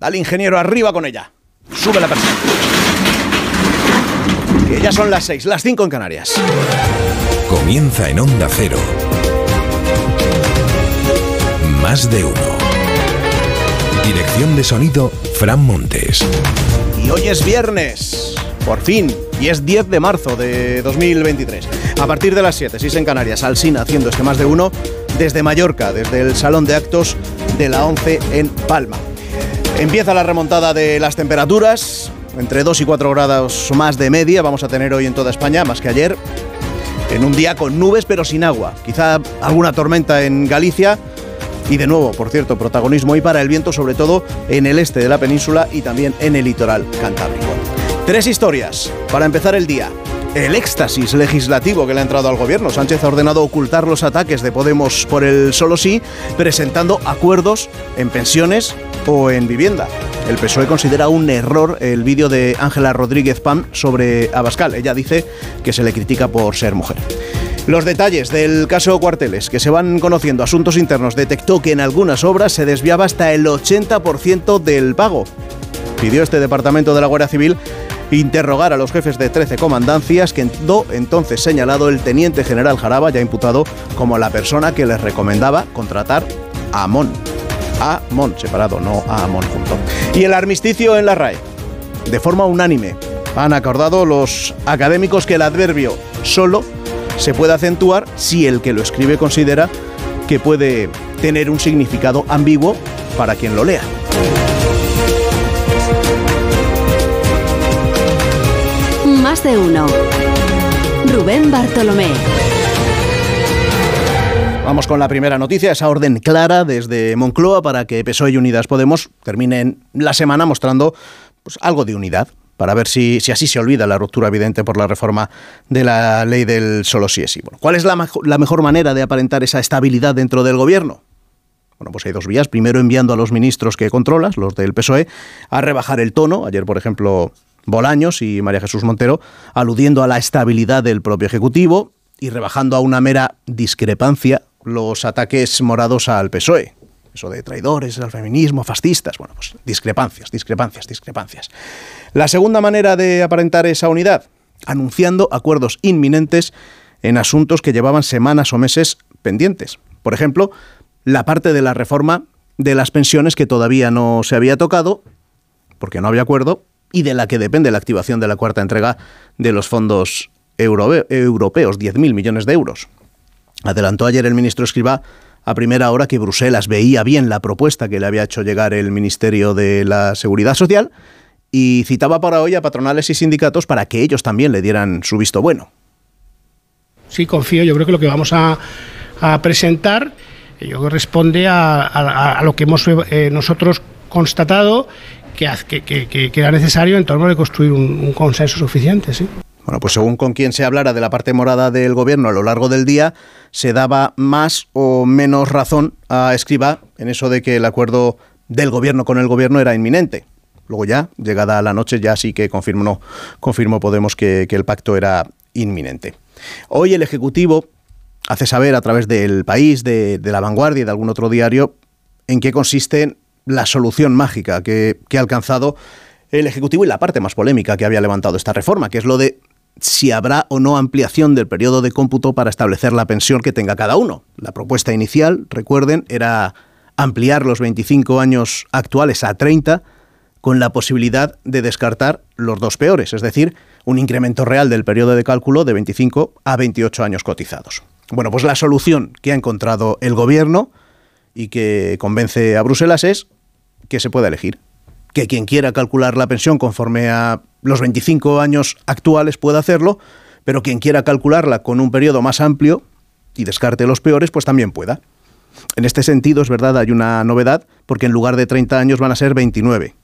Dale, ingeniero, arriba con ella. Sube la persona. Que ya son las 6, las 5 en Canarias. Comienza en Onda Cero. Más de uno. Dirección de sonido, Fran Montes. Y hoy es viernes. Por fin. Y es 10 de marzo de 2023. A partir de las 7, 6 en Canarias, Alsina haciendo este más de uno desde Mallorca, desde el Salón de Actos de la 11 en Palma. Empieza la remontada de las temperaturas, entre 2 y 4 grados más de media vamos a tener hoy en toda España, más que ayer, en un día con nubes pero sin agua. Quizá alguna tormenta en Galicia. Y de nuevo, por cierto, protagonismo hoy para el viento, sobre todo en el este de la península y también en el litoral cantábrico. Tres historias para empezar el día. El éxtasis legislativo que le ha entrado al gobierno. Sánchez ha ordenado ocultar los ataques de Podemos por el solo sí, presentando acuerdos en pensiones o en vivienda. El PSOE considera un error el vídeo de Ángela Rodríguez Pam sobre Abascal. Ella dice que se le critica por ser mujer. Los detalles del caso Cuarteles, que se van conociendo asuntos internos, detectó que en algunas obras se desviaba hasta el 80% del pago. Pidió este departamento de la Guardia Civil interrogar a los jefes de 13 comandancias, que entonces señalado el teniente general Jaraba, ya imputado como la persona que les recomendaba contratar a Amón. A Amón, separado, no a Amón junto. Y el armisticio en la RAE. De forma unánime, han acordado los académicos que el adverbio solo se puede acentuar si el que lo escribe considera que puede tener un significado ambiguo para quien lo lea. Más de uno. Rubén Bartolomé. Vamos con la primera noticia, esa orden clara desde Moncloa para que PSOE y Unidas Podemos terminen la semana mostrando pues, algo de unidad para ver si, si, así se olvida la ruptura evidente por la reforma de la ley del solo sí ¿Cuál es la, la mejor manera de aparentar esa estabilidad dentro del gobierno? Bueno, pues hay dos vías. Primero, enviando a los ministros que controlas, los del PSOE, a rebajar el tono. Ayer, por ejemplo, Bolaños y María Jesús Montero, aludiendo a la estabilidad del propio Ejecutivo y rebajando a una mera discrepancia los ataques morados al PSOE. Eso de traidores, al feminismo, fascistas. Bueno, pues discrepancias, discrepancias, discrepancias. La segunda manera de aparentar esa unidad, anunciando acuerdos inminentes en asuntos que llevaban semanas o meses pendientes. Por ejemplo, la parte de la reforma de las pensiones que todavía no se había tocado, porque no había acuerdo, y de la que depende la activación de la cuarta entrega de los fondos europeos, 10.000 millones de euros. Adelantó ayer el ministro Escribá a primera hora que Bruselas veía bien la propuesta que le había hecho llegar el Ministerio de la Seguridad Social y citaba para hoy a patronales y sindicatos para que ellos también le dieran su visto bueno. Sí, confío. Yo creo que lo que vamos a, presentar yo responde a, lo que hemos eh, nosotros constatado que, que, necesario en torno de construir un, consenso suficiente. ¿sí? Bueno, pues según con quien se hablara de la parte morada del gobierno a lo largo del día, se daba más o menos razón a Escriba en eso de que el acuerdo del gobierno con el gobierno era inminente. Luego ya, llegada la noche, ya sí que confirmó, confirmó Podemos que, el pacto era inminente. Hoy el Ejecutivo hace saber a través del país, de, de, la vanguardia y de algún otro diario, en qué consiste la solución mágica que, ha alcanzado el Ejecutivo y la parte más polémica que había levantado esta reforma, que es lo de si habrá o no ampliación del periodo de cómputo para establecer la pensión que tenga cada uno. La propuesta inicial, recuerden, era ampliar los 25 años actuales a 30 con la posibilidad de descartar los dos peores, es decir, un incremento real del periodo de cálculo de 25 a 28 años cotizados. Bueno, pues la solución que ha encontrado el gobierno y que convence a Bruselas es que se pueda elegir. Que quien quiera calcular la pensión conforme a los 25 años actuales pueda hacerlo, pero quien quiera calcularla con un periodo más amplio y descarte los peores, pues también pueda. En este sentido, es verdad, hay una novedad, porque en lugar de 30 años van a ser 29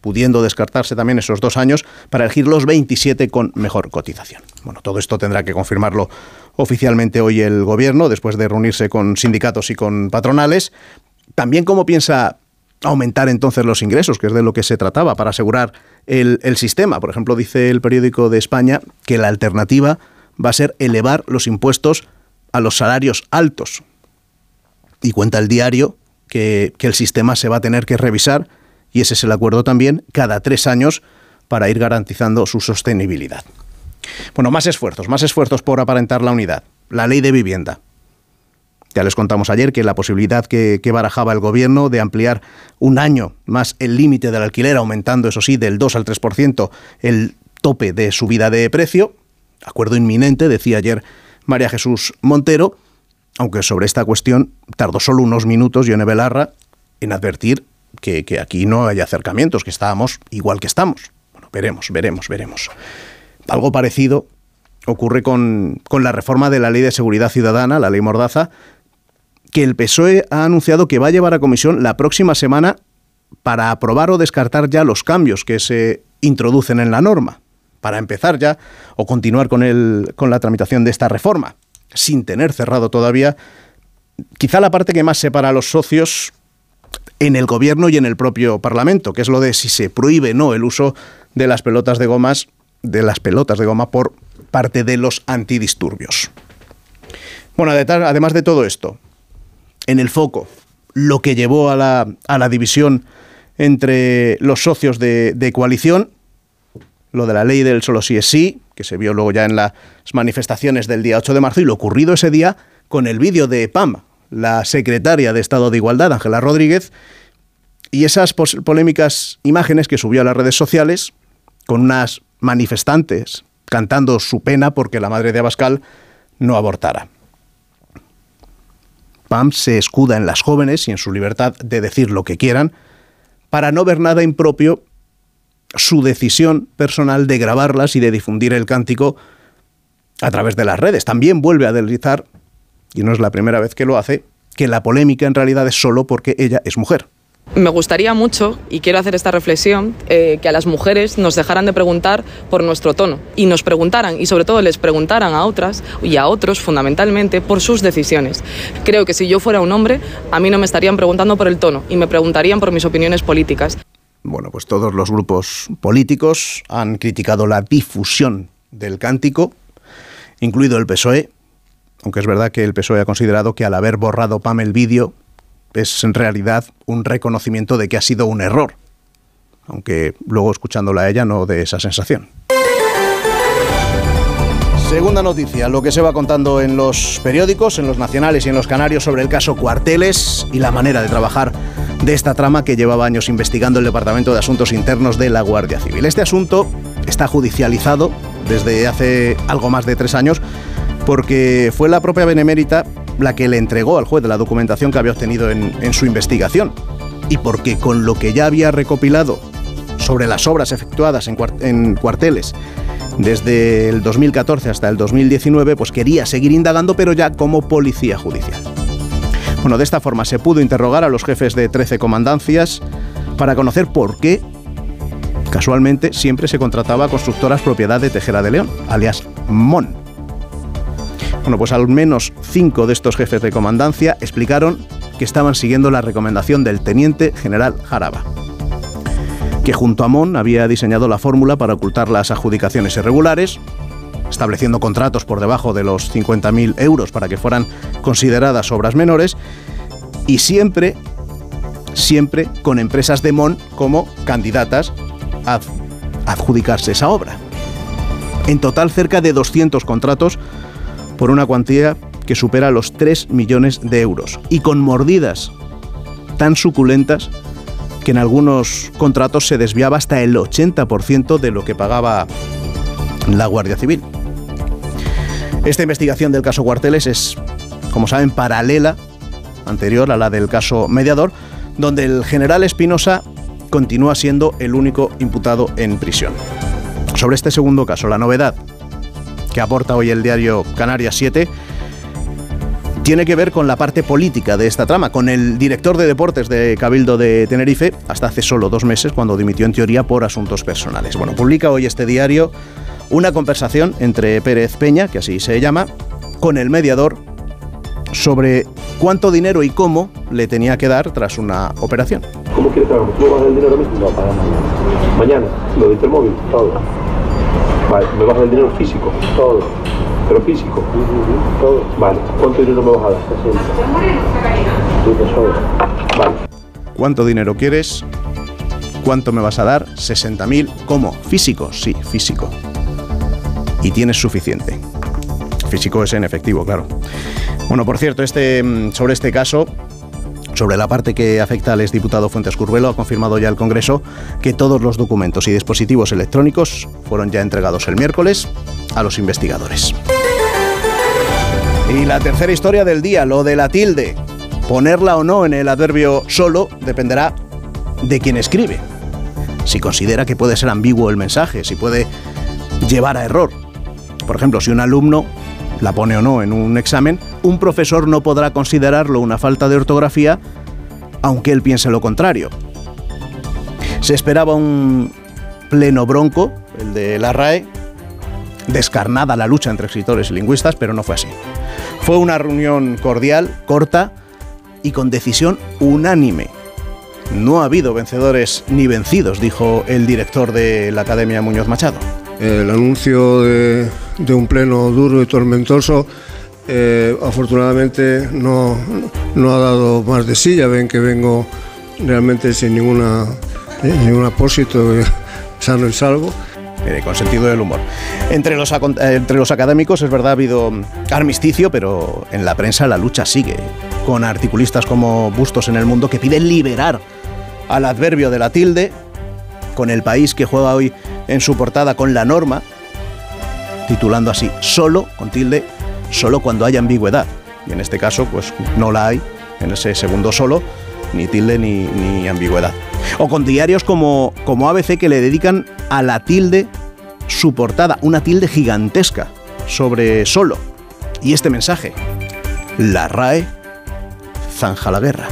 pudiendo descartarse también esos dos años para elegir los 27 con mejor cotización. Bueno, todo esto tendrá que confirmarlo oficialmente hoy el Gobierno, después de reunirse con sindicatos y con patronales. También cómo piensa aumentar entonces los ingresos, que es de lo que se trataba, para asegurar el, sistema. Por ejemplo, dice el periódico de España que la alternativa va a ser elevar los impuestos a los salarios altos. Y cuenta el diario que, que el sistema se va a tener que revisar y ese es el acuerdo también, cada tres años para ir garantizando su sostenibilidad. Bueno, más esfuerzos, más esfuerzos por aparentar la unidad. La ley de vivienda. Ya les contamos ayer que la posibilidad que, barajaba el gobierno de ampliar un año más el límite del alquiler, aumentando, eso sí, del 2 al 3% el tope de subida de precio. Acuerdo inminente, decía ayer María Jesús Montero, aunque sobre esta cuestión tardó solo unos minutos Yone Belarra en advertir que, que aquí no hay acercamientos, que estábamos igual que estamos. Bueno, veremos, veremos, veremos. Algo parecido ocurre con, con, la reforma de la Ley de Seguridad Ciudadana, la Ley Mordaza, que el PSOE ha anunciado que va a llevar a comisión la próxima semana para aprobar o descartar ya los cambios que se introducen en la norma, para empezar ya o continuar con, el, con la tramitación de esta reforma, sin tener cerrado todavía quizá la parte que más separa a los socios en el gobierno y en el propio Parlamento, que es lo de si se prohíbe o no el uso de las pelotas de gomas de las pelotas de goma por parte de los antidisturbios. Bueno, además de todo esto, en el foco, lo que llevó a la, a la división entre los socios de, de, coalición, lo de la ley del solo sí es sí, que se vio luego ya en las manifestaciones del día 8 de marzo, y lo ocurrido ese día con el vídeo de PAM, la secretaria de Estado de Igualdad, Ángela Rodríguez, y esas polémicas imágenes que subió a las redes sociales, con unas manifestantes cantando su pena porque la madre de Abascal no abortara. Se escuda en las jóvenes y en su libertad de decir lo que quieran para no ver nada impropio su decisión personal de grabarlas y de difundir el cántico a través de las redes. También vuelve a deslizar, y no es la primera vez que lo hace, que la polémica en realidad es solo porque ella es mujer. Me gustaría mucho, y quiero hacer esta reflexión, eh, que a las mujeres nos dejaran de preguntar por nuestro tono y nos preguntaran, y sobre todo les preguntaran a otras y a otros fundamentalmente por sus decisiones. Creo que si yo fuera un hombre, a mí no me estarían preguntando por el tono y me preguntarían por mis opiniones políticas. Bueno, pues todos los grupos políticos han criticado la difusión del cántico, incluido el PSOE, aunque es verdad que el PSOE ha considerado que al haber borrado PAM el vídeo es en realidad un reconocimiento de que ha sido un error, aunque luego escuchándola a ella no de esa sensación. Segunda noticia, lo que se va contando en los periódicos, en los nacionales y en los canarios sobre el caso Cuarteles y la manera de trabajar de esta trama que llevaba años investigando el Departamento de Asuntos Internos de la Guardia Civil. Este asunto está judicializado desde hace algo más de tres años porque fue la propia Benemérita la que le entregó al juez de la documentación que había obtenido en, su investigación. Y porque con lo que ya había recopilado sobre las obras efectuadas en, en, cuarteles desde el 2014 hasta el 2019, pues quería seguir indagando, pero ya como policía judicial. Bueno, de esta forma se pudo interrogar a los jefes de 13 comandancias para conocer por qué, casualmente, siempre se contrataba a constructoras propiedad de Tejera de León, alias MON. Bueno, pues al menos cinco de estos jefes de comandancia explicaron que estaban siguiendo la recomendación del teniente general Jaraba, que junto a Mon había diseñado la fórmula para ocultar las adjudicaciones irregulares, estableciendo contratos por debajo de los 50.000 euros para que fueran consideradas obras menores, y siempre, siempre con empresas de Mon como candidatas a adjudicarse esa obra. En total, cerca de 200 contratos por una cuantía que supera los 3 millones de euros y con mordidas tan suculentas que en algunos contratos se desviaba hasta el 80% de lo que pagaba la Guardia Civil. Esta investigación del caso Cuarteles es, como saben, paralela, anterior a la del caso Mediador, donde el general Espinosa continúa siendo el único imputado en prisión. Sobre este segundo caso, la novedad que aporta hoy el diario Canarias 7 tiene que ver con la parte política de esta trama, con el director de deportes de Cabildo de Tenerife, hasta hace solo dos meses, cuando dimitió en teoría por asuntos personales. Bueno, publica hoy este diario una conversación entre Pérez Peña, que así se llama, con el mediador sobre cuánto dinero y cómo le tenía que dar tras una operación. ¿Cómo quieres que hagamos? ¿Tú vas el dinero? No, para mañana. Mañana, lo móvil, todo. Vale, me vas a dar dinero físico, todo. Pero físico, todo. Vale, ¿cuánto dinero me vas a dar? 60. Vale. ¿Cuánto dinero quieres ¿Cuánto me vas a dar? 60.000. ¿Cómo? Físico, sí, físico. Y tienes suficiente. Físico es en efectivo, claro. Bueno, por cierto, este, mm, sobre este caso, sobre la parte que afecta al exdiputado Fuentes Curvelo, ha confirmado ya el Congreso que todos los documentos y dispositivos electrónicos fueron ya entregados el miércoles a los investigadores. Y la tercera historia del día, lo de la tilde. Ponerla o no en el adverbio solo dependerá de quien escribe. Si considera que puede ser ambiguo el mensaje, si puede llevar a error. Por ejemplo, si un alumno la pone o no en un examen, un profesor no podrá considerarlo una falta de ortografía aunque él piense lo contrario. Se esperaba un pleno bronco, el de la RAE, descarnada la lucha entre escritores y lingüistas, pero no fue así. Fue una reunión cordial, corta y con decisión unánime. No ha habido vencedores ni vencidos, dijo el director de la Academia Muñoz Machado. El anuncio de, un pleno duro y tormentoso eh, afortunadamente no, no, ha dado más de sí, ya ven que vengo realmente sin ninguna, ningún apósito, sano y salvo. con sentido del humor. Entre los, entre los académicos es verdad ha habido armisticio, pero en la prensa la lucha sigue, con articulistas como Bustos en el Mundo que piden liberar al adverbio de la tilde, con el país que juega hoy en su portada con la norma, titulando así, solo, con tilde, solo cuando haya ambigüedad. Y en este caso, pues no la hay, en ese segundo solo, ni tilde ni, ambigüedad. O con diarios como, como ABC que le dedican a la tilde su portada, una tilde gigantesca sobre solo. Y este mensaje, la RAE zanja la guerra.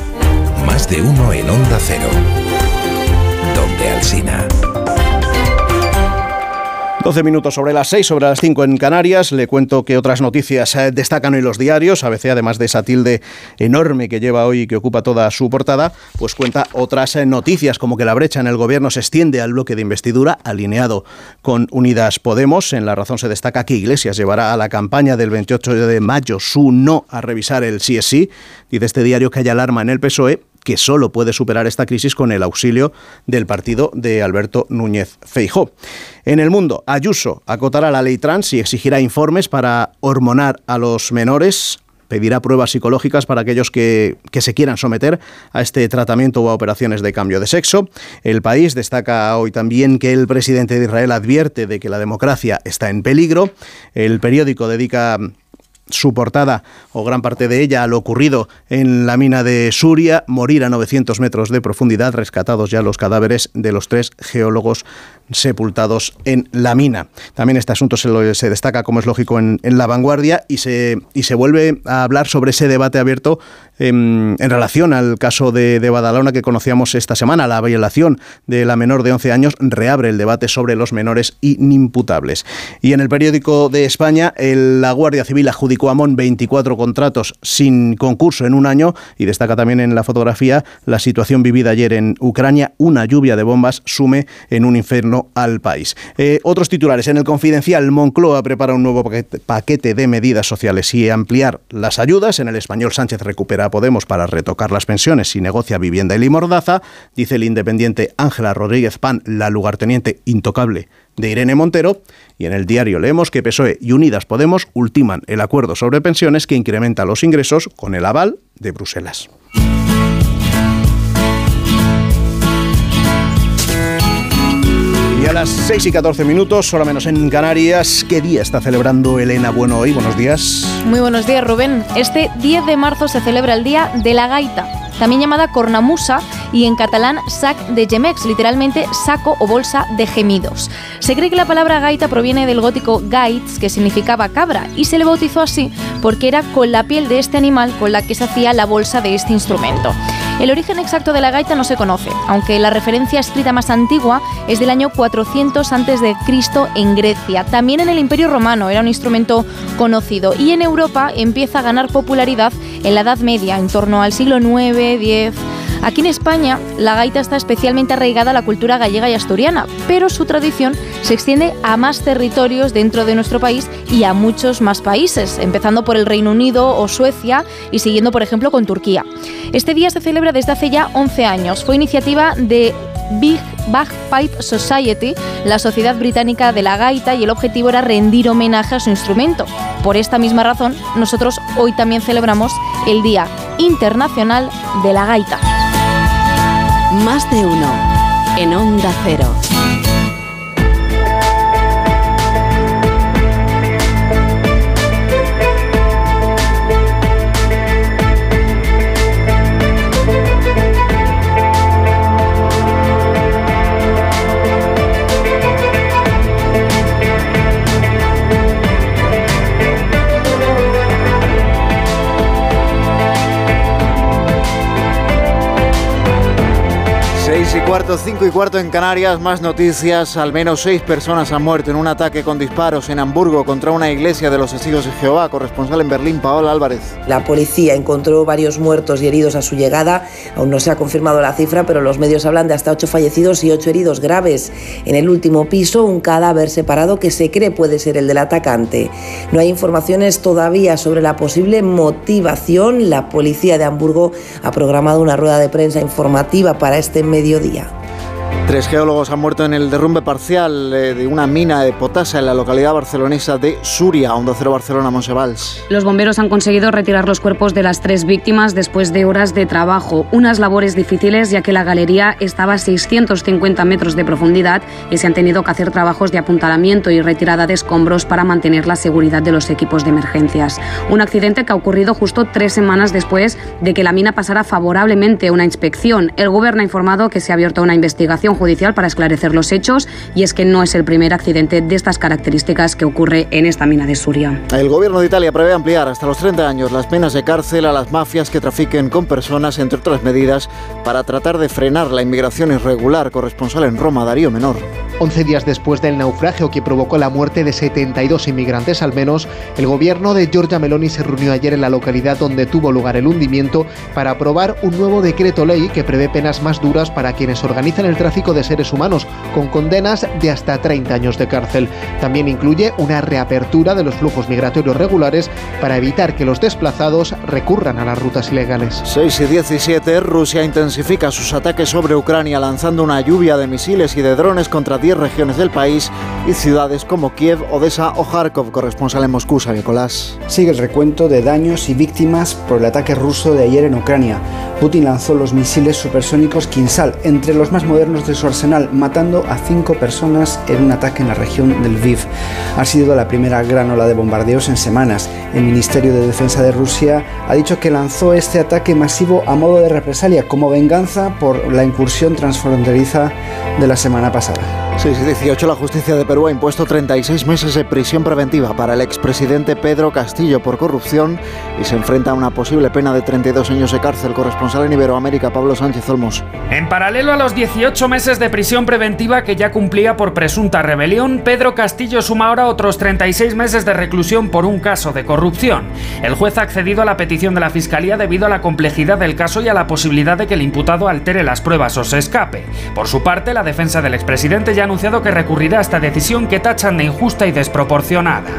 Más de uno en onda cero. Donde Alcina. 12 minutos sobre las 6, sobre las 5 en Canarias. Le cuento que otras noticias eh, destacan hoy los diarios. ABC, además de esa tilde enorme que lleva hoy y que ocupa toda su portada, pues cuenta otras eh, noticias, como que la brecha en el gobierno se extiende al bloque de investidura, alineado con Unidas Podemos. En la razón se destaca que Iglesias llevará a la campaña del 28 de mayo su no a revisar el CSI. Dice este diario que hay alarma en el PSOE que solo puede superar esta crisis con el auxilio del partido de Alberto Núñez Feijó. En el mundo, Ayuso acotará la ley trans y exigirá informes para hormonar a los menores pedirá pruebas psicológicas para aquellos que, que, se quieran someter a este tratamiento o a operaciones de cambio de sexo. El país destaca hoy también que el presidente de Israel advierte de que la democracia está en peligro. El periódico dedica su portada o gran parte de ella a lo ocurrido en la mina de Suria, morir a 900 metros de profundidad, rescatados ya los cadáveres de los tres geólogos sepultados en la mina. También este asunto se, se destaca, como es lógico, en, la vanguardia y se, y se vuelve a hablar sobre ese debate abierto en, relación al caso de, de, Badalona que conocíamos esta semana. La violación de la menor de 11 años reabre el debate sobre los menores inimputables. Y en el periódico de España, la Guardia Civil adjudicó a Mon 24 contratos sin concurso en un año y destaca también en la fotografía la situación vivida ayer en Ucrania. Una lluvia de bombas sume en un infierno al país. Eh, otros titulares. En el confidencial, Moncloa prepara un nuevo paquete de medidas sociales y ampliar las ayudas. En el español, Sánchez recupera a Podemos para retocar las pensiones y negocia vivienda y mordaza. Dice el independiente Ángela Rodríguez Pan, la lugarteniente intocable de Irene Montero. Y en el diario leemos que PSOE y Unidas Podemos ultiman el acuerdo sobre pensiones que incrementa los ingresos con el aval de Bruselas. Y a las 6 y 14 minutos, solo menos en Canarias, ¿qué día está celebrando Elena Bueno hoy? Buenos días. Muy buenos días, Rubén. Este 10 de marzo se celebra el Día de la Gaita, también llamada cornamusa y en catalán sac de gemex, literalmente saco o bolsa de gemidos. Se cree que la palabra gaita proviene del gótico gaits, que significaba cabra, y se le bautizó así porque era con la piel de este animal con la que se hacía la bolsa de este instrumento. El origen exacto de la gaita no se conoce, aunque la referencia escrita más antigua es del año 400 a.C. en Grecia. También en el Imperio Romano era un instrumento conocido y en Europa empieza a ganar popularidad en la Edad Media, en torno al siglo IX, X. Aquí en España, la gaita está especialmente arraigada a la cultura gallega y asturiana, pero su tradición se extiende a más territorios dentro de nuestro país y a muchos más países, empezando por el Reino Unido o Suecia y siguiendo, por ejemplo, con Turquía. Este día se celebra desde hace ya 11 años. Fue iniciativa de Big Bagpipe Society, la sociedad británica de la gaita, y el objetivo era rendir homenaje a su instrumento. Por esta misma razón, nosotros hoy también celebramos el Día Internacional de la Gaita. Más de uno en Onda Cero. Cuarto, 5 y cuarto en Canarias, más noticias. Al menos seis personas han muerto en un ataque con disparos en Hamburgo contra una iglesia de los testigos de Jehová. Corresponsal en Berlín, Paola Álvarez. La policía encontró varios muertos y heridos a su llegada. Aún no se ha confirmado la cifra, pero los medios hablan de hasta ocho fallecidos y ocho heridos graves. En el último piso, un cadáver separado que se cree puede ser el del atacante. No hay informaciones todavía sobre la posible motivación. La policía de Hamburgo ha programado una rueda de prensa informativa para este medio mediodía. Tres geólogos han muerto en el derrumbe parcial eh, de una mina de potasa en la localidad barcelonesa de Suria, Onda Cero Barcelona, Monsevals. Los bomberos han conseguido retirar los cuerpos de las tres víctimas después de horas de trabajo. Unas labores difíciles ya que la galería estaba a 650 metros de profundidad y se han tenido que hacer trabajos de apuntalamiento y retirada de escombros para mantener la seguridad de los equipos de emergencias. Un accidente que ha ocurrido justo tres semanas después de que la mina pasara favorablemente una inspección. El gobierno ha informado que se ha abierto una investigación judicial para esclarecer los hechos y es que no es el primer accidente de estas características que ocurre en esta mina de Suria. El gobierno de Italia prevé ampliar hasta los 30 años las penas de cárcel a las mafias que trafiquen con personas, entre otras medidas, para tratar de frenar la inmigración irregular. Corresponsal en Roma, Darío Menor. 11 días después del naufragio que provocó la muerte de 72 inmigrantes al menos, el gobierno de Giorgia Meloni se reunió ayer en la localidad donde tuvo lugar el hundimiento para aprobar un nuevo decreto ley que prevé penas más duras para quienes organizan el tráfico de seres humanos, con condenas de hasta 30 años de cárcel. También incluye una reapertura de los flujos migratorios regulares para evitar que los desplazados recurran a las rutas ilegales. 6 y 17, Rusia intensifica sus ataques sobre Ucrania lanzando una lluvia de misiles y de drones contra 10 regiones del país y ciudades como Kiev, Odessa o Kharkov. Corresponsal en Moscú, Nicolás. Sigue el recuento de daños y víctimas por el ataque ruso de ayer en Ucrania. Putin lanzó los misiles supersónicos Kinsal, entre los más modernos de su arsenal, matando a cinco personas en un ataque en la región del Lviv. Ha sido la primera gran ola de bombardeos en semanas. El Ministerio de Defensa de Rusia ha dicho que lanzó este ataque masivo a modo de represalia, como venganza por la incursión transfronteriza de la semana pasada. 6 y 18, la justicia de Perú ha impuesto 36 meses de prisión preventiva para el expresidente Pedro Castillo por corrupción y se enfrenta a una posible pena de 32 años de cárcel. Corresponsal en Iberoamérica, Pablo Sánchez Olmos. En paralelo a los 18 meses de prisión preventiva que ya cumplía por presunta rebelión, Pedro Castillo suma ahora otros 36 meses de reclusión por un caso de corrupción. El juez ha accedido a la petición de la Fiscalía debido a la complejidad del caso y a la posibilidad de que el imputado altere las pruebas o se escape. Por su parte, la defensa del expresidente ya ha anunciado que recurrirá a esta decisión que tachan de injusta y desproporcionada.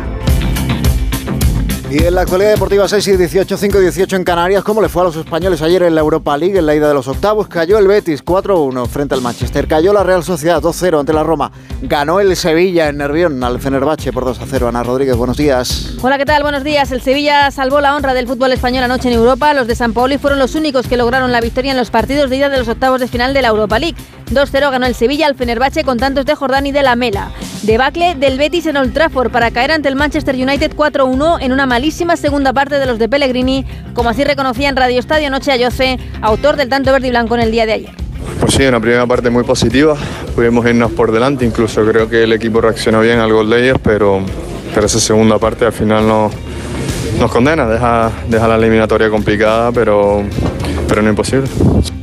Y en la actualidad deportiva 6 y 18, 5 y 18 en Canarias, ¿cómo le fue a los españoles ayer en la Europa League en la ida de los octavos? Cayó el Betis 4-1 frente al Manchester, cayó la Real Sociedad 2-0 ante la Roma, ganó el Sevilla en Nervión al Fenerbahce por 2-0. Ana Rodríguez, buenos días. Hola, ¿qué tal? Buenos días. El Sevilla salvó la honra del fútbol español anoche en Europa. Los de San Paoli fueron los únicos que lograron la victoria en los partidos de ida de los octavos de final de la Europa League. 2-0 ganó el Sevilla al Fenerbahce con tantos de Jordán y de la Mela. Debacle del Betis en Old Trafford para caer ante el Manchester United 4-1 en una malísima segunda parte de los de Pellegrini, como así reconocía en Radio Estadio anoche Ayoce, autor del tanto verde y blanco en el día de ayer. Pues sí, una primera parte muy positiva, pudimos irnos por delante, incluso creo que el equipo reaccionó bien al gol de ellos, pero, pero esa segunda parte al final no, nos condena, deja, deja la eliminatoria complicada, pero, pero no imposible.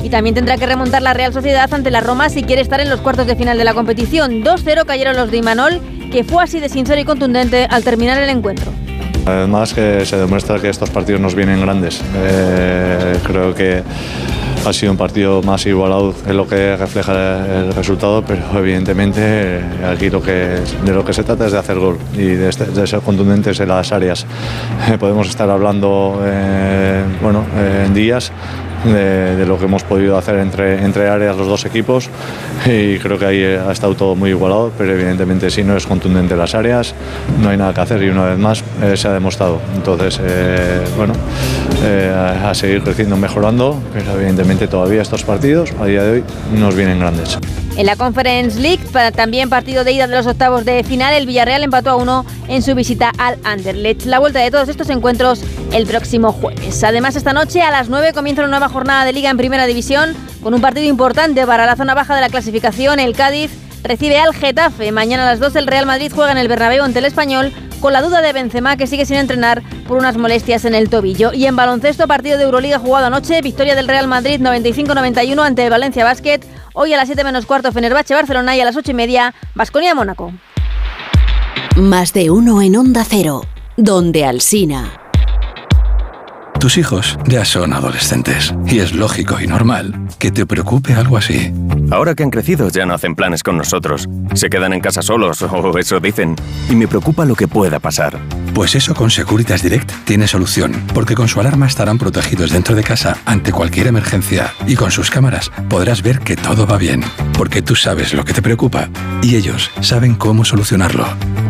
Y también tendrá que remontar la Real Sociedad ante la Roma si quiere estar en los cuartos de final de la competición. 2-0 cayeron los de Imanol, que fue así de sincero y contundente al terminar el encuentro. Además que se demuestra que estos partidos nos vienen grandes. Eh, creo que ha sido un partido más igualado en lo que refleja el resultado, pero evidentemente eh, aquí lo que, de lo que se trata es de hacer gol y de, este- ser contundentes en las áreas. Eh, podemos estar hablando bueno, en días, de, lo que hemos podido hacer entre, entre áreas los dos equipos y creo que ahí ha estado todo muy igualado, pero evidentemente si no es contundente las áreas, no hay nada que hacer y una vez más eh, se ha demostrado. Entonces, eh, bueno, eh, a, a seguir creciendo, mejorando, pero evidentemente todavía estos partidos a día de hoy nos vienen grandes. En la Conference League, también partido de ida de los octavos de final, el Villarreal empató a uno en su visita al Anderlecht. La vuelta de todos estos encuentros el próximo jueves. Además, esta noche a las 9 comienza una nueva jornada de liga en Primera División con un partido importante para la zona baja de la clasificación. El Cádiz recibe al Getafe. Mañana a las 2 el Real Madrid juega en el Bernabéu ante el Español con la duda de Benzema que sigue sin entrenar por unas molestias en el tobillo. Y en baloncesto, partido de Euroliga jugado anoche, victoria del Real Madrid 95-91 ante el Valencia Basket. Hoy a las 7 menos cuarto Fenerbahce Barcelona y a las 8 y media Basconia Mónaco. Más de uno en Onda Cero, donde Alsina. Tus hijos ya son adolescentes y es lógico y normal que te preocupe algo así. Ahora que han crecido ya no hacen planes con nosotros. Se quedan en casa solos o eso dicen. Y me preocupa lo que pueda pasar. Pues eso con Securitas Direct tiene solución, porque con su alarma estarán protegidos dentro de casa ante cualquier emergencia y con sus cámaras podrás ver que todo va bien, porque tú sabes lo que te preocupa y ellos saben cómo solucionarlo.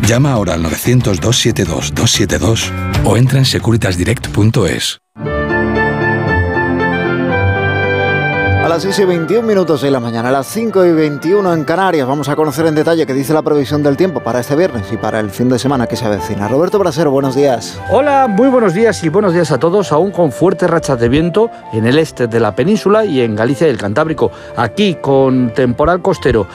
Llama ahora al 900-272-272 o entra en securitasdirect.es. las 6 y 21 minutos de la mañana, a las 5 y 21 en Canarias, vamos a conocer en detalle qué dice la previsión del tiempo para este viernes y para el fin de semana que se avecina. Roberto Brasero, buenos días. Hola, muy buenos días y buenos días a todos, aún con fuertes rachas de viento en el este de la península y en Galicia y el Cantábrico. Aquí con temporal costero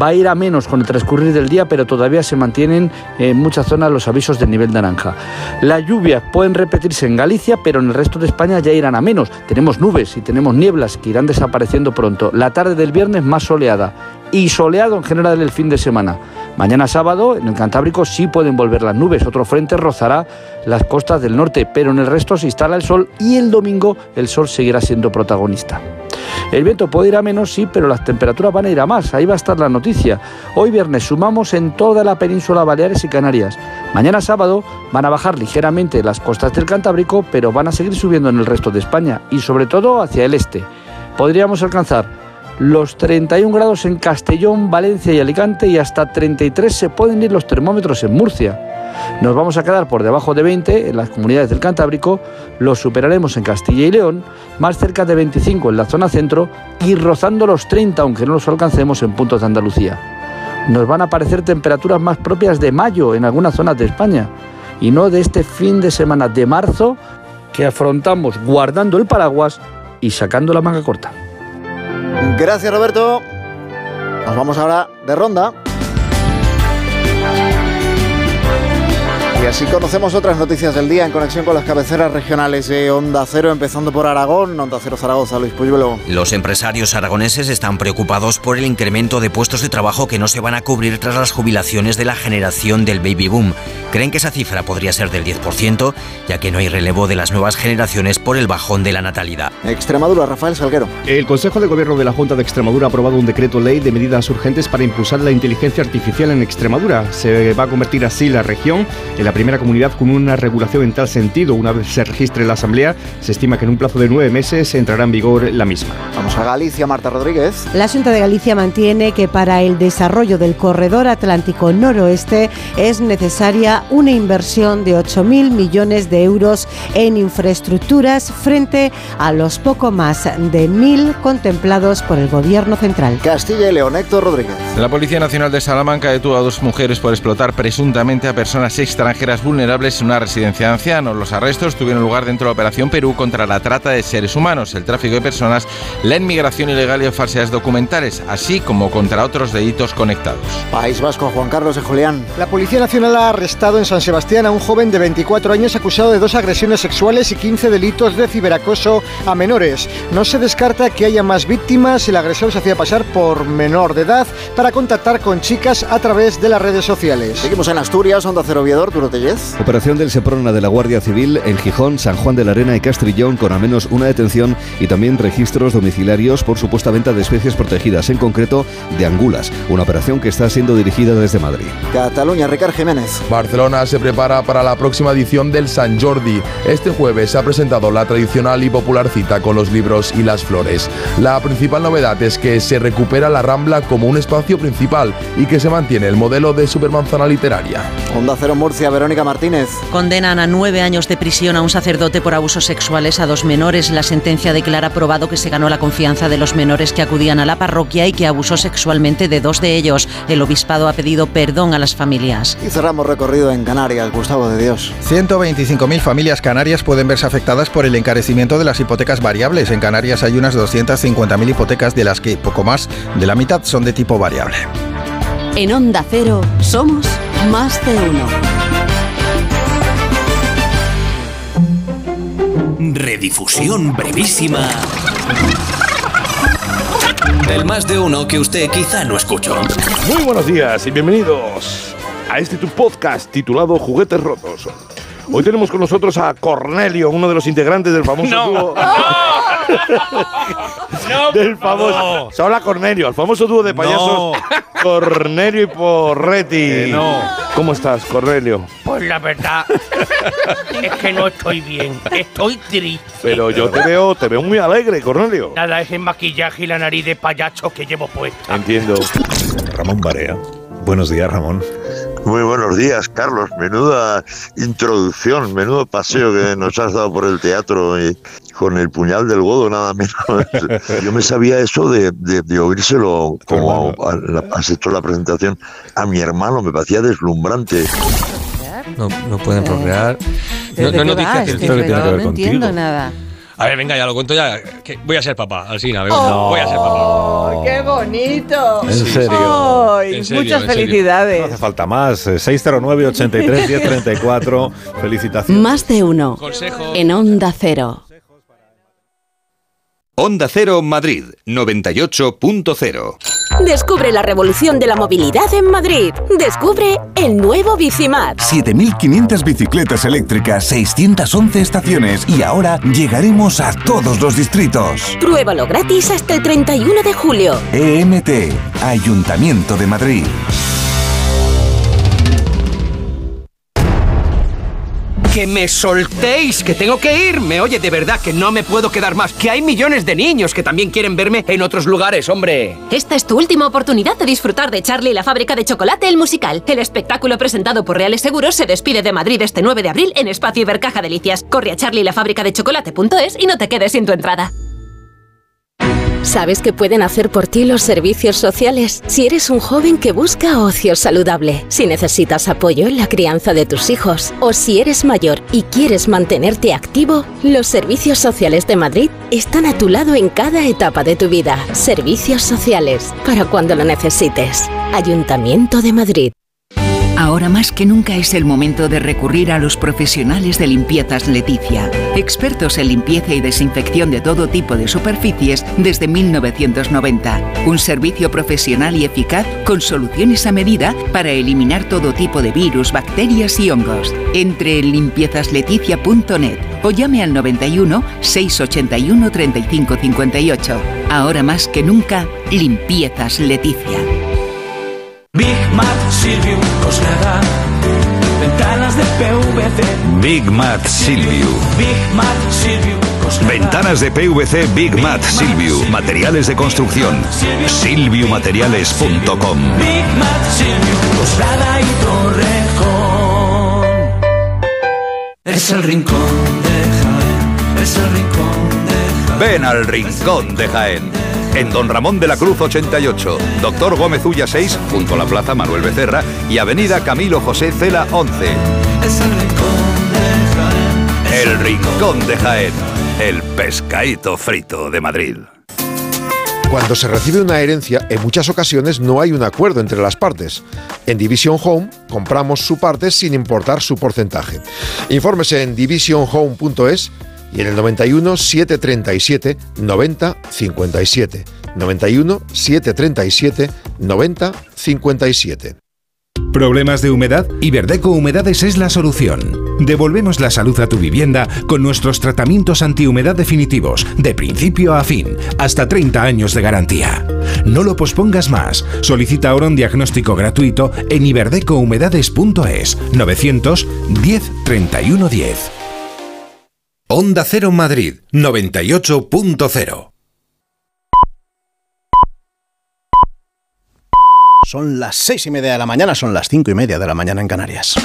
va a ir a menos con el transcurrir del día, pero todavía se mantienen en muchas zonas los avisos del nivel naranja. Las lluvias pueden repetirse en Galicia, pero en el resto de España ya irán a menos. Tenemos nubes y tenemos nieblas que irán desapareciendo pronto. La tarde del viernes más soleada y soleado en general el fin de semana. Mañana sábado en el Cantábrico sí pueden volver las nubes, otro frente rozará las costas del norte, pero en el resto se instala el sol y el domingo el sol seguirá siendo protagonista. El viento puede ir a menos, sí, pero las temperaturas van a ir a más. Ahí va a estar la noticia. Hoy viernes sumamos en toda la península Baleares y Canarias. Mañana sábado van a bajar ligeramente las costas del Cantábrico, pero van a seguir subiendo en el resto de España y sobre todo hacia el este. Podríamos alcanzar los 31 grados en Castellón, Valencia y Alicante y hasta 33 se pueden ir los termómetros en Murcia. Nos vamos a quedar por debajo de 20 en las comunidades del Cantábrico, los superaremos en Castilla y León, más cerca de 25 en la zona centro y rozando los 30, aunque no los alcancemos en puntos de Andalucía. Nos van a aparecer temperaturas más propias de mayo en algunas zonas de España y no de este fin de semana de marzo que afrontamos guardando el paraguas y sacando la manga corta. Gracias Roberto. Nos vamos ahora de ronda. Y así conocemos otras noticias del día en conexión con las cabeceras regionales de Onda Cero, empezando por Aragón, Onda Cero Zaragoza, Luis Puyuelo. Los empresarios aragoneses están preocupados por el incremento de puestos de trabajo que no se van a cubrir tras las jubilaciones de la generación del baby boom. Creen que esa cifra podría ser del 10%, ya que no hay relevo de las nuevas generaciones por el bajón de la natalidad. Extremadura, Rafael Salguero. El Consejo de Gobierno de la Junta de Extremadura ha aprobado un decreto ley de medidas urgentes para impulsar la inteligencia artificial en Extremadura. Se va a convertir así la región en la primera comunidad con una regulación en tal sentido. Una vez se registre la Asamblea, se estima que en un plazo de nueve meses entrará en vigor la misma. Vamos a Galicia, Marta Rodríguez. La Junta de Galicia mantiene que para el desarrollo del corredor atlántico noroeste es necesaria una inversión de 8.000 millones de euros en infraestructuras frente a los poco más de 1.000 contemplados por el Gobierno central. Castilla y León, Héctor Rodríguez. La Policía Nacional de Salamanca detuvo a dos mujeres por explotar presuntamente a personas extranjeras vulnerables en una residencia de ancianos. Los arrestos tuvieron lugar dentro de la Operación Perú contra la trata de seres humanos, el tráfico de personas, la inmigración ilegal y falsedades documentales, así como contra otros delitos conectados. País Vasco, Juan Carlos de Julián. La Policía Nacional ha arrestado en San Sebastián a un joven de 24 años acusado de dos agresiones sexuales y 15 delitos de ciberacoso a menores. No se descarta que haya más víctimas. El agresor se hacía pasar por menor de edad para contactar con chicas a través de las redes sociales. Seguimos en Asturias, Onda Cero Viador, Arturo Operación del Seprona de la Guardia Civil en Gijón, San Juan de la Arena y Castrillón con al menos una detención y también registros domiciliarios por supuesta venta de especies protegidas, en concreto de angulas. Una operación que está siendo dirigida desde Madrid. Cataluña, Ricard Jiménez. Barcelona se prepara para la próxima edición del San Jordi. Este jueves se ha presentado la tradicional y popular cita con los libros y las flores. La principal novedad es que se recupera la Rambla como un espacio principal y que se mantiene el modelo de supermanzana literaria. Onda Cero Murcia, Verónica Martínez. Condenan a nueve años de prisión a un sacerdote por abusos sexuales a dos menores. La sentencia declara probado que se ganó la confianza de los menores que acudían a la parroquia y que abusó sexualmente de dos de ellos. El obispado ha pedido perdón a las familias. Y cerramos recorrido en Canarias, Gustavo de Dios. 125.000 familias canarias pueden verse afectadas por el encarecimiento de las hipotecas variables. En Canarias hay unas 250.000 hipotecas de las que poco más de la mitad son de tipo variable. En Onda Cero somos más de uno. Redifusión brevísima del más de uno que usted quizá no escuchó. Muy buenos días y bienvenidos a este tu podcast titulado Juguetes Rotos. Hoy tenemos con nosotros a Cornelio, uno de los integrantes del famoso dúo. Del famoso. Hola Cornelio, el famoso dúo de payasos Cornelio y Porretti. no. ¿Cómo estás, Cornelio? Pues la verdad es que no estoy bien, estoy triste. Pero yo te veo, te veo muy alegre, Cornelio. Nada, es el maquillaje y la nariz de payacho que llevo puesta. Entiendo. Ramón Barea. Buenos días, Ramón. Muy buenos días, Carlos. Menuda introducción, menudo paseo que nos has dado por el teatro y con el puñal del godo, nada menos. Yo me sabía eso de, de- de oírselo como a- a- has hecho la presentación a mi hermano, me parecía deslumbrante. No, no pueden procrear. ¿De No, no que este esto que tiene que reloj? ver No entiendo nada. A ver, venga, ya lo cuento ya. que voy a ser papá, venga, Oh, Voy a ser papá. ¡Qué bonito! ¿En serio? Ay, En serio, muchas en serio. No felicidades. hace falta más. Eh, 609 83 1034. Felicitaciones. Más de uno. En Onda Cero. Onda Cero Madrid 98.0. Descubre la revolución de la movilidad en Madrid. Descubre el nuevo Bicimat. 7.500 bicicletas eléctricas, 611 estaciones y ahora llegaremos a todos los distritos. Pruébalo gratis hasta el 31 de julio. EMT, Ayuntamiento de Madrid. Que me soltéis, que tengo que irme. Oye, de verdad que no me puedo quedar más. Que hay millones de niños que también quieren verme en otros lugares, hombre. Esta es tu última oportunidad de disfrutar de Charlie y la fábrica de chocolate, el musical. El espectáculo presentado por Reales Seguros se despide de Madrid este 9 de abril en Espacio Ibercaja Delicias. Corre a charlie y la fábrica de chocolate.es y no te quedes sin tu entrada. ¿Sabes qué pueden hacer por ti los servicios sociales? Si eres un joven que busca ocio saludable, si necesitas apoyo en la crianza de tus hijos o si eres mayor y quieres mantenerte activo, los servicios sociales de Madrid están a tu lado en cada etapa de tu vida. Servicios sociales, para cuando lo necesites. Ayuntamiento de Madrid. Ahora más que nunca es el momento de recurrir a los profesionales de limpiezas Leticia, expertos en limpieza y desinfección de todo tipo de superficies desde 1990. Un servicio profesional y eficaz con soluciones a medida para eliminar todo tipo de virus, bacterias y hongos. Entre en limpiezasLeticia.net o llame al 91 681 35 58. Ahora más que nunca, limpiezas Leticia. Big Mat Silvium Cosnada. Ventanas de PVC. Big Mat Silviu. Big Mat Silvium Cosnada. Ventanas de PVC Big Mat Silviu. Materiales de construcción. Silviumateriales.com. Big Mat Silvium Cosnada y Torrejón. Es el rincón de Jaén. Es el rincón de Jaén. Ven al Rincón de Jaén. En Don Ramón de la Cruz 88, Doctor Gómez Ulla 6, junto a la Plaza Manuel Becerra y Avenida Camilo José Cela 11. Es el rincón de Jaén. El Rincón de Jaén, el pescadito frito de Madrid. Cuando se recibe una herencia, en muchas ocasiones no hay un acuerdo entre las partes. En Division Home compramos su parte sin importar su porcentaje. Infórmese en divisionhome.es y en el 91 737 90 57. 91 737 90 57. ¿Problemas de humedad? Iberdeco Humedades es la solución. Devolvemos la salud a tu vivienda con nuestros tratamientos antihumedad definitivos, de principio a fin, hasta 30 años de garantía. No lo pospongas más. Solicita ahora un diagnóstico gratuito en iberdecohumedades.es 910 31 10. Onda Cero Madrid 98.0 Son las seis y media de la mañana, son las cinco y media de la mañana en Canarias.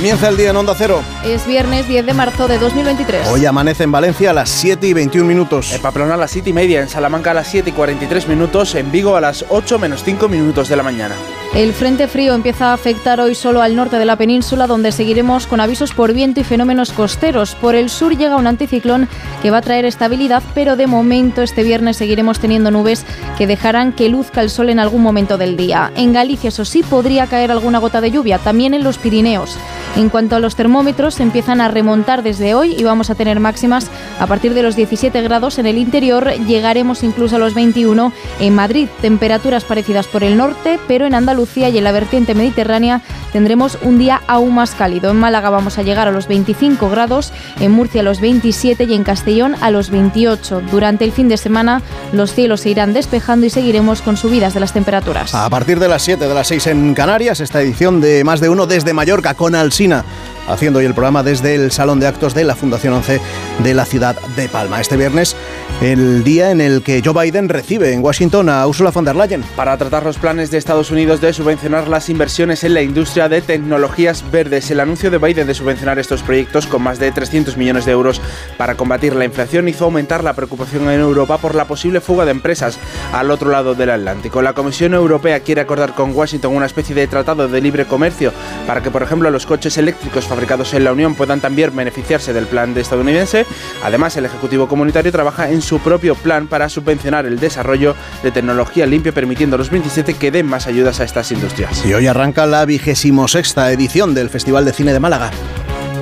Comienza el día en Onda Cero. Es viernes 10 de marzo de 2023. Hoy amanece en Valencia a las 7 y 21 minutos. En Pamplona a las 7 y media, en Salamanca a las 7 y 43 minutos, en Vigo a las 8 menos 5 minutos de la mañana. El frente frío empieza a afectar hoy solo al norte de la península, donde seguiremos con avisos por viento y fenómenos costeros. Por el sur llega un anticiclón que va a traer estabilidad, pero de momento este viernes seguiremos teniendo nubes que dejarán que luzca el sol en algún momento del día. En Galicia, eso sí, podría caer alguna gota de lluvia, también en los Pirineos. En cuanto a los termómetros, empiezan a remontar desde hoy y vamos a tener máximas a partir de los 17 grados en el interior, llegaremos incluso a los 21 en Madrid, temperaturas parecidas por el norte, pero en Andalucía y en la vertiente mediterránea tendremos un día aún más cálido. En Málaga vamos a llegar a los 25 grados, en Murcia a los 27 y en Castellón a los 28. Durante el fin de semana los cielos se irán despejando y seguiremos con subidas de las temperaturas. A partir de las 7 de las 6 en Canarias, esta edición de Más de Uno desde Mallorca con Haciendo hoy el programa desde el Salón de Actos de la Fundación 11 de la ciudad de Palma. Este viernes, el día en el que Joe Biden recibe en Washington a Ursula von der Leyen. Para tratar los planes de Estados Unidos de subvencionar las inversiones en la industria de tecnologías verdes, el anuncio de Biden de subvencionar estos proyectos con más de 300 millones de euros para combatir la inflación hizo aumentar la preocupación en Europa por la posible fuga de empresas al otro lado del Atlántico. La Comisión Europea quiere acordar con Washington una especie de tratado de libre comercio para que, por ejemplo, los coches eléctricos fabricados en la Unión puedan también beneficiarse del plan de estadounidense. Además, el Ejecutivo Comunitario trabaja en su propio plan para subvencionar el desarrollo de tecnología limpia, permitiendo a los 27 que den más ayudas a estas industrias. Y hoy arranca la vigésimo sexta edición del Festival de Cine de Málaga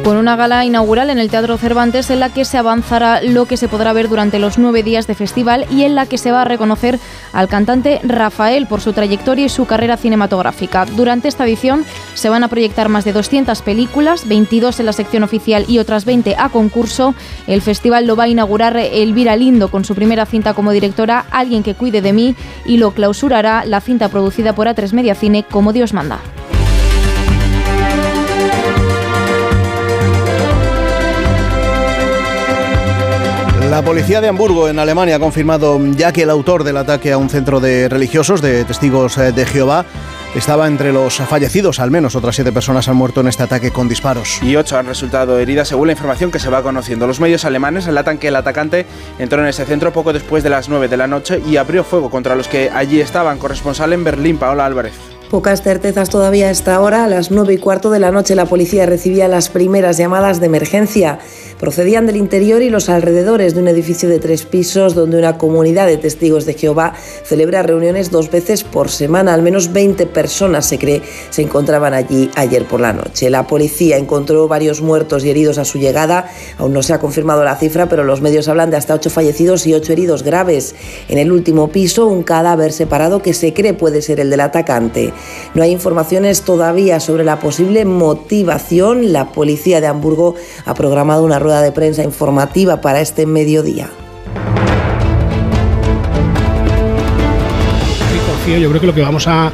con una gala inaugural en el Teatro Cervantes en la que se avanzará lo que se podrá ver durante los nueve días de festival y en la que se va a reconocer al cantante Rafael por su trayectoria y su carrera cinematográfica. Durante esta edición se van a proyectar más de 200 películas, 22 en la sección oficial y otras 20 a concurso. El festival lo va a inaugurar Elvira Lindo con su primera cinta como directora, Alguien que cuide de mí, y lo clausurará la cinta producida por A3 Media Cine como Dios manda. La policía de Hamburgo, en Alemania, ha confirmado ya que el autor del ataque a un centro de religiosos, de testigos eh, de Jehová, estaba entre los fallecidos. Al menos otras siete personas han muerto en este ataque con disparos. Y ocho han resultado heridas, según la información que se va conociendo. Los medios alemanes relatan que el atacante entró en ese centro poco después de las nueve de la noche y abrió fuego contra los que allí estaban. Corresponsal en Berlín, Paola Álvarez. Pocas certezas todavía a esta hora. A las nueve y cuarto de la noche la policía recibía las primeras llamadas de emergencia. Procedían del interior y los alrededores de un edificio de tres pisos donde una comunidad de testigos de Jehová celebra reuniones dos veces por semana. Al menos 20 personas, se cree, se encontraban allí ayer por la noche. La policía encontró varios muertos y heridos a su llegada. Aún no se ha confirmado la cifra, pero los medios hablan de hasta ocho fallecidos y ocho heridos graves. En el último piso, un cadáver separado que se cree puede ser el del atacante. No hay informaciones todavía sobre la posible motivación. La policía de Hamburgo ha programado una rueda de prensa informativa para este mediodía. Yo creo que lo que vamos a,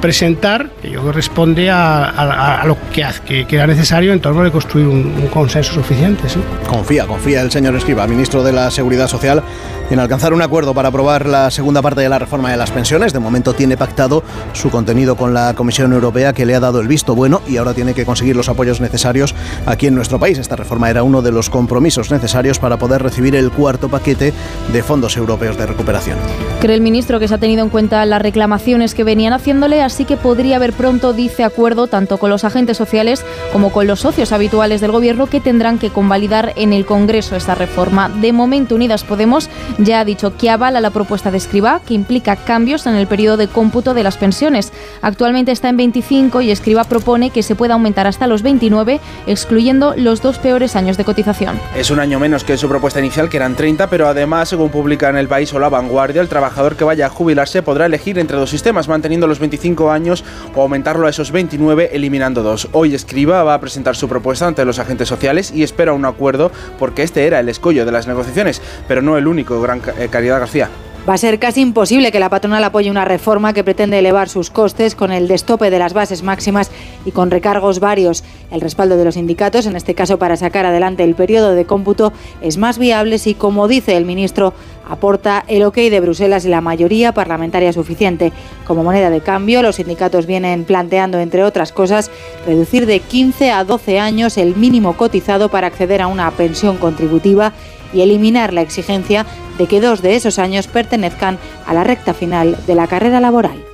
presentar, que yo creo que responde a, lo que, que, era necesario en torno de construir un, consenso suficiente. Confía, confía el señor Escriba, ministro de la Seguridad Social, en alcanzar un acuerdo para aprobar la segunda parte de la reforma de las pensiones. De momento tiene pactado su contenido con la Comisión Europea que le ha dado el visto bueno y ahora tiene que conseguir los apoyos necesarios aquí en nuestro país. Esta reforma era uno de los compromisos necesarios para poder recibir el cuarto paquete de fondos europeos de recuperación. Cree el ministro que se ha tenido en cuenta las reclamaciones que venían haciéndole así que podría haber pronto, dice, acuerdo tanto con los agentes sociales como con los socios habituales del Gobierno que tendrán que convalidar en el Congreso esta reforma. De momento, Unidas Podemos ya ha dicho que avala la propuesta de Escribá, que implica cambios en el periodo de cómputo de las pensiones. Actualmente está en 25 y Escribá propone que se pueda aumentar hasta los 29, excluyendo los dos peores años de cotización. Es un año menos que su propuesta inicial, que eran 30, pero además, según publica en El País o La Vanguardia, el trabajador que vaya a jubilarse podrá elegir entre dos sistemas, manteniendo los 25 años o aumentarlo a esos 29, eliminando dos. Hoy Escriba va a presentar su propuesta ante los agentes sociales y espera un acuerdo porque este era el escollo de las negociaciones, pero no el único, Gran eh, Caridad García. Va a ser casi imposible que la patronal apoye una reforma que pretende elevar sus costes con el destope de las bases máximas y con recargos varios. El respaldo de los sindicatos, en este caso para sacar adelante el periodo de cómputo, es más viable si, como dice el ministro, aporta el ok de Bruselas y la mayoría parlamentaria suficiente. Como moneda de cambio, los sindicatos vienen planteando, entre otras cosas, reducir de 15 a 12 años el mínimo cotizado para acceder a una pensión contributiva y eliminar la exigencia de que dos de esos años pertenezcan a la recta final de la carrera laboral.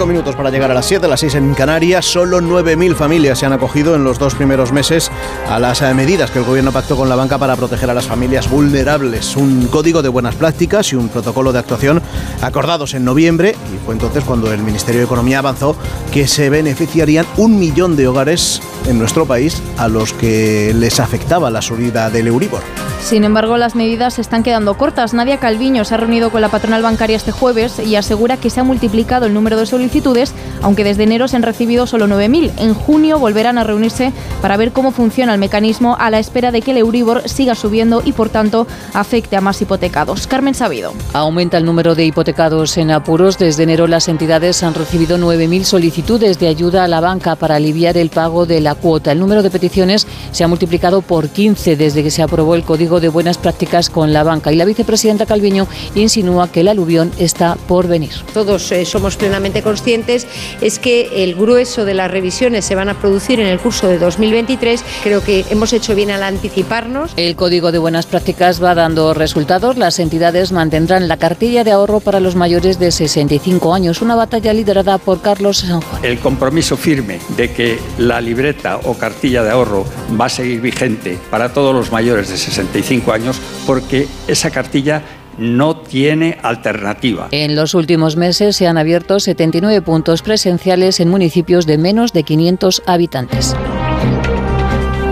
25 minutos para llegar a las 7, las 6 en Canarias. Solo 9.000 familias se han acogido en los dos primeros meses a las eh, medidas que el gobierno pactó con la banca para proteger a las familias vulnerables. Un código de buenas prácticas y un protocolo de actuación acordados en noviembre. Y fue entonces cuando el Ministerio de Economía avanzó que se beneficiarían un millón de hogares en nuestro país a los que les afectaba la subida del Euribor. Sin embargo, las medidas se están quedando cortas. Nadia Calviño se ha reunido con la patronal bancaria este jueves y asegura que se ha multiplicado el número de solicitudes, aunque desde enero se han recibido solo 9.000. En junio volverán a reunirse para ver cómo funciona el mecanismo a la espera de que el Euribor siga subiendo y, por tanto, afecte a más hipotecados. Carmen Sabido. Aumenta el número de hipotecados en apuros. Desde enero las entidades han recibido 9.000 solicitudes de ayuda a la banca para aliviar el pago de la cuota. El número de peticiones se ha multiplicado por 15 desde que se aprobó el Código de Buenas Prácticas con la banca. Y la vicepresidenta Calviño insinúa que el aluvión está por venir. Todos eh, somos plenamente conscientes es que el grueso de las revisiones se van a producir en el curso de 2023. Creo que hemos hecho bien al anticiparnos. El Código de Buenas Prácticas va dando resultados. Las entidades mantendrán la cartilla de ahorro para los mayores de 65 años, una batalla liderada por Carlos San Juan. El compromiso firme de que la libreta o cartilla de ahorro va a seguir vigente para todos los mayores de 65 años porque esa cartilla no tiene alternativa. En los últimos meses se han abierto 79 puntos presenciales en municipios de menos de 500 habitantes.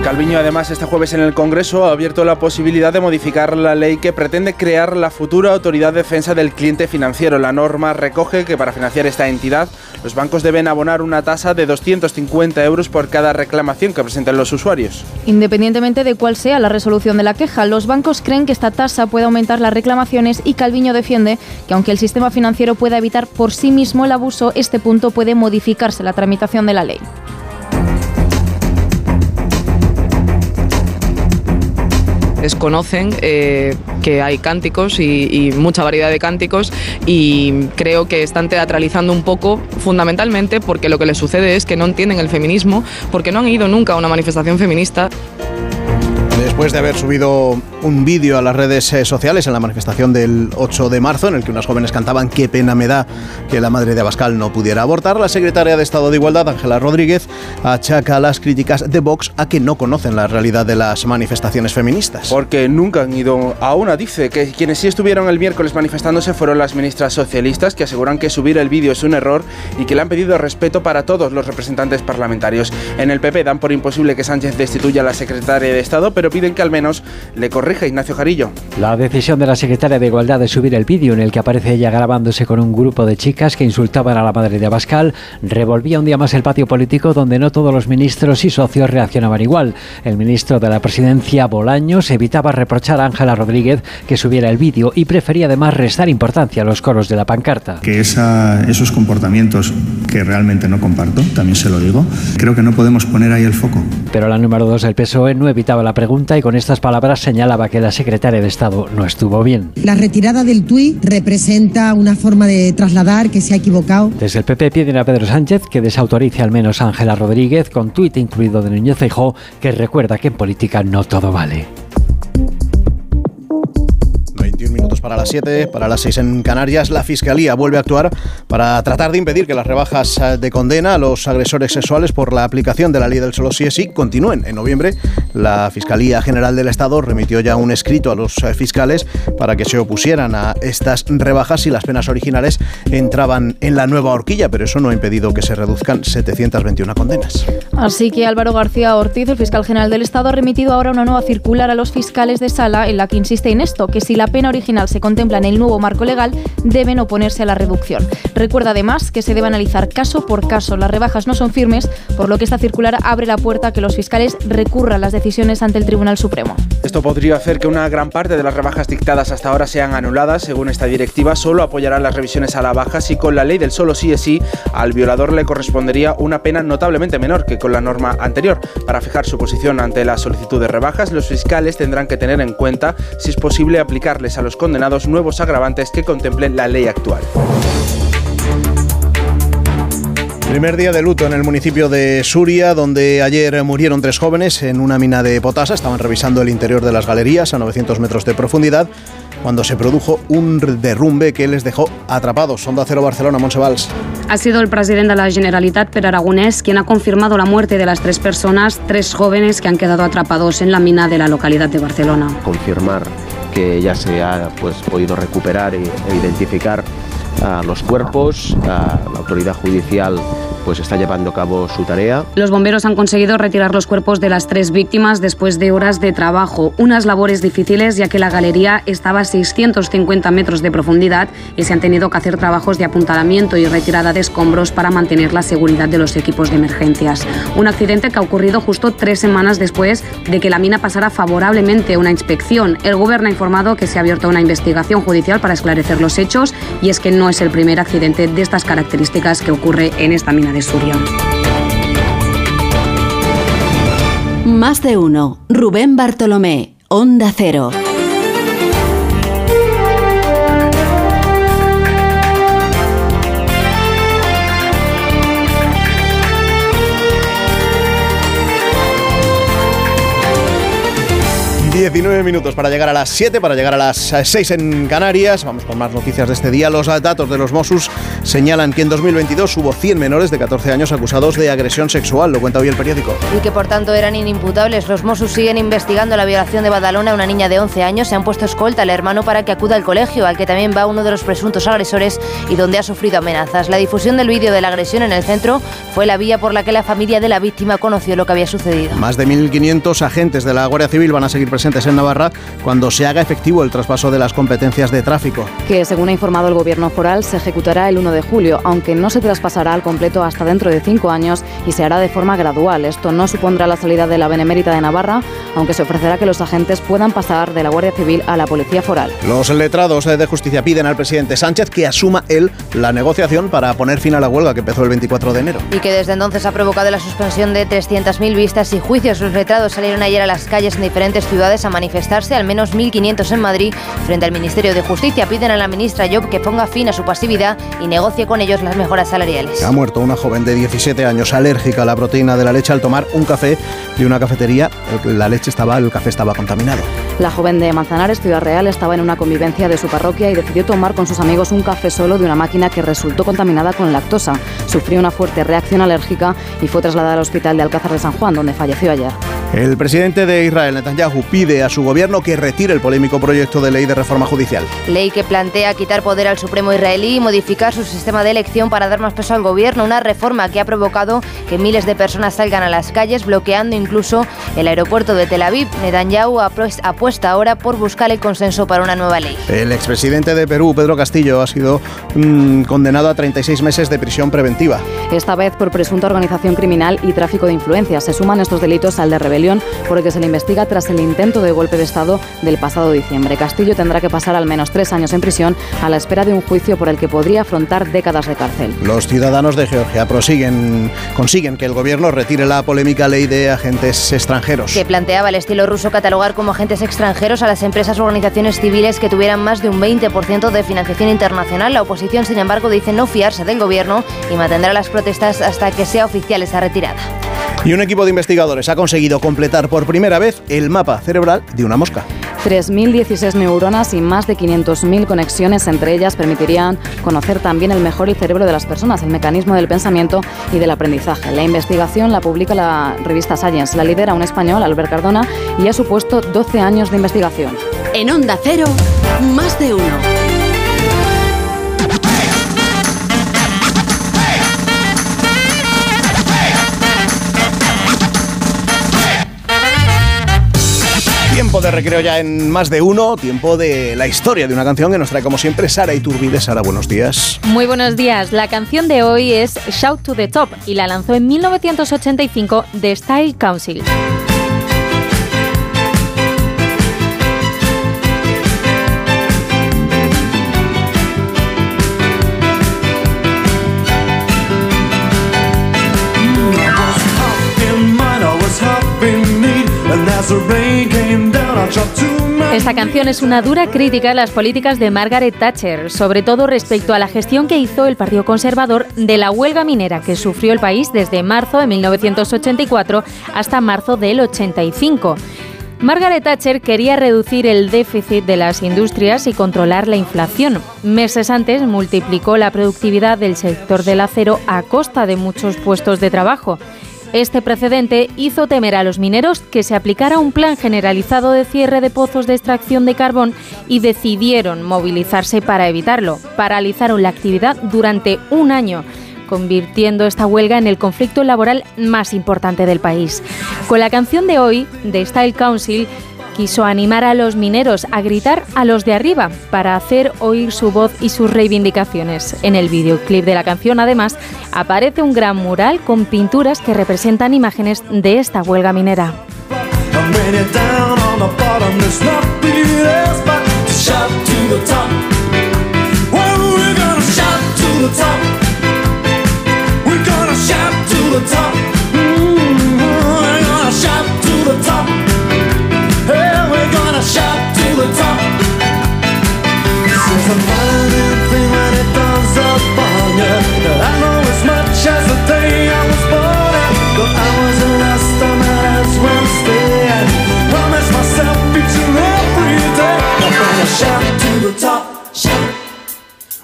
Calviño además este jueves en el Congreso ha abierto la posibilidad de modificar la ley que pretende crear la futura Autoridad de Defensa del Cliente Financiero. La norma recoge que para financiar esta entidad los bancos deben abonar una tasa de 250 euros por cada reclamación que presenten los usuarios. Independientemente de cuál sea la resolución de la queja, los bancos creen que esta tasa puede aumentar las reclamaciones y Calviño defiende que aunque el sistema financiero pueda evitar por sí mismo el abuso, este punto puede modificarse la tramitación de la ley. Desconocen eh, que hay cánticos y, mucha variedad de cánticos y creo que están teatralizando un poco fundamentalmente porque lo que les sucede es que no entienden el feminismo, porque no han ido nunca a una manifestación feminista. Después de haber subido un vídeo a las redes eh, sociales en la manifestación del 8 de marzo, en el que unas jóvenes cantaban qué pena me da que la madre de Abascal no pudiera abortar, la secretaria de Estado de Igualdad, Ángela Rodríguez, achaca las críticas de Vox a que no conocen la realidad de las manifestaciones feministas. Porque nunca han ido a una. Dice que quienes sí estuvieron el miércoles manifestándose fueron las ministras socialistas, que aseguran que subir el vídeo es un error y que le han pedido respeto para todos los representantes parlamentarios. En el PP dan por imposible que Sánchez destituya a la secretaria de Estado, pero piden que al menos le corrija Ignacio Jarillo. La decisión de la secretaria de Igualdad de subir el vídeo en el que aparece ella grabándose con un grupo de chicas que insultaban a la madre de Abascal revolvía un día más el patio político donde no todos los ministros y socios reaccionaban igual. El ministro de la presidencia, Bolaños, evitaba reprochar a Ángela Rodríguez que subiera el vídeo y prefería además restar importancia a los coros de la pancarta. Que esa, esos comportamientos que realmente no comparto, también se lo digo, creo que no podemos poner ahí el foco. Pero la número dos del PSOE no evitaba la pregunta y con estas palabras señalaba que la secretaria de Estado no estuvo bien. La retirada del tuit representa una forma de trasladar que se ha equivocado. Desde el PP piden a Pedro Sánchez que desautorice al menos a Ángela Rodríguez con tuit incluido de Núñez Feijóo que recuerda que en política no todo vale. Para las 7, para las 6 en Canarias, la Fiscalía vuelve a actuar para tratar de impedir que las rebajas eh, de condena a los agresores sexuales por la aplicación de la ley del solo sí es sí continúen. En noviembre, la Fiscalía General del Estado remitió ya un escrito a los eh, fiscales para que se opusieran a estas rebajas y las penas originales entraban en la nueva horquilla, pero eso no ha impedido que se reduzcan 721 condenas. Así que Álvaro García Ortiz, el fiscal general del Estado, ha remitido ahora una nueva circular a los fiscales de sala en la que insiste en esto, que si la pena original se contempla en el nuevo marco legal, deben oponerse a la reducción. Recuerda además que se debe analizar caso por caso. Las rebajas no son firmes, por lo que esta circular abre la puerta a que los fiscales recurran las decisiones ante el Tribunal Supremo. Esto podría hacer que una gran parte de las rebajas dictadas hasta ahora sean anuladas. Según esta directiva, solo apoyarán las revisiones a la baja si con la ley del solo sí es sí al violador le correspondería una pena notablemente menor que con la norma anterior. Para fijar su posición ante la solicitud de rebajas, los fiscales tendrán que tener en cuenta si es posible aplicarles a los condenados nuevos agravantes que contemplen la ley actual. Primer día de luto en el municipio de Suria, donde ayer murieron tres jóvenes en una mina de potasa. Estaban revisando el interior de las galerías a 900 metros de profundidad cuando se produjo un derrumbe que les dejó atrapados. Sonda Cero Barcelona, Monsevals. Ha sido el presidente de la Generalitat, Per Aragonés, quien ha confirmado la muerte de las tres personas, tres jóvenes que han quedado atrapados en la mina de la localidad de Barcelona. Confirmar que ya se ha pues, podido recuperar e identificar a los cuerpos, a la autoridad judicial pues está llevando a cabo su tarea. Los bomberos han conseguido retirar los cuerpos de las tres víctimas después de horas de trabajo, unas labores difíciles ya que la galería estaba a 650 metros de profundidad y se han tenido que hacer trabajos de apuntalamiento y retirada de escombros para mantener la seguridad de los equipos de emergencias. Un accidente que ha ocurrido justo tres semanas después de que la mina pasara favorablemente una inspección. El gobierno ha informado que se ha abierto una investigación judicial para esclarecer los hechos y es que no es el primer accidente de estas características que ocurre en esta mina de Suria. Más de uno. Rubén Bartolomé, Onda Cero. ...19 minutos para llegar a las 7, para llegar a las 6 en Canarias. Vamos con más noticias de este día. Los datos de los Mossos señalan que en 2022 hubo 100 menores de 14 años acusados de agresión sexual, lo cuenta hoy el periódico. Y que por tanto eran inimputables. Los Mossos siguen investigando la violación de Badalona a una niña de 11 años. Se han puesto escolta al hermano para que acuda al colegio, al que también va uno de los presuntos agresores y donde ha sufrido amenazas. La difusión del vídeo de la agresión en el centro fue la vía por la que la familia de la víctima conoció lo que había sucedido. Más de 1.500 agentes de la Guardia Civil van a seguir presentes en Navarra cuando se haga efectivo el traspaso de las competencias de tráfico. Que según ha informado el Gobierno foral se ejecutará el 1 de julio, aunque no se traspasará al completo hasta dentro de cinco años y se hará de forma gradual. Esto no supondrá la salida de la Benemérita de Navarra, aunque se ofrecerá que los agentes puedan pasar de la Guardia Civil a la Policía Foral. Los letrados de justicia piden al presidente Sánchez que asuma él la negociación para poner fin a la huelga que empezó el 24 de enero. Y que desde entonces ha provocado la suspensión de 300.000 vistas y juicios. Los letrados salieron ayer a las calles en diferentes ciudades a manifestarse, al menos 1.500 en Madrid, frente al Ministerio de Justicia. Piden a la ministra Job que ponga fin a su pasividad y negocie con ellos las mejoras salariales. Ha muerto una joven de 17 años alérgica a la proteína de la leche al tomar un café de una cafetería. La leche estaba, el café estaba contaminado. La joven de Manzanares, Ciudad Real, estaba en una convivencia de su parroquia y decidió tomar con sus amigos un café solo de una máquina que resultó contaminada con lactosa. Sufrió una fuerte reacción alérgica y fue trasladada al hospital de Alcázar de San Juan, donde falleció ayer. El presidente de Israel, Netanyahu, pide a su gobierno que retire el polémico proyecto de ley de reforma judicial. Ley que plantea quitar poder al Supremo israelí y modificar su sistema de elección para dar más peso al gobierno. Una reforma que ha provocado que miles de personas salgan a las calles, bloqueando incluso el aeropuerto de Tel Aviv. Netanyahu apuesta ahora por buscar el consenso para una nueva ley. El expresidente de Perú, Pedro Castillo, ha sido mm, condenado a 36 meses de prisión preventiva. Esta vez por presunta organización criminal y tráfico de influencias. Se suman estos delitos al de rebelión por el que se le investiga tras el intento de golpe de Estado del pasado diciembre. Castillo tendrá que pasar al menos tres años en prisión a la espera de un juicio por el que podría afrontar décadas de cárcel. Los ciudadanos de Georgia prosiguen, consiguen que el gobierno retire la polémica ley de agentes extranjeros. Que planteaba el estilo ruso catalogar como agentes extranjeros a las empresas o organizaciones civiles que tuvieran más de un 20% de financiación internacional. La oposición, sin embargo, dice no fiarse del gobierno y mantendrá las protestas hasta que sea oficial esa retirada. Y un equipo de investigadores ha conseguido completar por primera vez el mapa cerebral de una mosca. 3.016 neuronas y más de 500.000 conexiones entre ellas permitirían conocer también el mejor el cerebro de las personas, el mecanismo del pensamiento y del aprendizaje. La investigación la publica la revista Science, la lidera un español, Albert Cardona, y ha supuesto 12 años de investigación. En Onda Cero, más de uno. Tiempo de recreo ya en más de uno, tiempo de la historia de una canción que nos trae como siempre Sara Iturbide. Sara, buenos días. Muy buenos días. La canción de hoy es Shout to the Top y la lanzó en 1985 The Style Council. Esta canción es una dura crítica a las políticas de Margaret Thatcher, sobre todo respecto a la gestión que hizo el Partido Conservador de la huelga minera que sufrió el país desde marzo de 1984 hasta marzo del 85. Margaret Thatcher quería reducir el déficit de las industrias y controlar la inflación. Meses antes multiplicó la productividad del sector del acero a costa de muchos puestos de trabajo. Este precedente hizo temer a los mineros que se aplicara un plan generalizado de cierre de pozos de extracción de carbón y decidieron movilizarse para evitarlo. Paralizaron la actividad durante un año convirtiendo esta huelga en el conflicto laboral más importante del país. Con la canción de hoy, de Style Council, quiso animar a los mineros a gritar a los de arriba para hacer oír su voz y sus reivindicaciones. En el videoclip de la canción, además, aparece un gran mural con pinturas que representan imágenes de esta huelga minera.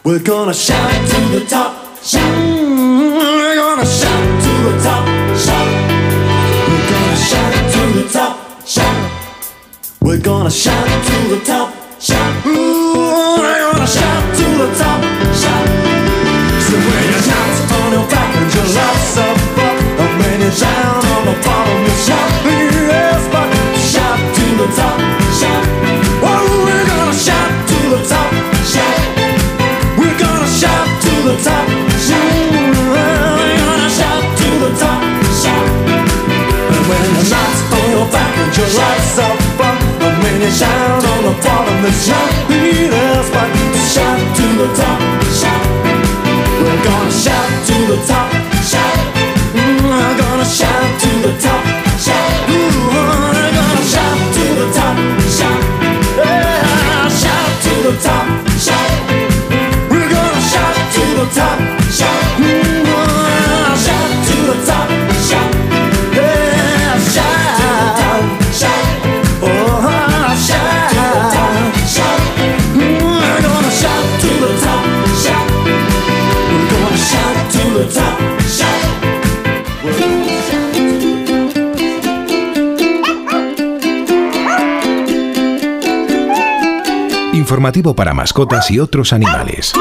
We're gonna shout bottom, the shout leaders but shout to the top, shout. We're gonna shout to the top, Informativo para mascotas y otros animales.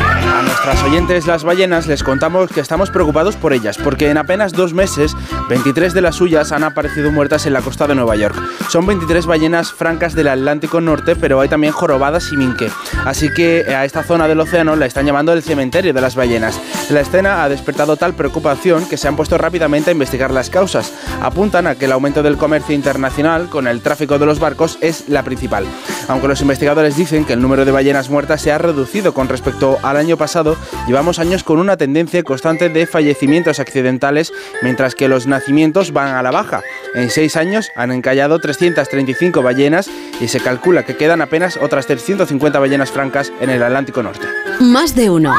A nuestras oyentes las ballenas les contamos que estamos preocupados por ellas, porque en apenas dos meses 23 de las suyas han aparecido muertas en la costa de Nueva York. Son 23 ballenas francas del Atlántico Norte, pero hay también jorobadas y minke. Así que a esta zona del océano la están llamando el cementerio de las ballenas. La escena ha despertado tal preocupación que se han puesto rápidamente a investigar las causas. Apuntan a que el aumento del comercio internacional con el tráfico de los barcos es la principal. Aunque los investigadores dicen que el número de ballenas muertas se ha reducido con respecto al año pasado, llevamos años con una tendencia constante de fallecimientos accidentales, mientras que los nacimientos van a la baja. En seis años han encallado 335 ballenas y se calcula que quedan apenas otras 350 ballenas francas en el Atlántico Norte. Más de uno.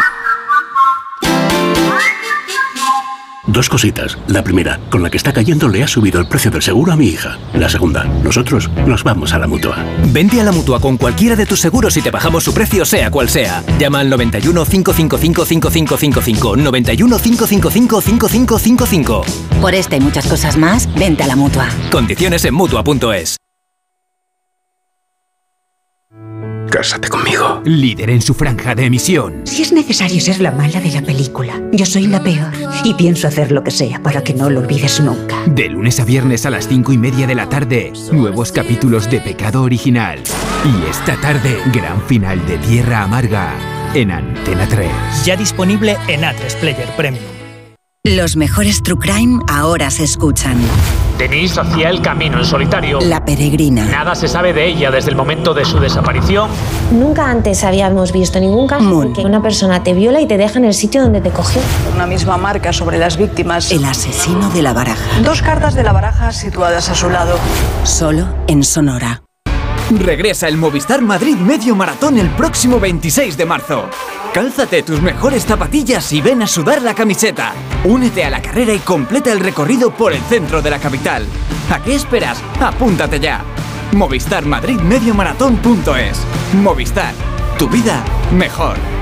Dos cositas. La primera, con la que está cayendo le ha subido el precio del seguro a mi hija. La segunda, nosotros nos vamos a la mutua. Vente a la mutua con cualquiera de tus seguros y te bajamos su precio, sea cual sea. Llama al 91 555 5555. 91 555 5555. Por esta y muchas cosas más, vente a la mutua. Condiciones en mutua.es. Cásate conmigo. Líder en su franja de emisión. Si es necesario ser la mala de la película, yo soy la peor. Y pienso hacer lo que sea para que no lo olvides nunca. De lunes a viernes a las cinco y media de la tarde, nuevos capítulos de Pecado Original. Y esta tarde, gran final de Tierra Amarga en Antena 3. Ya disponible en A3 Player Premium. Los mejores True Crime ahora se escuchan. Denise hacía el camino en solitario. La peregrina. Nada se sabe de ella desde el momento de su desaparición. Nunca antes habíamos visto ningún caso en que una persona te viola y te deja en el sitio donde te cogió. Una misma marca sobre las víctimas. El asesino de la baraja. Dos cartas de la baraja situadas a su lado. Solo en Sonora. Regresa el Movistar Madrid Medio Maratón el próximo 26 de marzo. Cálzate tus mejores zapatillas y ven a sudar la camiseta. Únete a la carrera y completa el recorrido por el centro de la capital. ¿A qué esperas? Apúntate ya. Movistar Madrid Medio Maratón.es. Movistar. Tu vida mejor.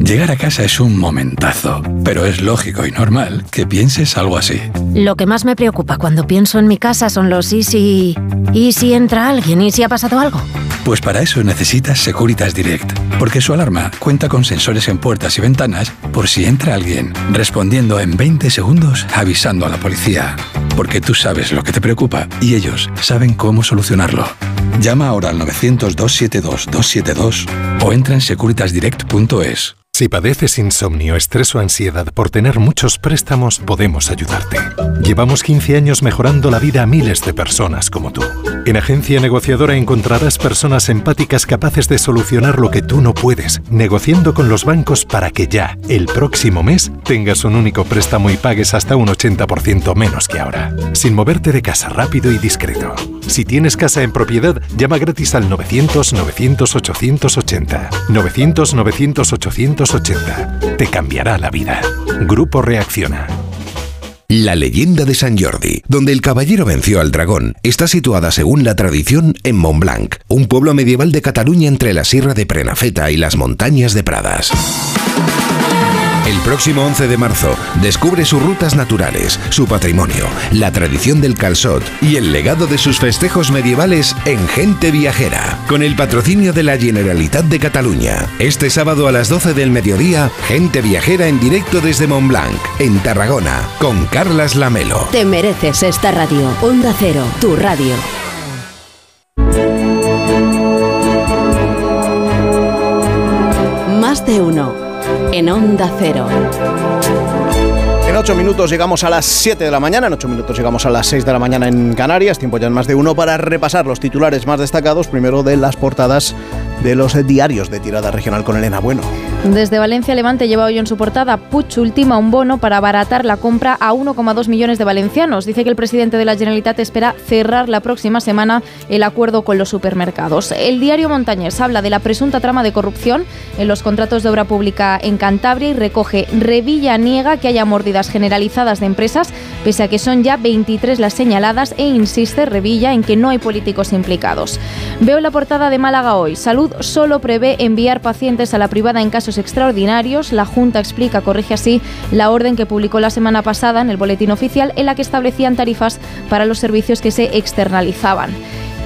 Llegar a casa es un momentazo, pero es lógico y normal que pienses algo así. Lo que más me preocupa cuando pienso en mi casa son los y si... ¿Y si entra alguien? ¿Y si ha pasado algo? Pues para eso necesitas Securitas Direct, porque su alarma cuenta con sensores en puertas y ventanas por si entra alguien, respondiendo en 20 segundos avisando a la policía. Porque tú sabes lo que te preocupa y ellos saben cómo solucionarlo. Llama ahora al 900-272-272 o entra en securitasdirect.es. Si padeces insomnio, estrés o ansiedad por tener muchos préstamos, podemos ayudarte. Llevamos 15 años mejorando la vida a miles de personas como tú. En Agencia Negociadora encontrarás personas empáticas capaces de solucionar lo que tú no puedes, negociando con los bancos para que ya, el próximo mes, tengas un único préstamo y pagues hasta un 80% menos que ahora. Sin moverte de casa rápido y discreto. Si tienes casa en propiedad, llama gratis al 900-900-880. 900-900-880. Te cambiará la vida. Grupo Reacciona. La leyenda de San Jordi, donde el caballero venció al dragón, está situada según la tradición en Montblanc, un pueblo medieval de Cataluña entre la Sierra de Prenafeta y las montañas de Pradas. El próximo 11 de marzo descubre sus rutas naturales, su patrimonio, la tradición del calzot y el legado de sus festejos medievales en Gente Viajera, con el patrocinio de la Generalitat de Cataluña. Este sábado a las 12 del mediodía, Gente Viajera en directo desde Montblanc, en Tarragona, con Carlas Lamelo. Te mereces esta radio. Onda Cero, tu radio. Más de uno. En Onda Cero. En ocho minutos llegamos a las 7 de la mañana, en ocho minutos llegamos a las 6 de la mañana en Canarias, tiempo ya en más de uno para repasar los titulares más destacados, primero de las portadas de los diarios de tirada regional con Elena Bueno. Desde Valencia Levante lleva hoy en su portada Puig ultima un bono para abaratar la compra a 1,2 millones de valencianos. Dice que el presidente de la Generalitat espera cerrar la próxima semana el acuerdo con los supermercados. El diario Montañés habla de la presunta trama de corrupción en los contratos de obra pública en Cantabria y recoge Revilla niega que haya mordidas generalizadas de empresas, pese a que son ya 23 las señaladas e insiste Revilla en que no hay políticos implicados. Veo la portada de Málaga hoy. Salud solo prevé enviar pacientes a la privada en casos extraordinarios. La Junta explica, corrige así, la orden que publicó la semana pasada en el Boletín Oficial en la que establecían tarifas para los servicios que se externalizaban.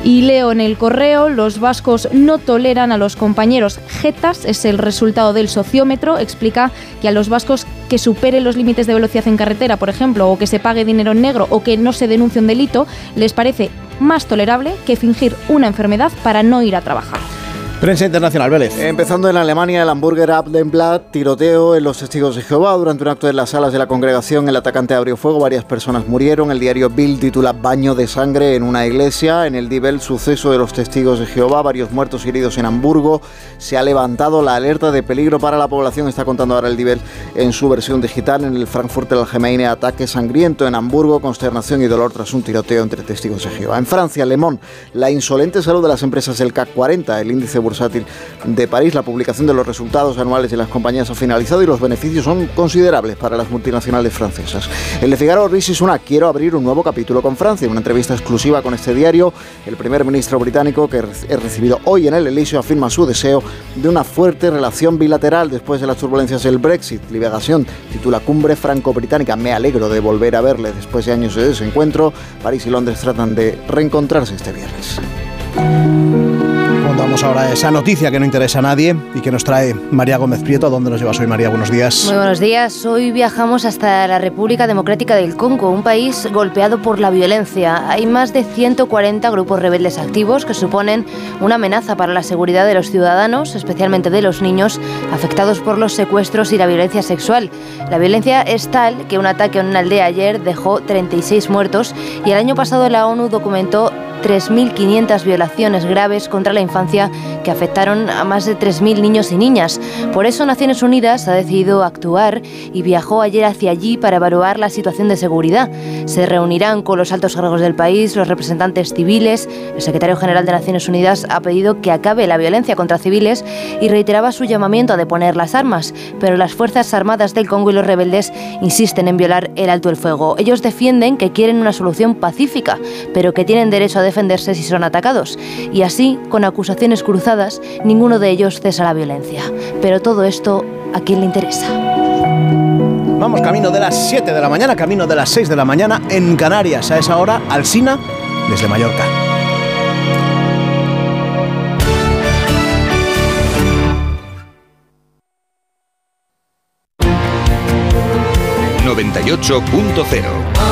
Y leo en el correo, los vascos no toleran a los compañeros jetas, es el resultado del sociómetro, explica que a los vascos que superen los límites de velocidad en carretera, por ejemplo, o que se pague dinero en negro o que no se denuncie un delito, les parece más tolerable que fingir una enfermedad para no ir a trabajar. Prensa Internacional, Vélez. Empezando en Alemania, el hamburger Abendblatt, tiroteo en los testigos de Jehová. Durante un acto en las salas de la congregación, el atacante abrió fuego, varias personas murieron. El diario Bild titula Baño de sangre en una iglesia. En el Dibel, suceso de los testigos de Jehová, varios muertos y heridos en Hamburgo. Se ha levantado la alerta de peligro para la población, está contando ahora el Dibel en su versión digital. En el Frankfurt Allgemeine, ataque sangriento en Hamburgo, consternación y dolor tras un tiroteo entre testigos de Jehová. En Francia, Le Monde, la insolente salud de las empresas del CAC 40, el índice bursátil de París. La publicación de los resultados anuales de las compañías ha finalizado y los beneficios son considerables para las multinacionales francesas. El de Figaro Rishi Sunak quiero abrir un nuevo capítulo con Francia. En una entrevista exclusiva con este diario, el primer ministro británico que he recibido hoy en el Elíseo afirma su deseo de una fuerte relación bilateral después de las turbulencias del Brexit. Liberación titula Cumbre Franco-Británica. Me alegro de volver a verle después de años de desencuentro. París y Londres tratan de reencontrarse este viernes. Contamos ahora esa noticia que no interesa a nadie y que nos trae María Gómez Prieto. ¿A dónde nos llevas hoy, María? Buenos días. Muy buenos días. Hoy viajamos hasta la República Democrática del Congo, un país golpeado por la violencia. Hay más de 140 grupos rebeldes activos que suponen una amenaza para la seguridad de los ciudadanos, especialmente de los niños, afectados por los secuestros y la violencia sexual. La violencia es tal que un ataque en una aldea ayer dejó 36 muertos y el año pasado la ONU documentó 3.500 violaciones graves contra la infancia que afectaron a más de 3.000 niños y niñas. Por eso Naciones Unidas ha decidido actuar y viajó ayer hacia allí para evaluar la situación de seguridad. Se reunirán con los altos cargos del país, los representantes civiles. El secretario general de Naciones Unidas ha pedido que acabe la violencia contra civiles y reiteraba su llamamiento a deponer las armas. Pero las Fuerzas Armadas del Congo y los rebeldes insisten en violar el alto el fuego. Ellos defienden que quieren una solución pacífica, pero que tienen derecho a defenderse si son atacados. Y así, con acusaciones cruzadas, ninguno de ellos cesa la violencia. Pero todo esto, ¿a quién le interesa? Vamos camino de las 7 de la mañana, camino de las 6 de la mañana en Canarias. A esa hora, Alsina, desde Mallorca. 98.0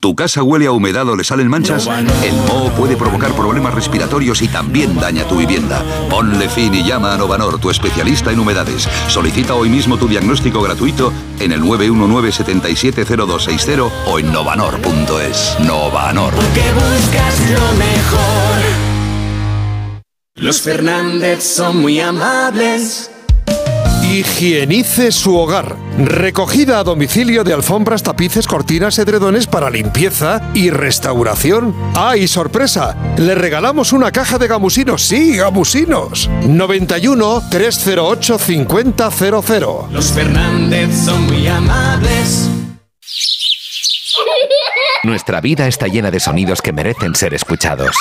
¿Tu casa huele a humedad o le salen manchas? El moho puede provocar problemas respiratorios y también daña tu vivienda. Ponle fin y llama a Novanor, tu especialista en humedades. Solicita hoy mismo tu diagnóstico gratuito en el 919-770260 o en novanor.es. Novanor. Porque buscas lo mejor. Los Fernández son muy amables. Higienice su hogar. Recogida a domicilio de alfombras, tapices, cortinas, edredones para limpieza y restauración. ¡Ah, y sorpresa! Le regalamos una caja de gamusinos. Sí, gamusinos. 91 308 5000. Los Fernández son muy amables. Nuestra vida está llena de sonidos que merecen ser escuchados.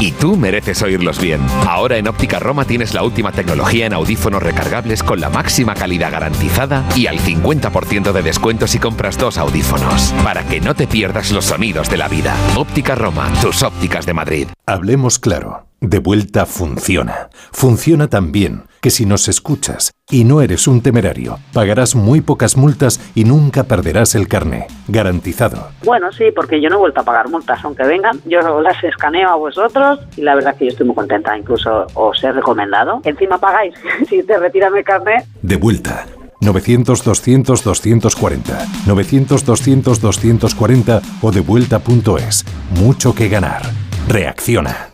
Y tú mereces oírlos bien. Ahora en Óptica Roma tienes la última tecnología en audífonos recargables con la máxima calidad garantizada y al 50% de descuento si compras dos audífonos. Para que no te pierdas los sonidos de la vida. Óptica Roma, tus ópticas de Madrid. Hablemos claro. De vuelta funciona. Funciona tan bien que si nos escuchas y no eres un temerario, pagarás muy pocas multas y nunca perderás el carné. Garantizado. Bueno, sí, porque yo no he vuelto a pagar multas, aunque vengan. Yo las escaneo a vosotros y la verdad es que yo estoy muy contenta. Incluso os he recomendado. Encima pagáis si te retiran el carné. De vuelta. 900-200-240. 900-200-240 o devuelta.es. Mucho que ganar. Reacciona.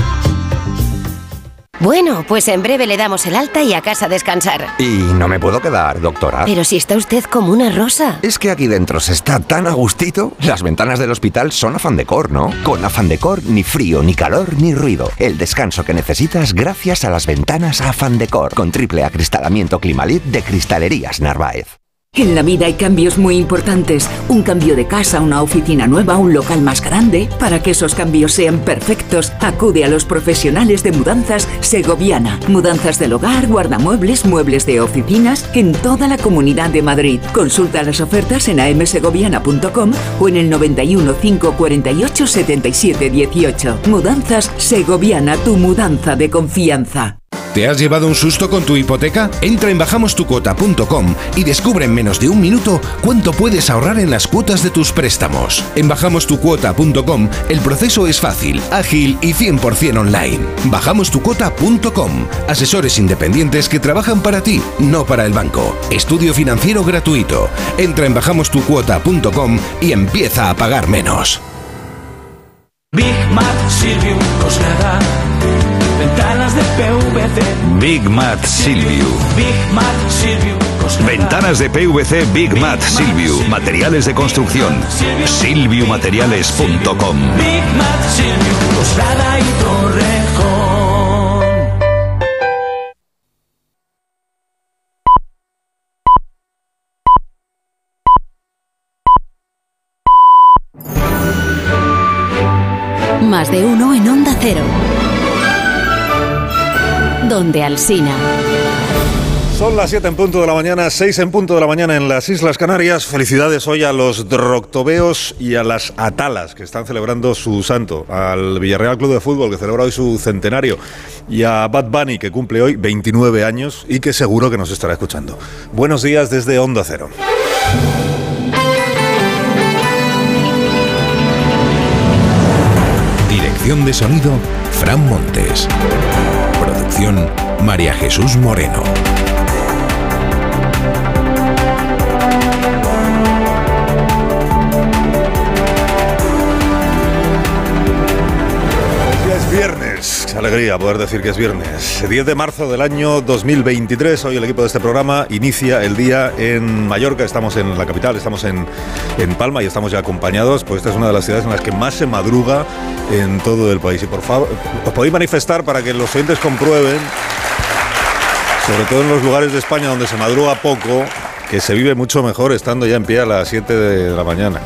Bueno, pues en breve le damos el alta y a casa a descansar. Y no me puedo quedar, doctora. Pero si está usted como una rosa. Es que aquí dentro se está tan a gustito. Las ventanas del hospital son afán decor, ¿no? Con afán decor, ni frío, ni calor, ni ruido. El descanso que necesitas gracias a las ventanas afán decor. Con triple acristalamiento Climalit de Cristalerías Narváez. En la vida hay cambios muy importantes. Un cambio de casa, una oficina nueva, un local más grande. Para que esos cambios sean perfectos, acude a los profesionales de mudanzas Segoviana. Mudanzas del hogar, guardamuebles, muebles de oficinas en toda la comunidad de Madrid. Consulta las ofertas en amsegoviana.com o en el 91 548 77 18. Mudanzas Segoviana, tu mudanza de confianza. ¿Te has llevado un susto con tu hipoteca? Entra en bajamostucuota.com y descubre en menos de un minuto cuánto puedes ahorrar en las cuotas de tus préstamos. En bajamostucuota.com el proceso es fácil, ágil y 100% online. Bajamostucuota.com Asesores independientes que trabajan para ti, no para el banco. Estudio financiero gratuito. Entra en bajamostucuota.com y empieza a pagar menos. Ventanas de PVC. Big Mat Silviu. Big Mat Cosnada. Ventanas de PVC Big Mat Silviu. Materiales de construcción. Silviumateriales.com. Big Mat Silvium Cosnada y Torrejón. Más de uno en Onda Cero. Donde Alsina. Son las 7 en punto de la mañana, 6 en punto de la mañana en las Islas Canarias. Felicidades hoy a los droctobeos y a las atalas que están celebrando su santo. Al Villarreal Club de Fútbol que celebra hoy su centenario. Y a Bad Bunny que cumple hoy 29 años y que seguro que nos estará escuchando. Buenos días desde Onda Cero. Dirección de sonido, Fran Montes. María Jesús Moreno. Alegría poder decir que es viernes. 10 de marzo del año 2023. Hoy el equipo de este programa inicia el día en Mallorca. Estamos en la capital, estamos en, en Palma y estamos ya acompañados. Pues esta es una de las ciudades en las que más se madruga en todo el país. Y por favor, os podéis manifestar para que los oyentes comprueben, sobre todo en los lugares de España donde se madruga poco, que se vive mucho mejor estando ya en pie a las 7 de la mañana.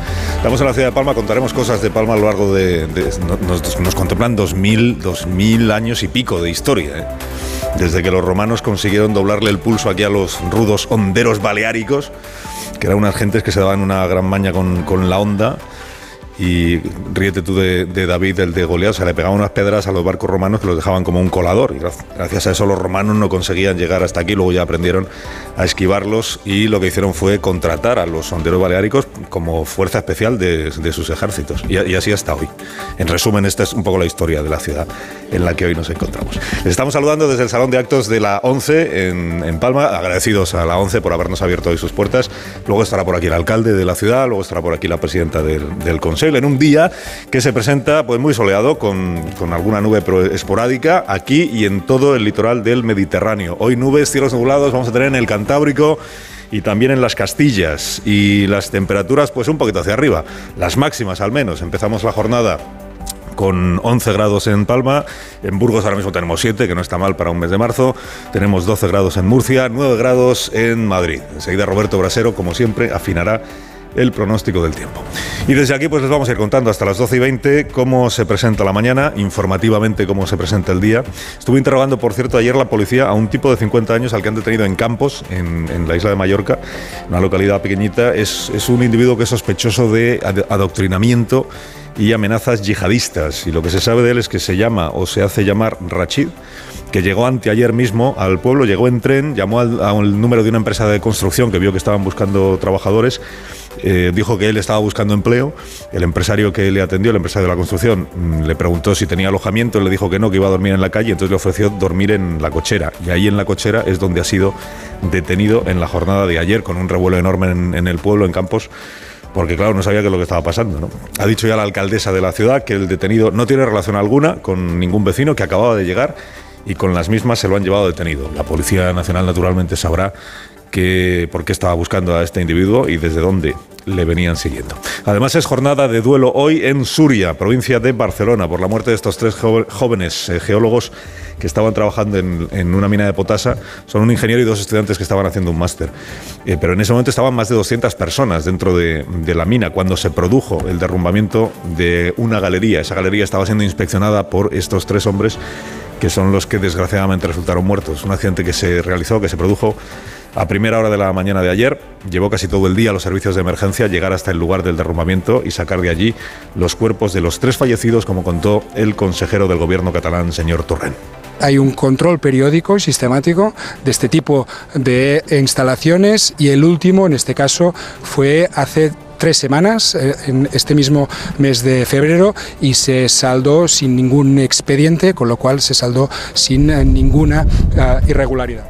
Estamos en la ciudad de Palma, contaremos cosas de Palma a lo largo de... nos, contemplan 2000, 2000 años y pico de historia. ¿eh? Desde que los romanos consiguieron doblarle el pulso aquí a los rudos honderos baleáricos, que eran unas gentes que se daban una gran maña con la onda. Y ríete tú de, de David, el de Goliat, o sea, le pegaban unas pedras a los barcos romanos que los dejaban como un colador. Y gra- gracias a eso los romanos no conseguían llegar hasta aquí, luego ya aprendieron a esquivarlos y lo que hicieron fue contratar a los sonderos baleáricos como fuerza especial de, de sus ejércitos. Y, y así hasta hoy. En resumen, esta es un poco la historia de la ciudad en la que hoy nos encontramos. Les estamos saludando desde el Salón de Actos de la 11 en, en Palma, agradecidos a la 11 por habernos abierto hoy sus puertas. Luego estará por aquí el alcalde de la ciudad, luego estará por aquí la presidenta del, del Consejo, en un día que se presenta pues muy soleado, con, con alguna nube esporádica, aquí y en todo el litoral del Mediterráneo. Hoy nubes, cielos nublados, vamos a tener en el Cantábrico y también en las Castillas y las temperaturas pues un poquito hacia arriba, las máximas al menos. Empezamos la jornada con 11 grados en Palma, en Burgos ahora mismo tenemos 7, que no está mal para un mes de marzo, tenemos 12 grados en Murcia, 9 grados en Madrid. Enseguida Roberto Brasero, como siempre, afinará el pronóstico del tiempo. Y desde aquí pues les vamos a ir contando hasta las 12 y 20 cómo se presenta la mañana, informativamente cómo se presenta el día. Estuve interrogando, por cierto, ayer la policía a un tipo de 50 años al que han detenido en Campos, en, la isla de Mallorca, una localidad pequeñita. Es, un individuo que es sospechoso de ad- adoctrinamiento y amenazas yihadistas. Y lo que se sabe de él es que se llama o se hace llamar Rachid que llegó anteayer mismo al pueblo, llegó en tren, llamó al, al número de una empresa de construcción que vio que estaban buscando trabajadores, eh, dijo que él estaba buscando empleo, el empresario que le atendió, el empresario de la construcción, mm, le preguntó si tenía alojamiento, le dijo que no, que iba a dormir en la calle, entonces le ofreció dormir en la cochera, y ahí en la cochera es donde ha sido detenido en la jornada de ayer, con un revuelo enorme en, en el pueblo, en Campos, porque claro, no sabía qué es lo que estaba pasando. Ha dicho ya la alcaldesa de la ciudad que el detenido no tiene relación alguna con ningún vecino que acababa de llegar y con las mismas se lo han llevado detenido. La Policía Nacional naturalmente sabrá que, por qué estaba buscando a este individuo y desde dónde le venían siguiendo. Además es jornada de duelo hoy en Suria, provincia de Barcelona, por la muerte de estos tres jóvenes eh, geólogos que estaban trabajando en, una mina de potasa. Son un ingeniero y dos estudiantes que estaban haciendo un máster. Eh, pero en ese momento estaban más de 200 personas dentro de, de la mina cuando se produjo el derrumbamiento de una galería. Esa galería estaba siendo inspeccionada por estos tres hombres que son los que desgraciadamente resultaron muertos. Un accidente que se realizó, que se produjo a primera hora de la mañana de ayer. Llevó casi todo el día a los servicios de emergencia llegar hasta el lugar del derrumbamiento y sacar de allí los cuerpos de los tres fallecidos, como contó el consejero del gobierno catalán, señor Torrent hay un control periódico y sistemático de este tipo de instalaciones y el último, en este caso, fue hace tres semanas, eh, en este mismo mes de febrero, y se saldó sin ningún expediente, con lo cual se saldó sin eh, ninguna eh, irregularidad.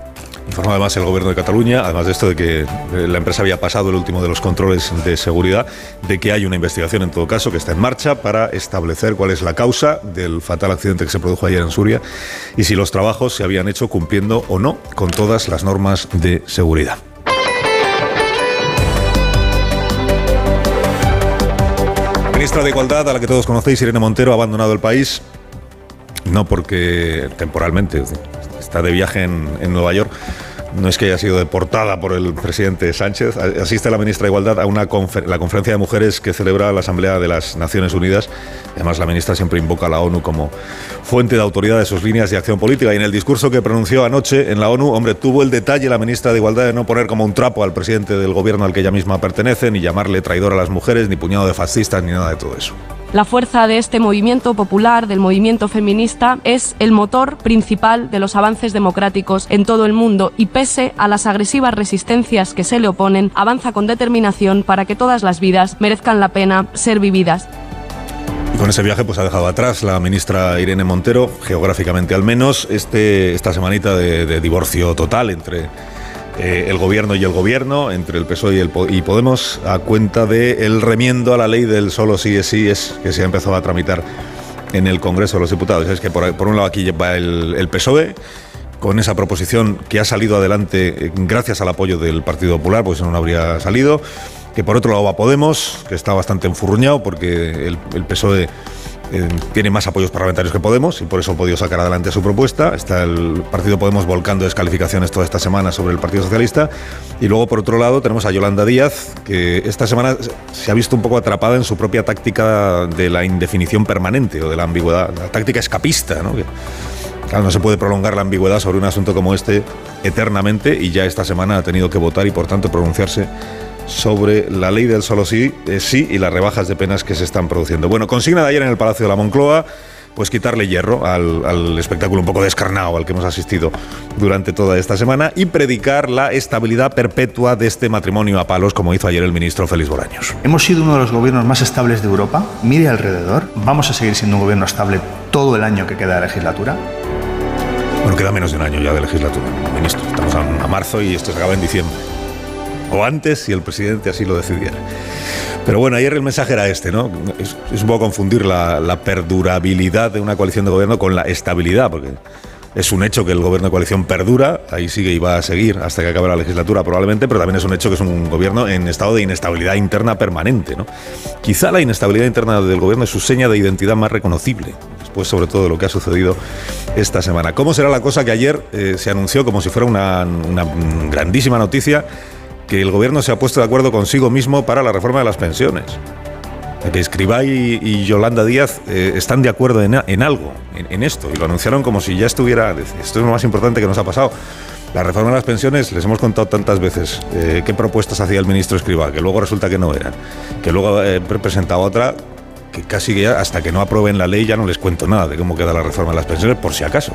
Informa además el gobierno de Cataluña, además de esto de que la empresa había pasado el último de los controles de seguridad, de que hay una investigación en todo caso que está en marcha para establecer cuál es la causa del fatal accidente que se produjo ayer en Suria y si los trabajos se habían hecho cumpliendo o no con todas las normas de seguridad. Ministra de Igualdad, a la que todos conocéis, Irene Montero, ha abandonado el país, no porque temporalmente está de viaje en, en Nueva York, no es que haya sido deportada por el presidente Sánchez. Asiste la ministra de Igualdad a una la conferencia de mujeres que celebra la Asamblea de las Naciones Unidas. Además, la ministra siempre invoca a la ONU como fuente de autoridad de sus líneas de acción política. Y en el discurso que pronunció anoche en la ONU, hombre, tuvo el detalle la ministra de Igualdad de no poner como un trapo al presidente del gobierno al que ella misma pertenece, ni llamarle traidor a las mujeres, ni puñado de fascistas, ni nada de todo eso. La fuerza de este movimiento popular, del movimiento feminista, es el motor principal de los avances democráticos en todo el mundo y pese a las agresivas resistencias que se le oponen, avanza con determinación para que todas las vidas merezcan la pena ser vividas. Con ese viaje pues ha dejado atrás la ministra Irene Montero, geográficamente al menos, este, esta semanita de divorcio total entre eh, el gobierno y el gobierno, entre el PSOE y, el y Podemos, a cuenta del el remiendo a la ley del solo sí es sí es que se ha empezado a tramitar en el Congreso de los Diputados. Es que por, un lado aquí el, el PSOE con esa proposición que ha salido adelante eh, gracias al apoyo del Partido Popular, pues no habría salido. Que por otro lado va Podemos, que está bastante enfurruñado porque el, el PSOE eh, tiene más apoyos parlamentarios que Podemos y por eso ha podido sacar adelante su propuesta. Está el Partido Podemos volcando descalificaciones toda esta semana sobre el Partido Socialista. Y luego, por otro lado, tenemos a Yolanda Díaz, que esta semana se ha visto un poco atrapada en su propia táctica de la indefinición permanente o de la ambigüedad, la táctica escapista, ¿no? claro, no se puede prolongar la ambigüedad sobre un asunto como este eternamente y ya esta semana ha tenido que votar y, por tanto, pronunciarse sobre la ley del solo sí, eh, sí y las rebajas de penas que se están produciendo. Bueno, consigna de ayer en el Palacio de la Moncloa pues quitarle hierro al, espectáculo un poco descarnado al que hemos asistido durante toda esta semana y predicar la estabilidad perpetua de este matrimonio a palos, como hizo ayer el ministro Félix Bolaños. Hemos sido uno de los gobiernos más estables de Europa. Mire alrededor. Vamos a seguir siendo un gobierno estable todo el año que queda de legislatura. Bueno, queda menos de un año ya de legislatura, ministro. Estamos a marzo y esto se acaba en diciembre o antes si el presidente así lo decidiera. Pero bueno, ayer el mensaje era este, ¿no? Es, un poco confundir la, perdurabilidad de una coalición de gobierno con la estabilidad, porque es un hecho que el gobierno de coalición perdura, ahí sigue y va a seguir hasta que acabe la legislatura probablemente, pero también es un hecho que es un gobierno en estado de inestabilidad interna permanente, ¿no? Quizá la inestabilidad interna del gobierno es su seña de identidad más reconocible, después sobre todo de lo que ha sucedido esta semana. ¿Cómo será la cosa que ayer eh, se anunció como si fuera una, una grandísima noticia? Que el gobierno se ha puesto de acuerdo consigo mismo para la reforma de las pensiones. Que Escribá y, Yolanda Díaz eh, están de acuerdo en, algo, en, esto, y lo anunciaron como si ya estuviera. Esto es lo más importante que nos ha pasado. La reforma de las pensiones, les hemos contado tantas veces eh, qué propuestas hacía el ministro Escribá, que luego resulta que no eran. Que luego eh, presentaba otra que casi hasta que no aprueben la ley ya no les cuento nada de cómo queda la reforma de las pensiones, por si acaso.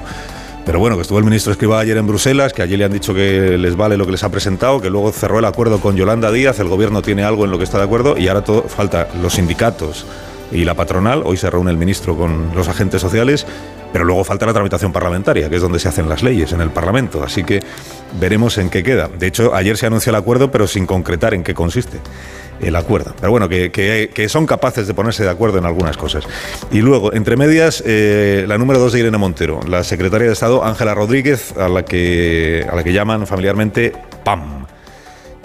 Pero bueno, que estuvo el ministro Escribá ayer en Bruselas, que allí le han dicho que les vale lo que les ha presentado, que luego cerró el acuerdo con Yolanda Díaz, el gobierno tiene algo en lo que está de acuerdo y ahora todo, falta los sindicatos y la patronal. Hoy se reúne el ministro con los agentes sociales, pero luego falta la tramitación parlamentaria, que es donde se hacen las leyes, en el Parlamento. Así que veremos en qué queda. De hecho, ayer se anunció el acuerdo, pero sin concretar en qué consiste el acuerdo. Pero bueno, que, son capaces de ponerse de acuerdo en algunas cosas. Y luego, entre medias, eh, la número dos de Irene Montero, la secretaria de Estado Ángela Rodríguez, a la, que, a la que llaman familiarmente PAM.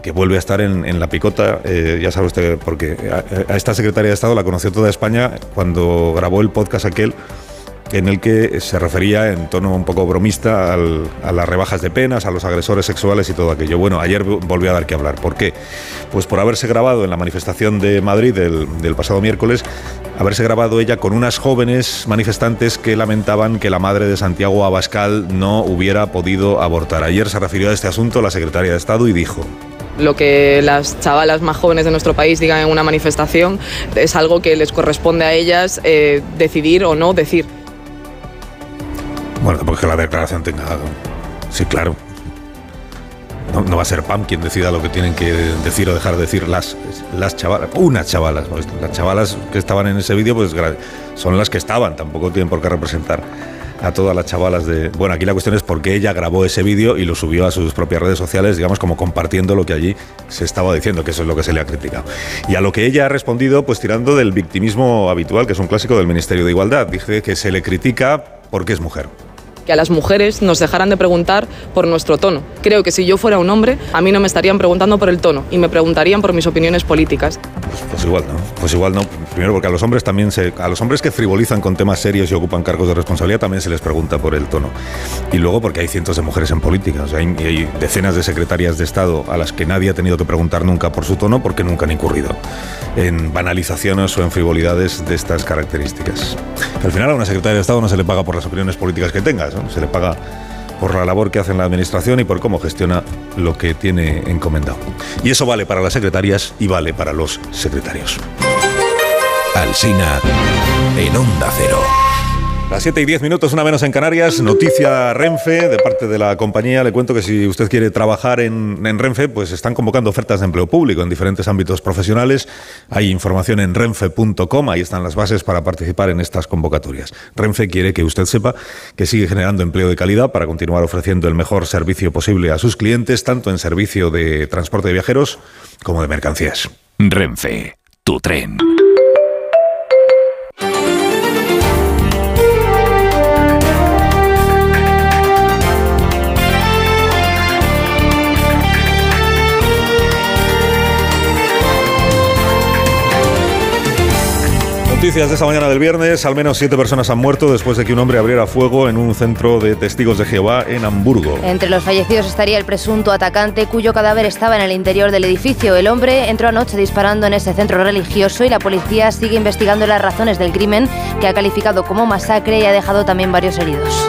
que vuelve a estar en, la picota, eh, ya sabe usted, porque a, a esta secretaria de Estado la conoció toda España cuando grabó el podcast aquel en el que se refería en tono un poco bromista a las rebajas de penas, a los agresores sexuales y todo aquello. Bueno, ayer volvió a dar que hablar. ¿Por qué? Pues por haberse grabado en la manifestación de Madrid del, pasado miércoles, haberse grabado ella con unas jóvenes manifestantes que lamentaban que la madre de Santiago Abascal no hubiera podido abortar. Ayer se refirió a este asunto la secretaria de Estado y dijo lo que las chavalas más jóvenes de nuestro país digan en una manifestación es algo que les corresponde a ellas eh, decidir o no decir. Bueno, porque la declaración tenga... Sí, claro. No, va a ser PAM quien decida lo que tienen que decir o dejar de decir las, las chavalas, unas chavalas. Las chavalas que estaban en ese vídeo pues son las que estaban, tampoco tienen por qué representar a todas las chavalas de... Bueno, aquí la cuestión es por qué ella grabó ese vídeo y lo subió a sus propias redes sociales, digamos, como compartiendo lo que allí se estaba diciendo, que eso es lo que se le ha criticado. Y a lo que ella ha respondido, pues tirando del victimismo habitual, que es un clásico del Ministerio de Igualdad. Dice que se le critica porque es mujer que a las mujeres nos dejaran de preguntar por nuestro tono. Creo que si yo fuera un hombre, a mí no me estarían preguntando por el tono y me preguntarían por mis opiniones políticas. Pues, igual no, pues igual no. Primero porque a los hombres también se, a los hombres que frivolizan con temas serios y ocupan cargos de responsabilidad también se les pregunta por el tono. Y luego porque hay cientos de mujeres en política, o sea, hay, hay decenas de secretarias de Estado a las que nadie ha tenido que preguntar nunca por su tono porque nunca han incurrido en banalizaciones o en frivolidades de estas características. Al final a una secretaria de Estado no se le paga por las opiniones políticas que tengas, se le paga por la labor que hace en la administración y por cómo gestiona lo que tiene encomendado. Y eso vale para las secretarias y vale para los secretarios. Alsina en Onda Cero. Las 7 y 10 minutos, una menos en Canarias. Noticia Renfe de parte de la compañía. Le cuento que si usted quiere trabajar en, Renfe, pues están convocando ofertas de empleo público en diferentes ámbitos profesionales. Hay información en renfe.com, ahí están las bases para participar en estas convocatorias. Renfe quiere que usted sepa que sigue generando empleo de calidad para continuar ofreciendo el mejor servicio posible a sus clientes, tanto en servicio de transporte de viajeros como de mercancías. Renfe, tu tren. Noticias de esta mañana del viernes. Al menos siete personas han muerto después de que un hombre abriera fuego en un centro de testigos de Jehová en Hamburgo. Entre los fallecidos estaría el presunto atacante cuyo cadáver estaba en el interior del edificio. El hombre entró anoche disparando en ese centro religioso y la policía sigue investigando las razones del crimen que ha calificado como masacre y ha dejado también varios heridos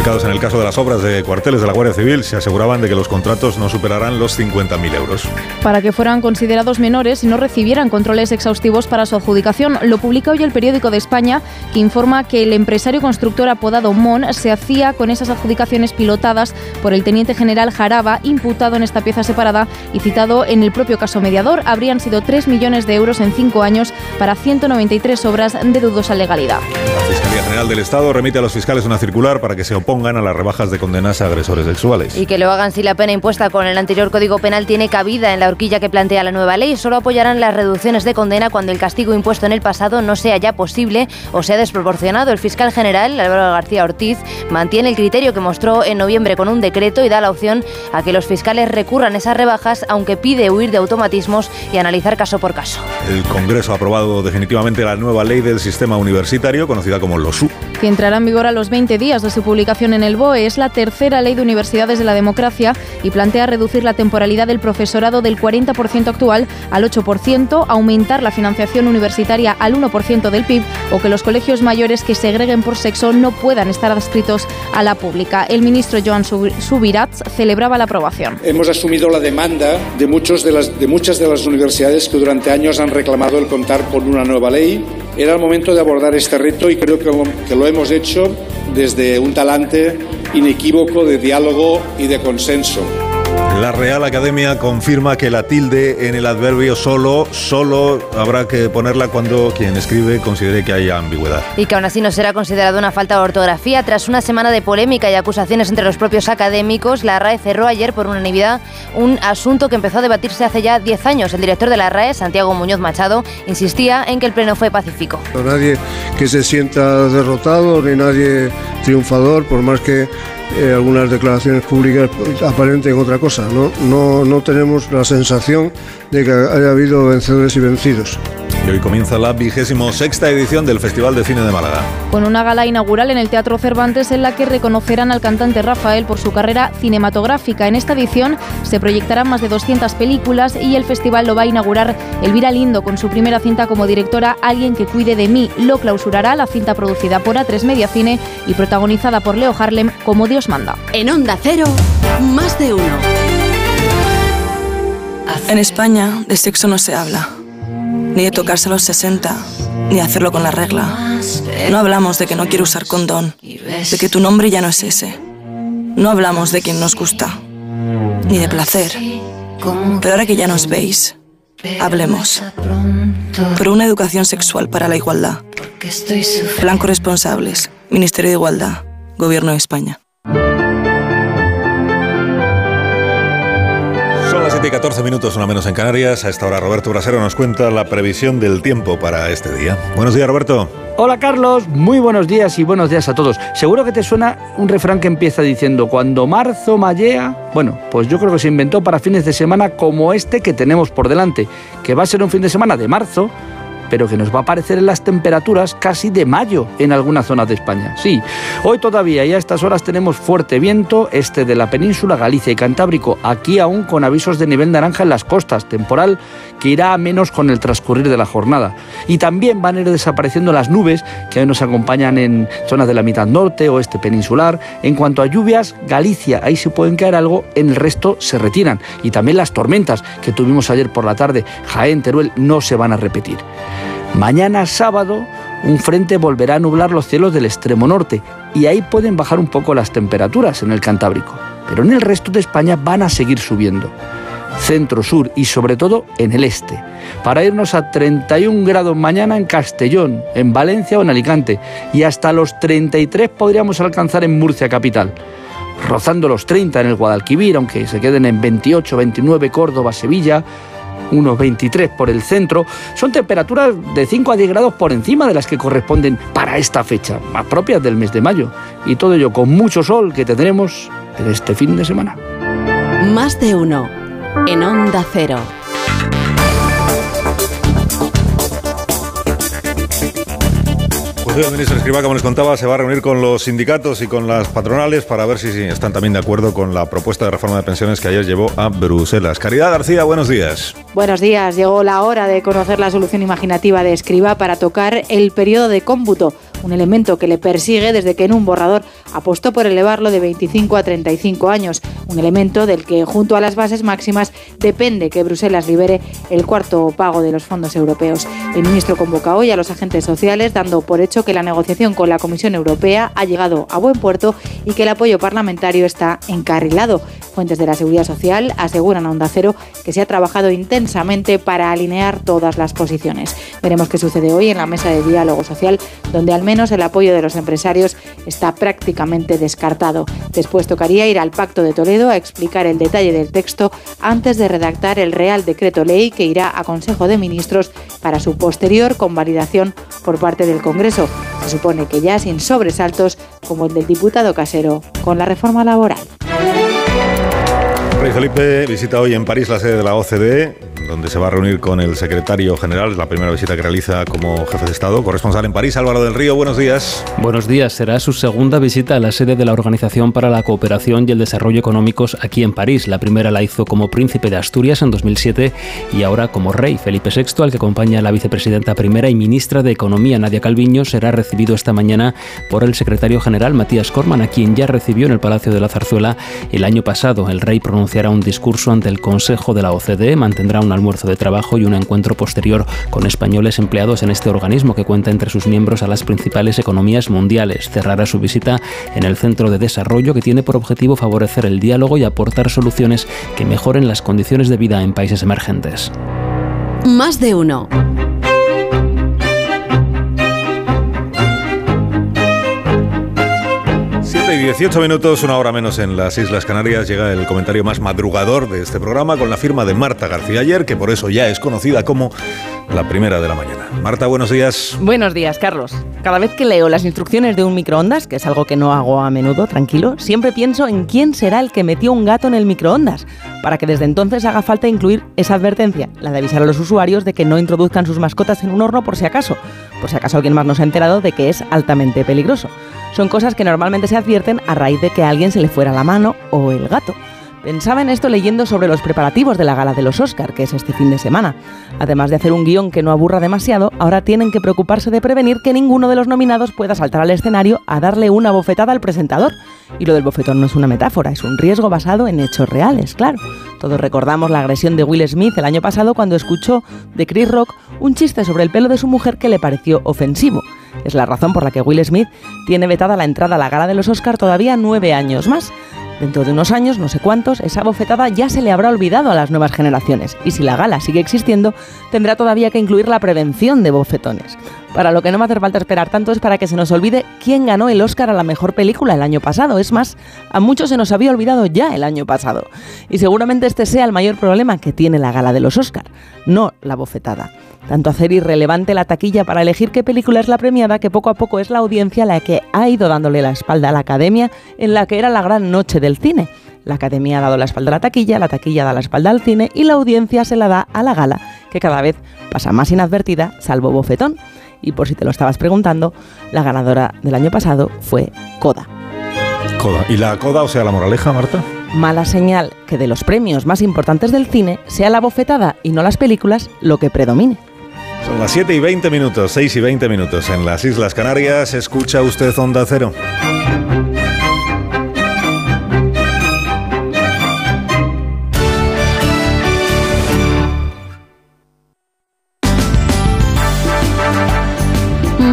implicados en el caso de las obras de cuarteles de la Guardia Civil se aseguraban de que los contratos no superarán los 50.000 euros. Para que fueran considerados menores y no recibieran controles exhaustivos para su adjudicación, lo publica hoy el periódico de España, que informa que el empresario constructor apodado MON se hacía con esas adjudicaciones pilotadas por el teniente general Jaraba, imputado en esta pieza separada y citado en el propio caso mediador. Habrían sido 3 millones de euros en 5 años para 193 obras de dudosa legalidad. La Fiscalía General del Estado remite a los fiscales una circular para que se pongan a las rebajas de condenas a agresores sexuales. Y que lo hagan si la pena impuesta con el anterior Código Penal tiene cabida en la horquilla que plantea la nueva ley. Solo apoyarán las reducciones de condena cuando el castigo impuesto en el pasado no sea ya posible o sea desproporcionado. El fiscal general, Álvaro García Ortiz, mantiene el criterio que mostró en noviembre con un decreto y da la opción a que los fiscales recurran esas rebajas, aunque pide huir de automatismos y analizar caso por caso. El Congreso ha aprobado definitivamente la nueva ley del sistema universitario, conocida como LOSU. Que entrará en vigor a los 20 días de su publicación en el BOE. Es la tercera ley de universidades de la democracia y plantea reducir la temporalidad del profesorado del 40% actual al 8%, aumentar la financiación universitaria al 1% del PIB o que los colegios mayores que segreguen por sexo no puedan estar adscritos a la pública. El ministro Joan Subirats celebraba la aprobación. Hemos asumido la demanda de, muchos de, las, de muchas de las universidades que durante años han reclamado el contar con una nueva ley. Era el momento de abordar este reto y creo que, que lo hemos hecho desde un talante inequívoco de diálogo y de consenso. La Real Academia confirma que la tilde en el adverbio solo, solo habrá que ponerla cuando quien escribe considere que haya ambigüedad. Y que aún así no será considerado una falta de ortografía. Tras una semana de polémica y acusaciones entre los propios académicos, la RAE cerró ayer por unanimidad un asunto que empezó a debatirse hace ya 10 años. El director de la RAE, Santiago Muñoz Machado, insistía en que el pleno fue pacífico. Nadie que se sienta derrotado ni nadie triunfador, por más que eh, algunas declaraciones públicas aparenten otra cosa. ¿No? No, no tenemos la sensación de que haya habido vencedores y vencidos. Y hoy comienza la vigésimo sexta edición del Festival de Cine de Málaga. Con una gala inaugural en el Teatro Cervantes en la que reconocerán al cantante Rafael por su carrera cinematográfica. En esta edición se proyectarán más de 200 películas y el festival lo va a inaugurar Elvira Lindo con su primera cinta como directora Alguien que cuide de mí. Lo clausurará la cinta producida por A3 Media Cine y protagonizada por Leo Harlem como Dios manda. En Onda Cero, más de uno. En España de sexo no se habla, ni de tocarse a los 60, ni hacerlo con la regla. No hablamos de que no quiero usar condón, de que tu nombre ya no es ese. No hablamos de quien nos gusta, ni de placer. Pero ahora que ya nos veis, hablemos. Por una educación sexual para la igualdad. Plan Corresponsables, Ministerio de Igualdad, Gobierno de España. 7 y 14 minutos, una menos en Canarias. A esta hora Roberto Brasero nos cuenta la previsión del tiempo para este día. Buenos días, Roberto. Hola Carlos, muy buenos días y buenos días a todos. Seguro que te suena un refrán que empieza diciendo, cuando marzo mallea, bueno, pues yo creo que se inventó para fines de semana como este que tenemos por delante, que va a ser un fin de semana de marzo, pero que nos va a aparecer en las temperaturas casi de mayo en algunas zonas de España. Sí, hoy todavía y a estas horas tenemos fuerte viento, este de la península, Galicia y Cantábrico, aquí aún con avisos de nivel naranja en las costas, temporal que irá a menos con el transcurrir de la jornada. Y también van a ir desapareciendo las nubes que hoy nos acompañan en zonas de la mitad norte, oeste peninsular. En cuanto a lluvias, Galicia, ahí se pueden caer algo, en el resto se retiran. Y también las tormentas que tuvimos ayer por la tarde, Jaén, Teruel, no se van a repetir. Mañana sábado un frente volverá a nublar los cielos del extremo norte y ahí pueden bajar un poco las temperaturas en el Cantábrico, pero en el resto de España van a seguir subiendo. Centro, sur y sobre todo en el este, para irnos a 31 grados mañana en Castellón, en Valencia o en Alicante y hasta los 33 podríamos alcanzar en Murcia capital rozando los 30 en el Guadalquivir, aunque se queden en 28, 29 Córdoba, Sevilla, unos 23 por el centro, son temperaturas de 5 a 10 grados por encima de las que corresponden para esta fecha, más propias del mes de mayo. Y todo ello con mucho sol que tendremos en este fin de semana. Más de uno. En Onda Cero. El ministro Escrivá, como les contaba, se va a reunir con los sindicatos y con las patronales para ver si, están también de acuerdo con la propuesta de reforma de pensiones que ayer llevó a Bruselas. Caridad García, buenos días. Buenos días. Llegó la hora de conocer la solución imaginativa de Escriba para tocar el periodo de cómputo, un elemento que le persigue desde que en un borrador apostó por elevarlo de 25 a 35 años, un elemento del que junto a las bases máximas depende que Bruselas libere el cuarto pago de los fondos europeos. El ministro convoca hoy a los agentes sociales dando por hecho que la negociación con la Comisión Europea ha llegado a buen puerto y que el apoyo parlamentario está encarrilado. Fuentes de la Seguridad Social aseguran a Onda Cero que se ha trabajado intensamente para alinear todas las posiciones. Veremos qué sucede hoy en la mesa de diálogo social, donde al menos el apoyo de los empresarios está prácticamente descartado. Después tocaría ir al Pacto de Toledo a explicar el detalle del texto antes de redactar el Real Decreto Ley que irá a Consejo de Ministros para su posterior convalidación por parte del Congreso. Se supone que ya sin sobresaltos como el del diputado casero con la reforma laboral. Rey Felipe visita hoy en París la sede de la OCDE, donde se va a reunir con el secretario general. Es la primera visita que realiza como jefe de Estado. Corresponsal en París, Álvaro del Río, buenos días. Buenos días. Será su segunda visita a la sede de la Organización para la Cooperación y el Desarrollo Económicos aquí en París. La primera la hizo como príncipe de Asturias en 2007 y ahora como rey. Felipe VI, al que acompaña a la vicepresidenta primera y ministra de Economía, Nadia Calviño, será recibido esta mañana por el secretario general Matías Corman, a quien ya recibió en el Palacio de la Zarzuela el año pasado. El rey pronunciará un discurso ante el Consejo de la OCDE, mantendrá un almuerzo de trabajo y un encuentro posterior con españoles empleados en este organismo que cuenta entre sus miembros a las principales economías mundiales. Cerrará su visita en el Centro de Desarrollo que tiene por objetivo favorecer el diálogo y aportar soluciones que mejoren las condiciones de vida en países emergentes. Más de uno. 7 y 18 minutos, una hora menos en las Islas Canarias, llega el comentario más madrugador de este programa con la firma de Marta García ayer, que por eso ya es conocida como la primera de la mañana. Marta, buenos días. Buenos días, Carlos. Cada vez que leo las instrucciones de un microondas, que es algo que no hago a menudo, tranquilo, siempre pienso en quién será el que metió un gato en el microondas, para que desde entonces haga falta incluir esa advertencia, la de avisar a los usuarios de que no introduzcan sus mascotas en un horno por si acaso, por si acaso alguien más no se ha enterado de que es altamente peligroso. Son cosas que normalmente se advierten a raíz de que alguien se le fuera la mano o el gato. Pensaba en esto leyendo sobre los preparativos de la gala de los Oscar, que es este fin de semana. Además de hacer un guion que no aburra demasiado, ahora tienen que preocuparse de prevenir que ninguno de los nominados pueda saltar al escenario a darle una bofetada al presentador. Y lo del bofetón no es una metáfora, es un riesgo basado en hechos reales, claro. Todos recordamos la agresión de Will Smith el año pasado cuando escuchó de Chris Rock un chiste sobre el pelo de su mujer que le pareció ofensivo. Es la razón por la que Will Smith tiene vetada la entrada a la gala de los Oscar todavía nueve años más. Dentro de unos años, no sé cuántos, esa bofetada ya se le habrá olvidado a las nuevas generaciones. Y si la gala sigue existiendo, tendrá todavía que incluir la prevención de bofetones. Para lo que no me hace falta esperar tanto es para que se nos olvide quién ganó el Oscar a la mejor película el año pasado. Es más, a muchos se nos había olvidado ya el año pasado. Y seguramente este sea el mayor problema que tiene la gala de los Oscar, no la bofetada. Tanto hacer irrelevante la taquilla para elegir qué película es la premiada que poco a poco es la audiencia la que ha ido dándole la espalda a la academia en la que era la gran noche del cine. La academia ha dado la espalda a la taquilla, la taquilla da la espalda al cine y la audiencia se la da a la gala, que cada vez pasa más inadvertida, salvo bofetón. Y por si te lo estabas preguntando, la ganadora del año pasado fue Coda. Coda. ¿Y la coda, o sea, la moraleja, Marta? Mala señal que de los premios más importantes del cine sea la bofetada y no las películas lo que predomine. Son las 7 y 20 minutos, 6 y 20 minutos en las Islas Canarias. Escucha usted Onda Cero.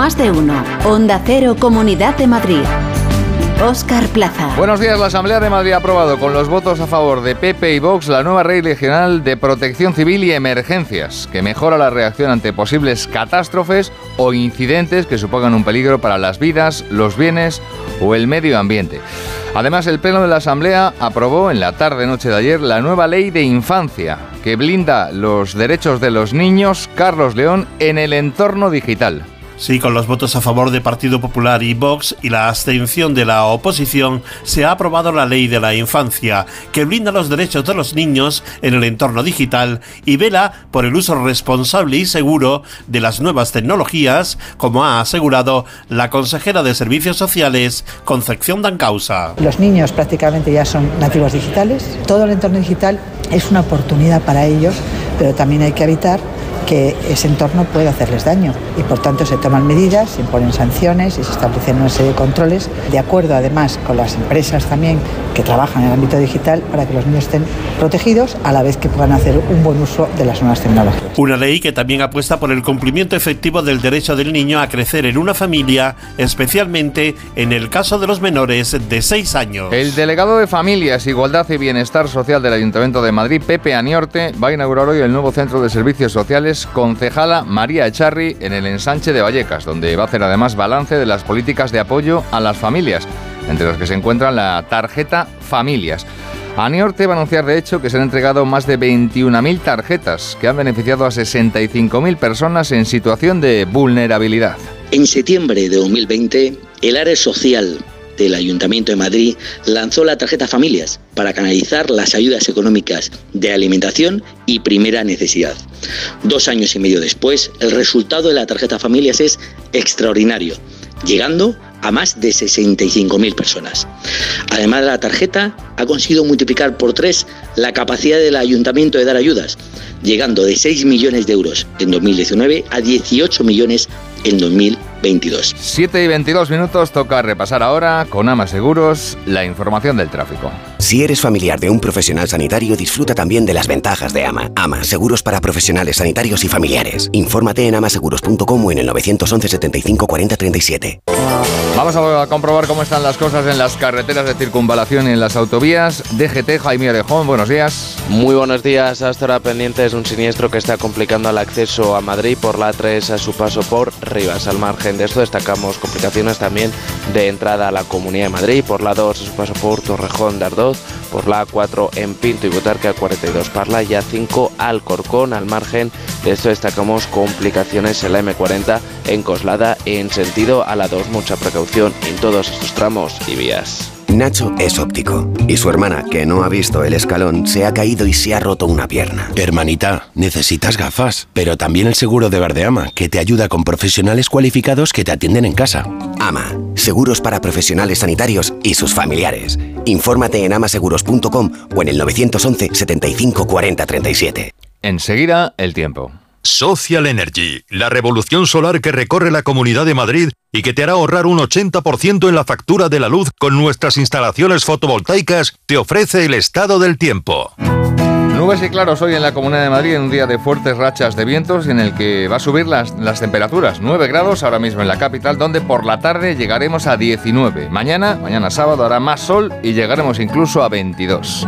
Más de uno. Onda Cero, Comunidad de Madrid. Óscar Plaza. Buenos días. La Asamblea de Madrid ha aprobado con los votos a favor de PP y Vox la nueva ley regional de protección civil y emergencias, que mejora la reacción ante posibles catástrofes o incidentes que supongan un peligro para las vidas, los bienes o el medio ambiente. Además, el Pleno de la Asamblea aprobó en la tarde-noche de ayer la nueva ley de infancia, que blinda los derechos de los niños, Carlos León, en el entorno digital. Sí, con los votos a favor de Partido Popular y Vox y la abstención de la oposición, se ha aprobado la ley de la infancia, que blinda los derechos de los niños en el entorno digital y vela por el uso responsable y seguro de las nuevas tecnologías, como ha asegurado la consejera de Servicios Sociales, Concepción Dancausa. Los niños prácticamente ya son nativos digitales, todo el entorno digital es una oportunidad para ellos, pero también hay que evitar que ese entorno puede hacerles daño y por tanto se toman medidas, se imponen sanciones y se establecen una serie de controles de acuerdo además con las empresas también que trabajan en el ámbito digital para que los niños estén protegidos a la vez que puedan hacer un buen uso de las nuevas tecnologías. Una ley que también apuesta por el cumplimiento efectivo del derecho del niño a crecer en una familia, especialmente en el caso de los menores de 6 años. El delegado de Familias, Igualdad y Bienestar Social del Ayuntamiento de Madrid, Pepe Aniorte, va a inaugurar hoy el nuevo Centro de Servicios Sociales Concejala María Echarri en el ensanche de Vallecas, donde va a hacer además balance de las políticas de apoyo a las familias, entre las que se encuentran la tarjeta Familias. Aniorte va a anunciar de hecho que se han entregado más de 21.000 tarjetas que han beneficiado a 65.000 personas en situación de vulnerabilidad. En septiembre de 2020, el área social del Ayuntamiento de Madrid lanzó la tarjeta Familias para canalizar las ayudas económicas de alimentación y primera necesidad. Dos años y medio después, el resultado de la tarjeta Familias es extraordinario, llegando a más de 65.000 personas. Además de la tarjeta, ha conseguido multiplicar por tres la capacidad del ayuntamiento de dar ayudas, llegando de 6 millones de euros en 2019 a 18 millones en 2022. 7 y 22 minutos toca repasar ahora con Ama Seguros la información del tráfico. Si eres familiar de un profesional sanitario, disfruta también de las ventajas de AMA. AMA, seguros para profesionales sanitarios y familiares. Infórmate en amaseguros.com o en el 911 75 40 37. Vamos a comprobar cómo están las cosas en las carreteras de circunvalación y en las autovías. DGT, Jaime Orejón, buenos días. Muy buenos días. Hasta ahora pendiente es un siniestro que está complicando el acceso a Madrid por la 3 a su paso por Rivas. Al margen de esto destacamos complicaciones también de entrada a la Comunidad de Madrid por la 2 a su paso por Torrejón de Ardoz, por la 4 en Pinto y Butarque, a 42 Parla y a 5 Alcorcón. Al margen de esto destacamos complicaciones en la M40 en Coslada en sentido a la 2. Mucha precaución en todos estos tramos y vías. Nacho es óptico y su hermana, que no ha visto el escalón, se ha caído y se ha roto una pierna. Hermanita, necesitas gafas, pero también el seguro de Verdeama, que te ayuda con profesionales cualificados que te atienden en casa. AMA, seguros para profesionales sanitarios y sus familiares. Infórmate en amaseguros.com o en el 911 75 40 37. Enseguida, el tiempo. Social Energy, la revolución solar que recorre la Comunidad de Madrid y que te hará ahorrar un 80% en la factura de la luz con nuestras instalaciones fotovoltaicas, te ofrece el estado del tiempo. Nubes y claros hoy en la Comunidad de Madrid en un día de fuertes rachas de vientos en el que va a subir las, las temperaturas. 9 grados ahora mismo en la capital, donde por la tarde llegaremos a 19. Mañana, mañana sábado, hará más sol y llegaremos incluso a 22.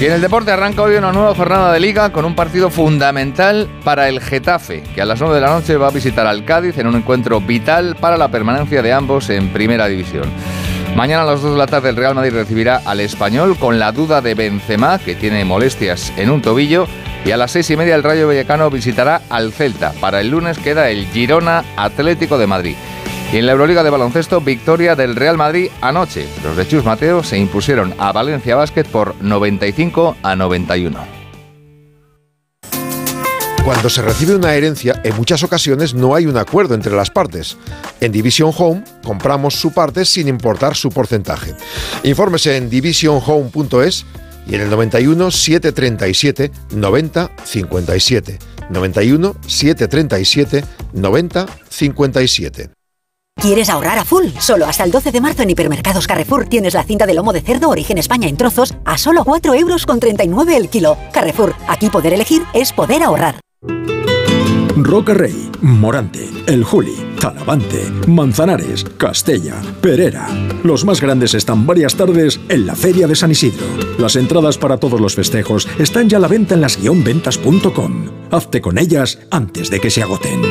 Y en el deporte arranca hoy una nueva jornada de liga con un partido fundamental para el Getafe, que a las 9 de la noche va a visitar al Cádiz en un encuentro vital para la permanencia de ambos en primera división. Mañana a las 2 de la tarde el Real Madrid recibirá al Español con la duda de Benzema, que tiene molestias en un tobillo, y a las 6 y media el Rayo Vallecano visitará al Celta. Para el lunes queda el Girona Atlético de Madrid. Y en la Euroliga de baloncesto, victoria del Real Madrid anoche. Los de Chus Mateo se impusieron a Valencia Basket por 95 a 91. Cuando se recibe una herencia, en muchas ocasiones no hay un acuerdo entre las partes. En Division Home compramos su parte sin importar su porcentaje. Infórmese en divisionhome.es y en el 91 737 90 57. 91 737 90 57. ¿Quieres ahorrar a full? Solo hasta el 12 de marzo en Hipermercados Carrefour tienes la cinta de lomo de cerdo Origen España en trozos a solo 4 euros con 39 el kilo. Carrefour, aquí poder elegir es poder ahorrar. Roca Rey, Morante, El Juli, Talavante, Manzanares, Castella, Perera. Los más grandes están varias tardes en la Feria de San Isidro. Las entradas para todos los festejos están ya a la venta en las-ventas.com. Hazte con ellas antes de que se agoten.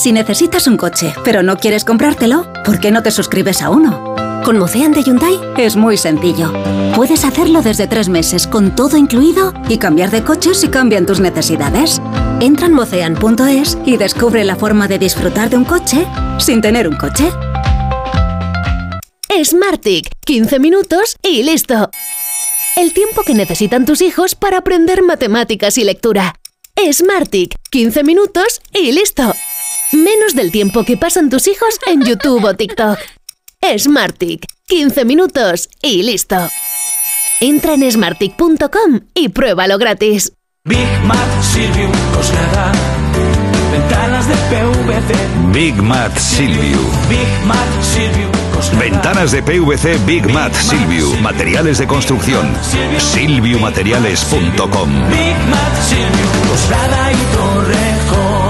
Si necesitas un coche, pero no quieres comprártelo, ¿por qué no te suscribes a uno? Con Mocean de Hyundai es muy sencillo. Puedes hacerlo desde tres meses con todo incluido y cambiar de coche si cambian tus necesidades. Entra en mocean.es y descubre la forma de disfrutar de un coche sin tener un coche. Smartick, 15 minutos y listo. El tiempo que necesitan tus hijos para aprender matemáticas y lectura. Smartick, 15 minutos y listo. Menos del tiempo que pasan tus hijos en YouTube o TikTok. Smartick, 15 minutos y listo. Entra en smartick.com y pruébalo gratis. Big Mat Silvium Coslada. Ventanas de PVC. Big Mat Silvio. Big Mat Silvium Coslada. Ventanas de PVC Big Mat Silvio. Materiales de construcción. Silviumateriales.com. Big Mat Silvium Coslada y Torrejón.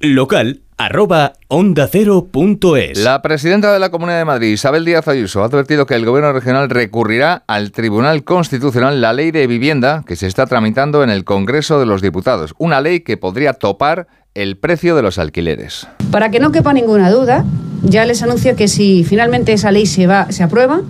Local arroba onda cero punto es. La presidenta de la Comunidad de Madrid, Isabel Díaz Ayuso, ha advertido que el gobierno regional recurrirá al Tribunal Constitucional la ley de vivienda que se está tramitando en el Congreso de los Diputados. Una ley que podría topar el precio de los alquileres. Para que no quepa ninguna duda, ya les anuncio que si finalmente esa ley se, va, se aprueba,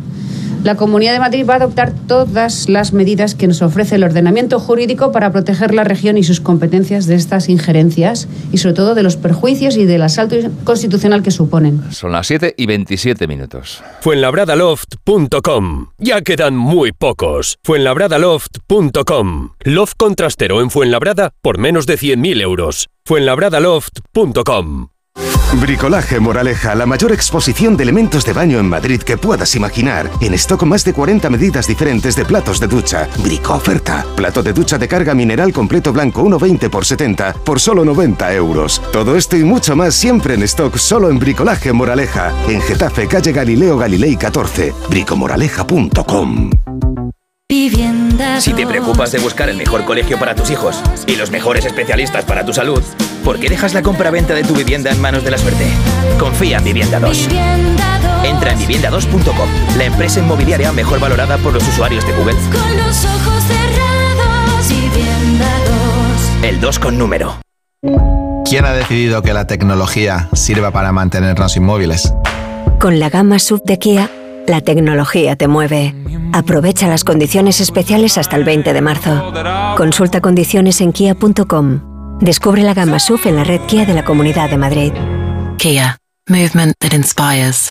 la Comunidad de Madrid va a adoptar todas las medidas que nos ofrece el ordenamiento jurídico para proteger la región y sus competencias de estas injerencias y sobre todo de los perjuicios y del asalto constitucional que suponen. Son las 7 y 27 minutos. Fuenlabradaloft.com. Ya quedan muy pocos. Fuenlabradaloft.com. Loft contrastero en Fuenlabrada por menos de 100.000 euros. Fuenlabradaloft.com. Bricolaje Moraleja, la mayor exposición de elementos de baño en Madrid que puedas imaginar. En stock más de 40 medidas diferentes de platos de ducha. Brico oferta. Plato de ducha de carga mineral completo blanco 1,20 por 70 por solo 90 euros. Todo esto y mucho más siempre en stock solo en Bricolaje Moraleja. En Getafe, calle Galileo Galilei 14. bricomoraleja.com. Si te preocupas de buscar el mejor colegio para tus hijos y los mejores especialistas para tu salud, ¿por qué dejas la compra-venta de tu vivienda en manos de la suerte? Confía en Vivienda 2. Entra en vivienda2.com, la empresa inmobiliaria mejor valorada por los usuarios de Google. Con los ojos cerrados, Vivienda 2. El 2 con número. ¿Quién ha decidido que la tecnología sirva para mantenernos inmóviles? Con la gama sub de Kia, la tecnología te mueve. Aprovecha las condiciones especiales hasta el 20 de marzo. Consulta condiciones en kia.com. Descubre la gama SUV en la red Kia de la Comunidad de Madrid. Kia. Movement that inspires.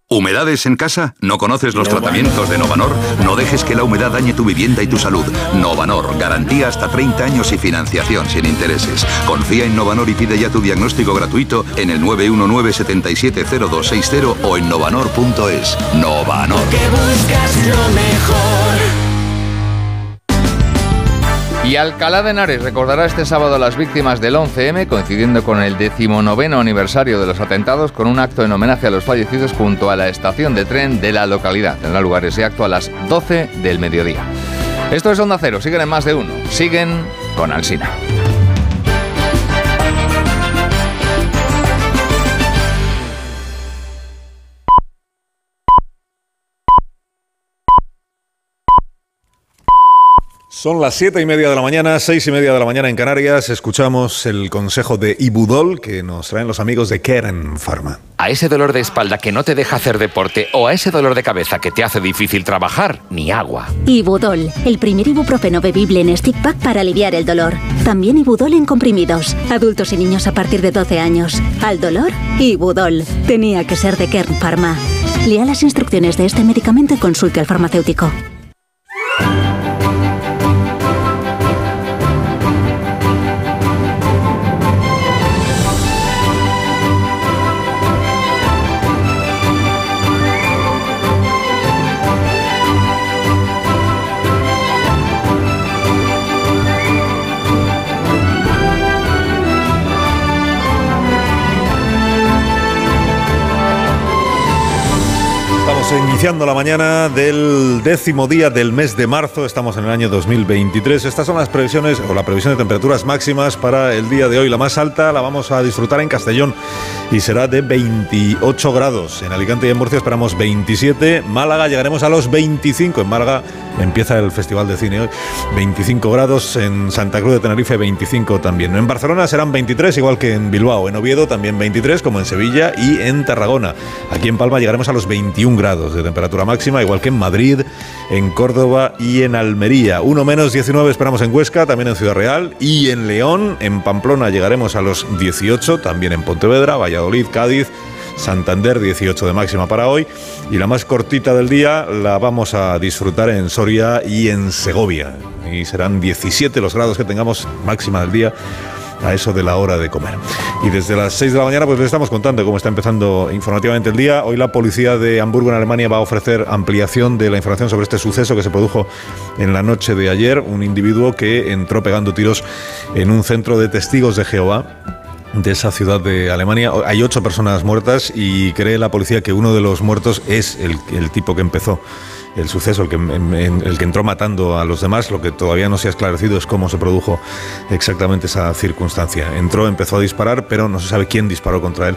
¿Humedades en casa? ¿No conoces los tratamientos de Novanor? No dejes que la humedad dañe tu vivienda y tu salud. Novanor, garantía hasta 30 años y financiación sin intereses. Confía en Novanor y pide ya tu diagnóstico gratuito en el 919-770260 o en novanor.es. Novanor. Que buscas lo mejor. Y Alcalá de Henares recordará este sábado a las víctimas del 11M, coincidiendo con el decimonoveno aniversario de los atentados, con un acto en homenaje a los fallecidos junto a la estación de tren de la localidad. Tendrá lugar ese acto a las 12 del mediodía. Esto es Onda Cero, siguen en más de uno. Siguen con Alsina. Son las siete y media de la mañana, seis y media de la mañana en Canarias. Escuchamos el consejo de Ibudol que nos traen los amigos de Keren Pharma. A ese dolor de espalda que no te deja hacer deporte o a ese dolor de cabeza que te hace difícil trabajar, ni agua. Ibudol, el primer ibuprofeno bebible en stick pack para aliviar el dolor. También Ibudol en comprimidos. Adultos y niños a partir de 12 años. Al dolor, Ibudol. Tenía que ser de Kern Pharma. Lea las instrucciones de este medicamento y consulte al farmacéutico. Iniciando la mañana del décimo día del mes de marzo, estamos en el año 2023. Estas son las previsiones o la previsión de temperaturas máximas para el día de hoy. La más alta la vamos a disfrutar en Castellón y será de 28 grados. En Alicante y en Murcia esperamos 27. Málaga llegaremos a los 25. En Málaga empieza el Festival de Cine hoy. 25 grados. En Santa Cruz de Tenerife 25 también. En Barcelona serán 23, igual que en Bilbao. En Oviedo también 23, como en Sevilla y en Tarragona. Aquí en Palma llegaremos a los 21 grados de temperatura máxima, igual que en Madrid, en Córdoba y en Almería. Uno menos 19 esperamos en Huesca, también en Ciudad Real y en León. En Pamplona llegaremos a los 18, también en Pontevedra, Valladolid, Cádiz. Santander 18 de máxima para hoy y la más cortita del día la vamos a disfrutar en Soria y en Segovia y serán 17 los grados que tengamos máxima del día a eso de la hora de comer. Y desde las 6 de la mañana pues les estamos contando cómo está empezando informativamente el día. Hoy la policía de Hamburgo en Alemania va a ofrecer ampliación de la información sobre este suceso que se produjo en la noche de ayer. Un individuo que entró pegando tiros en un centro de testigos de Jehová de esa ciudad de Alemania. Hay ocho personas muertas y cree la policía que uno de los muertos es el, el tipo que empezó el suceso, el que, en- el que entró matando a los demás. Lo que todavía no se ha esclarecido es cómo se produjo exactamente esa circunstancia. Entró, empezó a disparar, pero no se sabe quién disparó contra él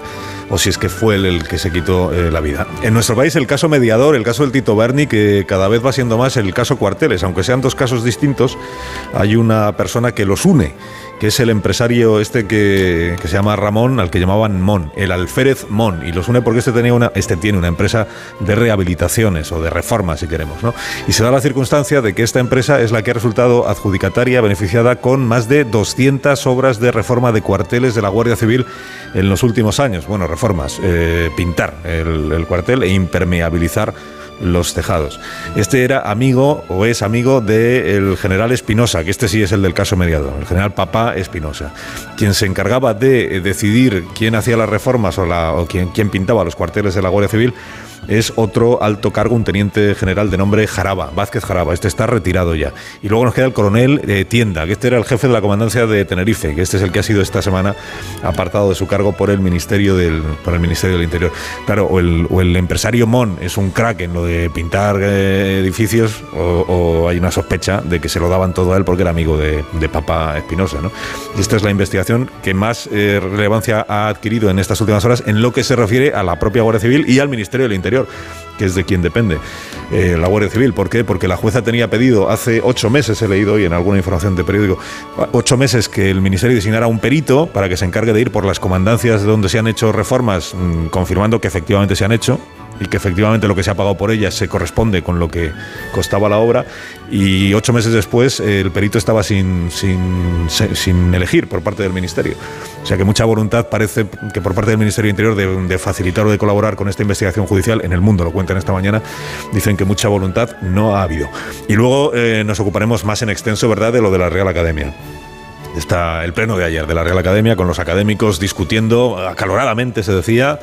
o si es que fue él el que se quitó eh, la vida. En nuestro país el caso mediador, el caso del Tito Berni, que cada vez va siendo más el caso Cuarteles, aunque sean dos casos distintos, hay una persona que los une que es el empresario este que, que se llama Ramón, al que llamaban Mon, el alférez Mon, y los une porque este, tenía una, este tiene una empresa de rehabilitaciones o de reformas queremos. ¿no? Y se da la circunstancia de que esta empresa es la que ha resultado adjudicataria, beneficiada con más de 200 obras de reforma de cuarteles de la Guardia Civil en los últimos años. Bueno, reformas, eh, pintar el, el cuartel e impermeabilizar los tejados. Este era amigo o es amigo del general Espinosa, que este sí es el del caso mediado, el general Papá Espinosa, quien se encargaba de decidir quién hacía las reformas o, o quién, quién pintaba los cuarteles de la Guardia Civil es otro alto cargo, un teniente general de nombre Jaraba, Vázquez Jaraba. Este está retirado ya. Y luego nos queda el coronel Tienda, que este era el jefe de la comandancia de Tenerife, que este es el que ha sido esta semana apartado de su cargo por el Ministerio del, por el Ministerio del Interior. Claro, o el, empresario Mon es un crack en lo de pintar eh, edificios, o, hay una sospecha de que se lo daban todo a él porque era amigo de, de Papa Espinosa. ¿no? Y esta es la investigación que más eh, relevancia ha adquirido en estas últimas horas en lo que se refiere a la propia Guardia Civil y al Ministerio del Interior que es de quien depende eh, la Guardia Civil. ¿Por qué? Porque la jueza tenía pedido hace ocho meses, he leído hoy en alguna información de periódico, ocho meses que el Ministerio designara un perito para que se encargue de ir por las comandancias donde se han hecho reformas, mm, confirmando que efectivamente se han hecho y que efectivamente lo que se ha pagado por ellas se corresponde con lo que costaba la obra. Y ocho meses después el perito estaba sin, sin, sin elegir por parte del Ministerio. O sea que mucha voluntad parece que por parte del Ministerio de Interior de, facilitar o de colaborar con esta investigación judicial en el mundo, lo cuentan esta mañana, dicen que mucha voluntad no ha habido. Y luego eh, nos ocuparemos más en extenso, ¿verdad?, de lo de la Real Academia está el pleno de ayer de la Real Academia con los académicos discutiendo acaloradamente, se decía,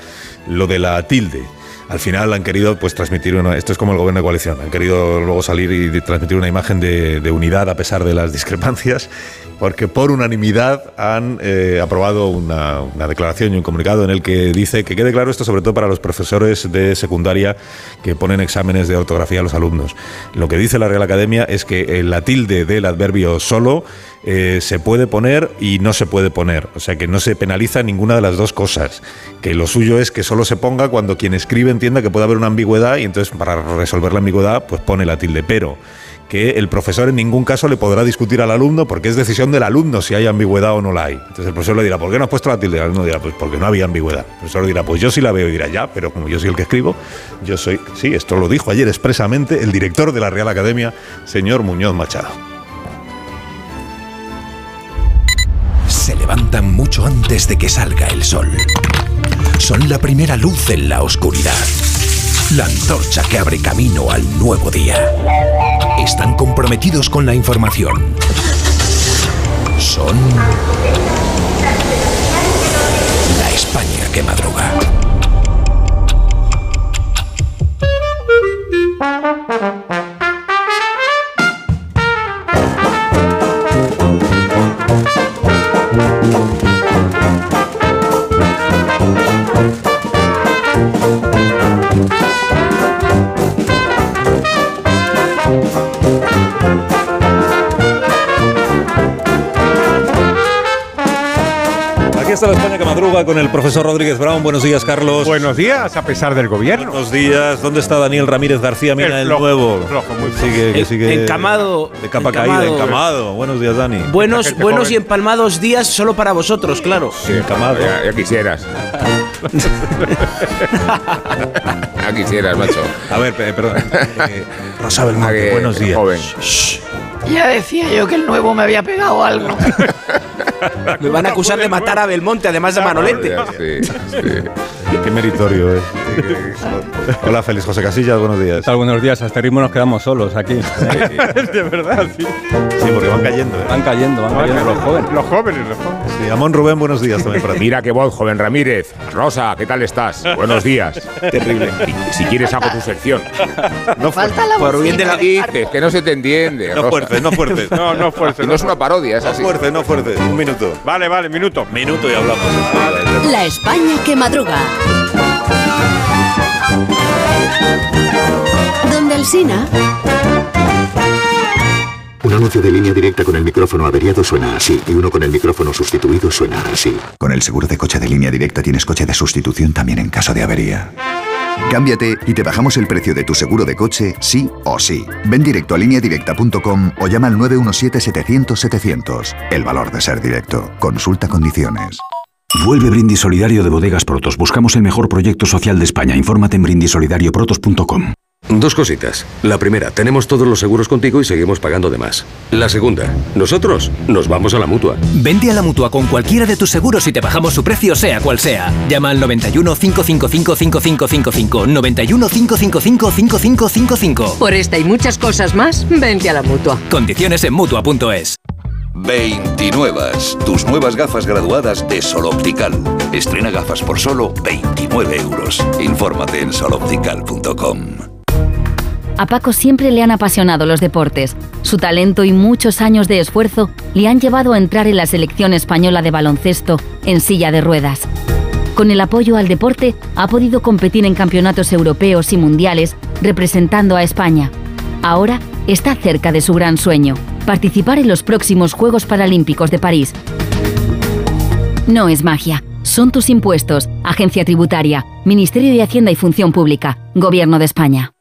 lo de la tilde al final han querido pues transmitir una, esto es como el gobierno de coalición, han querido luego salir y transmitir una imagen de, unidad a pesar de las discrepancias, porque por unanimidad han eh, aprobado una, una, declaración y un comunicado en el que dice que quede claro esto sobre todo para los profesores de secundaria que ponen exámenes de ortografía a los alumnos. Lo que dice la Real Academia es que la tilde del adverbio solo eh, se puede poner y no se puede poner. O sea que no se penaliza ninguna de las dos cosas. Que lo suyo es que solo se ponga cuando quien escribe entienda que puede haber una ambigüedad y entonces para resolver la ambigüedad pues pone la tilde. Pero que el profesor en ningún caso le podrá discutir al alumno porque es decisión del alumno si hay ambigüedad o no la hay. Entonces el profesor le dirá, ¿por qué no has puesto la tilde? El alumno dirá, pues porque no había ambigüedad. El profesor dirá, pues yo sí la veo y dirá, ya, pero como yo soy el que escribo, yo soy, sí, esto lo dijo ayer expresamente el director de la Real Academia, señor Muñoz Machado. Se levantan mucho antes de que salga el sol. Son la primera luz en la oscuridad. La antorcha que abre camino al nuevo día. Están comprometidos con la información. Son la España que madruga. La España que madruga con el profesor Rodríguez Brown. Buenos días, Carlos. Buenos días, a pesar del gobierno. Buenos días. ¿Dónde está Daniel Ramírez García? Mira el, nuevo. muy sigue, que sigue encamado. De capa caída, encamado. Buenos días, Dani. Buenos, buenos y empalmados días solo para vosotros, claro. Sí, encamado. Ya, quisieras. ya quisieras, macho. A ver, perdón. Eh, Rosa Belmonte, buenos días. Joven. Ya decía yo que el nuevo me había pegado algo. Me van a acusar de matar a Belmonte, además de Manolete. Sí, Qué meritorio Hola, Félix José Casillas, buenos días. buenos días. A este ritmo nos quedamos solos aquí. de verdad, sí. Sí, porque van cayendo. ¿eh? Van cayendo, van cayendo los jóvenes. Los jóvenes, los jóvenes. Sí, Amón Rubén, buenos días también para ti. Mira qué voz, joven Ramírez. Rosa, ¿qué tal estás? Buenos días. Terrible. Si quieres hago tu sección. No falta la Por bien de la dices, que no se te entiende. No fuertes, no fuertes. No, no fuertes. No, es una parodia, es así. No fuertes, no fuertes. Un minuto. Vale, vale, minuto. Minuto y hablamos. La España que madruga. ¿Dónde el Sina? Un anuncio de línea directa con el micrófono averiado suena así y uno con el micrófono sustituido suena así. Con el seguro de coche de línea directa tienes coche de sustitución también en caso de avería. Cámbiate y te bajamos el precio de tu seguro de coche, sí o sí. Ven directo a lineadirecta.com o llama al 917-700-700. El valor de ser directo. Consulta condiciones. Vuelve Brindis Solidario de Bodegas Protos. Buscamos el mejor proyecto social de España. Infórmate en brindisolidarioprotos.com. Dos cositas. La primera, tenemos todos los seguros contigo y seguimos pagando de más. La segunda, nosotros nos vamos a la mutua. Vente a la mutua con cualquiera de tus seguros y te bajamos su precio, sea cual sea. Llama al 91 555 5555. 91 555 5555. Por esta y muchas cosas más, vente a la mutua. Condiciones en mutua.es. 29. Tus nuevas gafas graduadas de Sol Optical. Estrena gafas por solo 29 euros. Infórmate en soloptical.com. A Paco siempre le han apasionado los deportes. Su talento y muchos años de esfuerzo le han llevado a entrar en la selección española de baloncesto en silla de ruedas. Con el apoyo al deporte ha podido competir en campeonatos europeos y mundiales representando a España. Ahora está cerca de su gran sueño, participar en los próximos Juegos Paralímpicos de París. No es magia, son tus impuestos, Agencia Tributaria, Ministerio de Hacienda y Función Pública, Gobierno de España.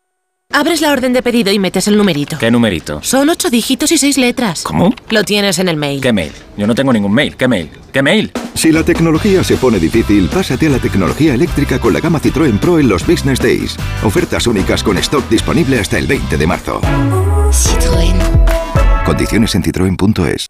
Abres la orden de pedido y metes el numerito. ¿Qué numerito? Son ocho dígitos y seis letras. ¿Cómo? Lo tienes en el mail. ¿Qué mail? Yo no tengo ningún mail. ¿Qué mail? ¿Qué mail? Si la tecnología se pone difícil, pásate a la tecnología eléctrica con la gama Citroën Pro en los Business Days. Ofertas únicas con stock disponible hasta el 20 de marzo. Citroën. Condiciones en citroen.es.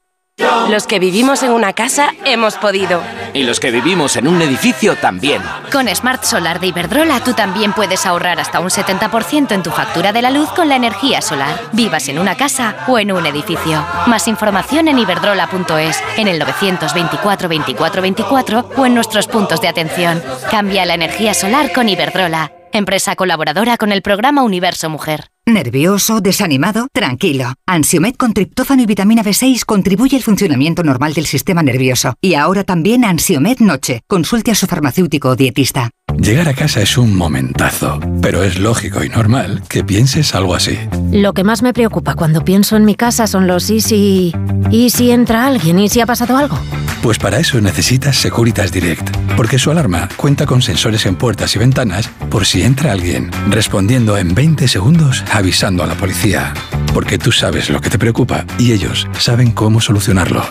Los que vivimos en una casa hemos podido. Y los que vivimos en un edificio también. Con Smart Solar de Iberdrola tú también puedes ahorrar hasta un 70% en tu factura de la luz con la energía solar. Vivas en una casa o en un edificio. Más información en iberdrola.es, en el 924 24 24 o en nuestros puntos de atención. Cambia la energía solar con Iberdrola. Empresa colaboradora con el programa Universo Mujer. ¿Nervioso? ¿Desanimado? Tranquilo. Ansiomed con triptófano y vitamina B6 contribuye al funcionamiento normal del sistema nervioso. Y ahora también Ansiomed Noche. Consulte a su farmacéutico o dietista. Llegar a casa es un momentazo, pero es lógico y normal que pienses algo así. Lo que más me preocupa cuando pienso en mi casa son los y si... ¿Y si entra alguien? ¿Y si ha pasado algo? Pues para eso necesitas Securitas Direct, porque su alarma cuenta con sensores en puertas y ventanas por si entra alguien, respondiendo en 20 segundos avisando a la policía. Porque tú sabes lo que te preocupa y ellos saben cómo solucionarlo.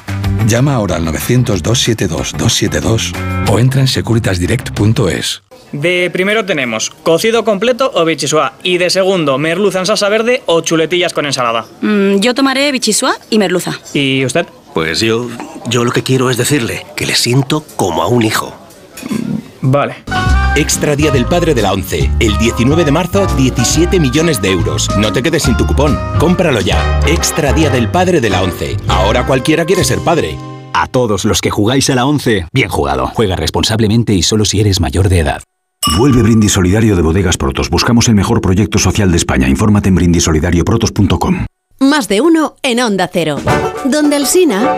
Llama ahora al 900-272-272 o entra en securitasdirect.es. De primero tenemos cocido completo o bichisua y de segundo merluza en salsa verde o chuletillas con ensalada. Mm, yo tomaré bichisua y merluza. ¿Y usted? Pues yo, yo lo que quiero es decirle que le siento como a un hijo. Vale. Extra Día del Padre de la ONCE. El 19 de marzo, 17 millones de euros. No te quedes sin tu cupón. Cómpralo ya. Extra Día del Padre de la ONCE. Ahora cualquiera quiere ser padre. A todos los que jugáis a la 11, bien jugado. Juega responsablemente y solo si eres mayor de edad. Vuelve Brindis Solidario de Bodegas Protos. Buscamos el mejor proyecto social de España. Infórmate en brindisolidarioprotos.com. Más de uno en Onda Cero. Donde el Sina...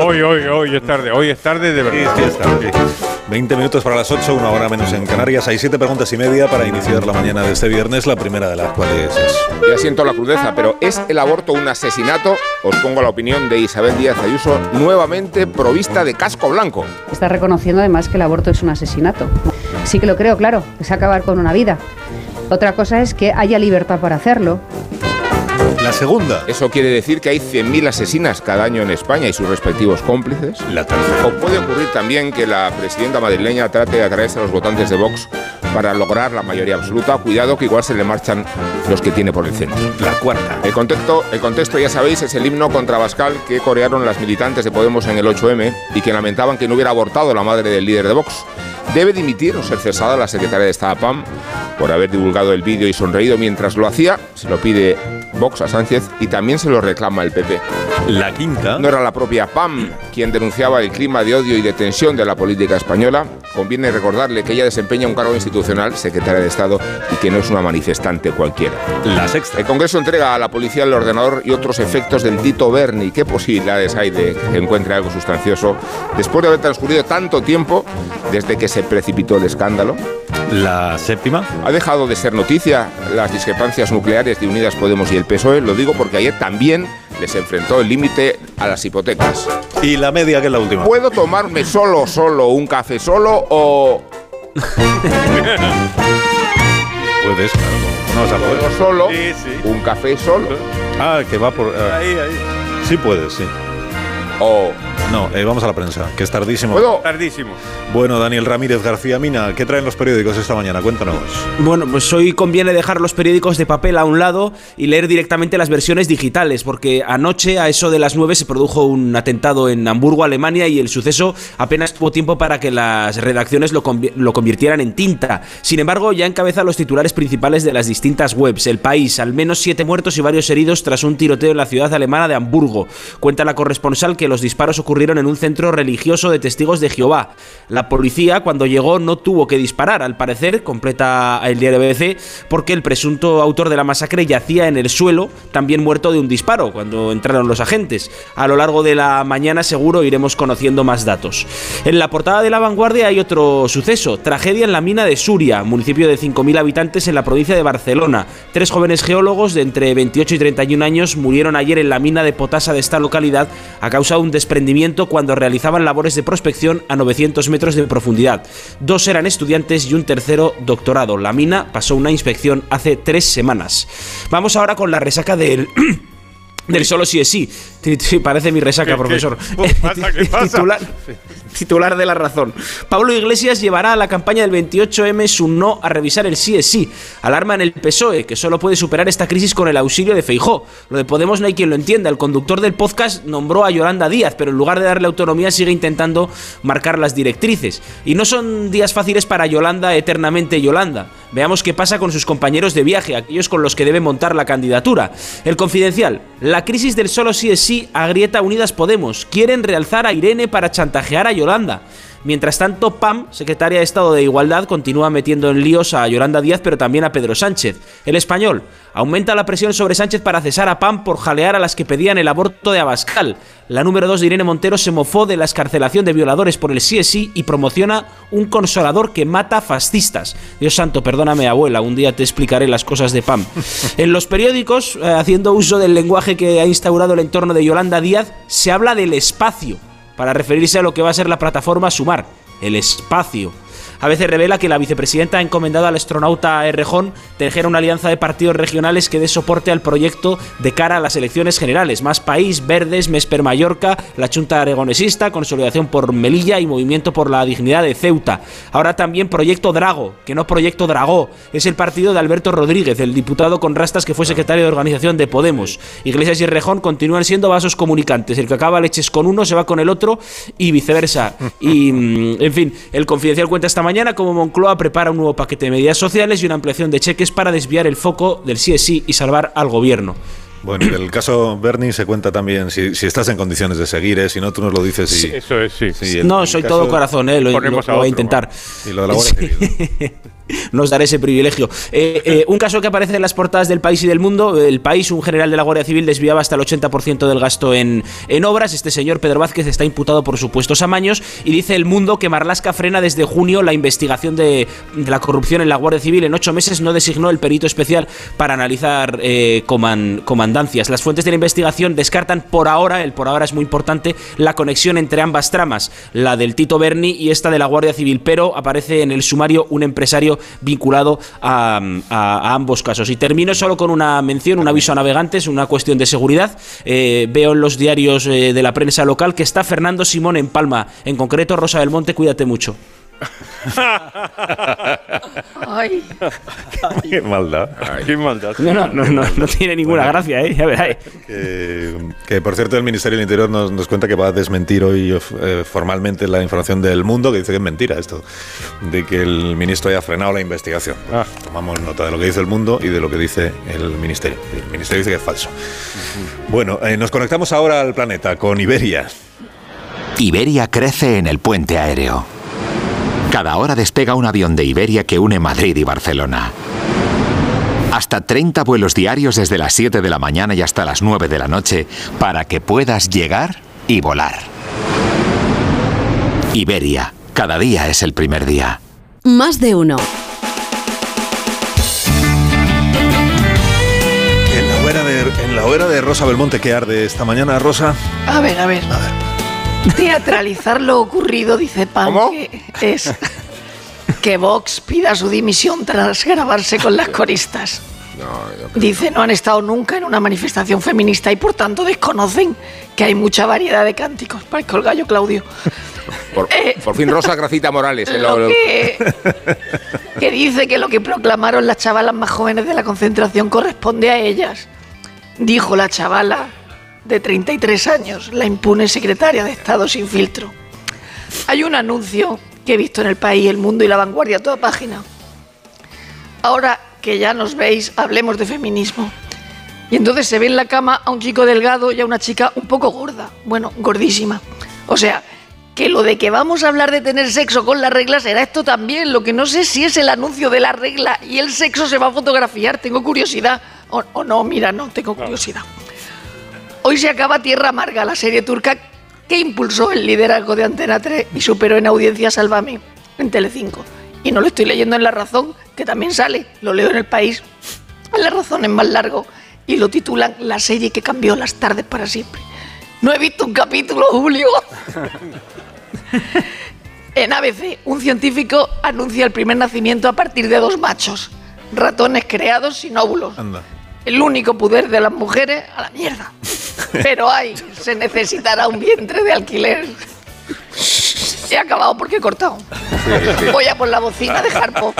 Hoy, hoy, hoy es tarde, hoy es tarde de verdad. Sí, sí, es tarde. 20 minutos para las 8, una hora menos en Canarias. Hay siete preguntas y media para iniciar la mañana de este viernes, la primera de las cuales es... Ya siento la crudeza, pero ¿es el aborto un asesinato? Os pongo la opinión de Isabel Díaz Ayuso, nuevamente provista de casco blanco. Está reconociendo además que el aborto es un asesinato. Sí que lo creo, claro, es acabar con una vida. Otra cosa es que haya libertad para hacerlo. La segunda. Eso quiere decir que hay 100.000 asesinas cada año en España y sus respectivos cómplices. La tercera. O puede ocurrir también que la presidenta madrileña trate de atraerse a los votantes de Vox para lograr la mayoría absoluta. Cuidado que igual se le marchan los que tiene por el centro. La cuarta. El contexto, el contexto, ya sabéis, es el himno contra Bascal que corearon las militantes de Podemos en el 8M y que lamentaban que no hubiera abortado la madre del líder de Vox. Debe dimitir o ser cesada la secretaria de Estado PAM por haber divulgado el vídeo y sonreído mientras lo hacía. Se lo pide Vox a Sánchez y también se lo reclama el PP. La quinta. No era la propia PAM quien denunciaba el clima de odio y de tensión de la política española. Conviene recordarle que ella desempeña un cargo institucional, secretaria de Estado, y que no es una manifestante cualquiera. La sexta. El Congreso entrega a la policía el ordenador y otros efectos del Tito Berni. ¿Qué posibilidades hay de que encuentre algo sustancioso después de haber transcurrido tanto tiempo desde que se precipitó el escándalo? La séptima. Ha dejado de ser noticia las discrepancias nucleares de Unidas Podemos y el PSOE. Lo digo porque ayer también les enfrentó el límite a las hipotecas. Y la media, que es la última. ¿Puedo tomarme solo, solo un café solo o...? Puedes, claro. No vas a poder. ¿Puedo solo? Sí, sí. ¿Un café solo? Ah, que va por... ah. Ahí, ahí. Sí puedes, sí. O No, eh, vamos a la prensa, que es tardísimo. Tardísimo. Bueno, Daniel Ramírez García Mina, ¿qué traen los periódicos esta mañana? Cuéntanos. Bueno, pues hoy conviene dejar los periódicos de papel a un lado y leer directamente las versiones digitales, porque anoche a eso de las 9 se produjo un atentado en Hamburgo, Alemania, y el suceso apenas tuvo tiempo para que las redacciones lo, convi- lo convirtieran en tinta. Sin embargo, ya encabeza los titulares principales de las distintas webs. El país, al menos siete muertos y varios heridos tras un tiroteo en la ciudad alemana de Hamburgo. Cuenta la corresponsal que los disparos ocurrieron en un centro religioso de testigos de Jehová. La policía, cuando llegó, no tuvo que disparar, al parecer, completa el diario BBC, porque el presunto autor de la masacre yacía en el suelo, también muerto de un disparo, cuando entraron los agentes. A lo largo de la mañana seguro iremos conociendo más datos. En la portada de la vanguardia hay otro suceso, tragedia en la mina de Suria, municipio de 5.000 habitantes en la provincia de Barcelona. Tres jóvenes geólogos de entre 28 y 31 años murieron ayer en la mina de potasa de esta localidad a causa de un desprendimiento cuando realizaban labores de prospección a 900 metros de profundidad. Dos eran estudiantes y un tercero doctorado. La mina pasó una inspección hace tres semanas. Vamos ahora con la resaca del... Del solo sí es sí. Parece mi resaca, profesor. ¿Qué pasa? ¿Qué pasa? Titular, titular de la razón. Pablo Iglesias llevará a la campaña del 28M su no a revisar el sí es sí. Alarma en el PSOE, que solo puede superar esta crisis con el auxilio de Feijó. Lo de Podemos no hay quien lo entienda. El conductor del podcast nombró a Yolanda Díaz, pero en lugar de darle autonomía sigue intentando marcar las directrices. Y no son días fáciles para Yolanda eternamente Yolanda. Veamos qué pasa con sus compañeros de viaje, aquellos con los que debe montar la candidatura. El confidencial. La crisis del solo sí es sí agrieta Unidas Podemos. Quieren realzar a Irene para chantajear a Yolanda. Mientras tanto, Pam, secretaria de Estado de Igualdad, continúa metiendo en líos a Yolanda Díaz, pero también a Pedro Sánchez. El español aumenta la presión sobre Sánchez para cesar a Pam por jalear a las que pedían el aborto de Abascal. La número 2 de Irene Montero se mofó de la escarcelación de violadores por el sí y promociona un consolador que mata fascistas. Dios santo, perdóname abuela, un día te explicaré las cosas de Pam. En los periódicos, eh, haciendo uso del lenguaje que ha instaurado el entorno de Yolanda Díaz, se habla del espacio para referirse a lo que va a ser la plataforma Sumar, el espacio. A veces revela que la vicepresidenta ha encomendado al astronauta Errejón tejer una alianza de partidos regionales que dé soporte al proyecto de cara a las elecciones generales. Más País, Verdes, Mesper Mallorca, la Junta Aragonesista, Consolidación por Melilla y Movimiento por la Dignidad de Ceuta. Ahora también Proyecto Drago, que no Proyecto Dragó. Es el partido de Alberto Rodríguez, el diputado con rastas que fue secretario de organización de Podemos. Iglesias y Errejón continúan siendo vasos comunicantes. El que acaba leches con uno se va con el otro y viceversa. Y, mm, en fin, el Confidencial cuenta esta mañana como Moncloa prepara un nuevo paquete de medidas sociales y una ampliación de cheques para desviar el foco del sí es sí y salvar al gobierno. Bueno, y del caso Bernie se cuenta también si, si estás en condiciones de seguir, eh, si no, tú nos lo dices. Y, Sí, eso es, sí. el- no, el soy todo corazón, eh, lo, lo- voy a intentar. Y lo de la Guardia Civil. Nos daré ese privilegio. Eh, eh, un caso que aparece en las portadas del país y del mundo. El país, un general de la Guardia Civil desviaba hasta el 80% del gasto en, en obras. Este señor Pedro Vázquez está imputado por supuestos amaños. Y dice el mundo que Marlasca frena desde junio la investigación de, la corrupción en la Guardia Civil. En ocho meses no designó el perito especial para analizar eh, coman- comandancias. Las fuentes de la investigación descartan por ahora, el por ahora es muy importante, la conexión entre ambas tramas, la del Tito Berni y esta de la Guardia Civil, pero aparece en el sumario un empresario vinculado a, ambos casos. Y termino solo con una mención, un aviso a navegantes, una cuestión de seguridad. Eh, veo en los diarios eh, de la prensa local que está Fernando Simón en Palma, en concreto Rosa del Monte, cuídate mucho. Ay. Qué maldad. Qué maldad. No, no, no, no, no tiene ninguna gracia, ¿eh? Ya verás. Que, que, por cierto el Ministerio del Interior nos, nos cuenta que va a desmentir hoy eh, formalmente la información del mundo, que dice que es mentira esto, de que el ministro haya frenado la investigación. Ah. Tomamos nota de lo que dice el mundo y de lo que dice el Ministerio. El Ministerio dice que es falso. Bueno, eh, nos conectamos ahora al planeta con Iberia. Iberia crece en el puente aéreo. Cada hora despega un avión de Iberia que une Madrid y Barcelona. Hasta 30 vuelos diarios desde las 7 de la mañana y hasta las 9 de la noche para que puedas llegar y volar. Iberia, cada día es el primer día. Más de uno. En la hoguera de, en la hoguera de Rosa Belmonte que arde esta mañana, Rosa. A ver, a ver. Teatralizar lo ocurrido, dice que es que Vox pida su dimisión tras grabarse con las coristas. Dice, no han estado nunca en una manifestación feminista y por tanto desconocen que hay mucha variedad de cánticos. Parezco el gallo Claudio. Por, por fin Rosa Gracita Morales. Lo lo- que, que dice que lo que proclamaron las chavalas más jóvenes de la concentración corresponde a ellas. Dijo la chavala de 33 años, la impune secretaria de Estado sin filtro. Hay un anuncio que he visto en el país, El Mundo y La Vanguardia, toda página. Ahora que ya nos veis, hablemos de feminismo. Y entonces se ve en la cama a un chico delgado y a una chica un poco gorda. Bueno, gordísima. O sea, que lo de que vamos a hablar de tener sexo con la regla será esto también. Lo que no sé si es el anuncio de la regla y el sexo se va a fotografiar. Tengo curiosidad. O, o no, mira, no, tengo curiosidad. Hoy se acaba Tierra Amarga, la serie turca que impulsó el liderazgo de Antena 3 y superó en audiencia Sálvame en Telecinco. Y no lo estoy leyendo en La Razón, que también sale, lo leo en El País. En La Razón es más largo y lo titulan La serie que cambió las tardes para siempre. No he visto un capítulo, Julio. En ABC, un científico anuncia el primer nacimiento a partir de dos machos, ratones creados sin óvulos. El único poder de las mujeres a la mierda. Pero ay, se necesitará un vientre de alquiler. He acabado porque he cortado. sí. Voy a por la bocina de Harpo.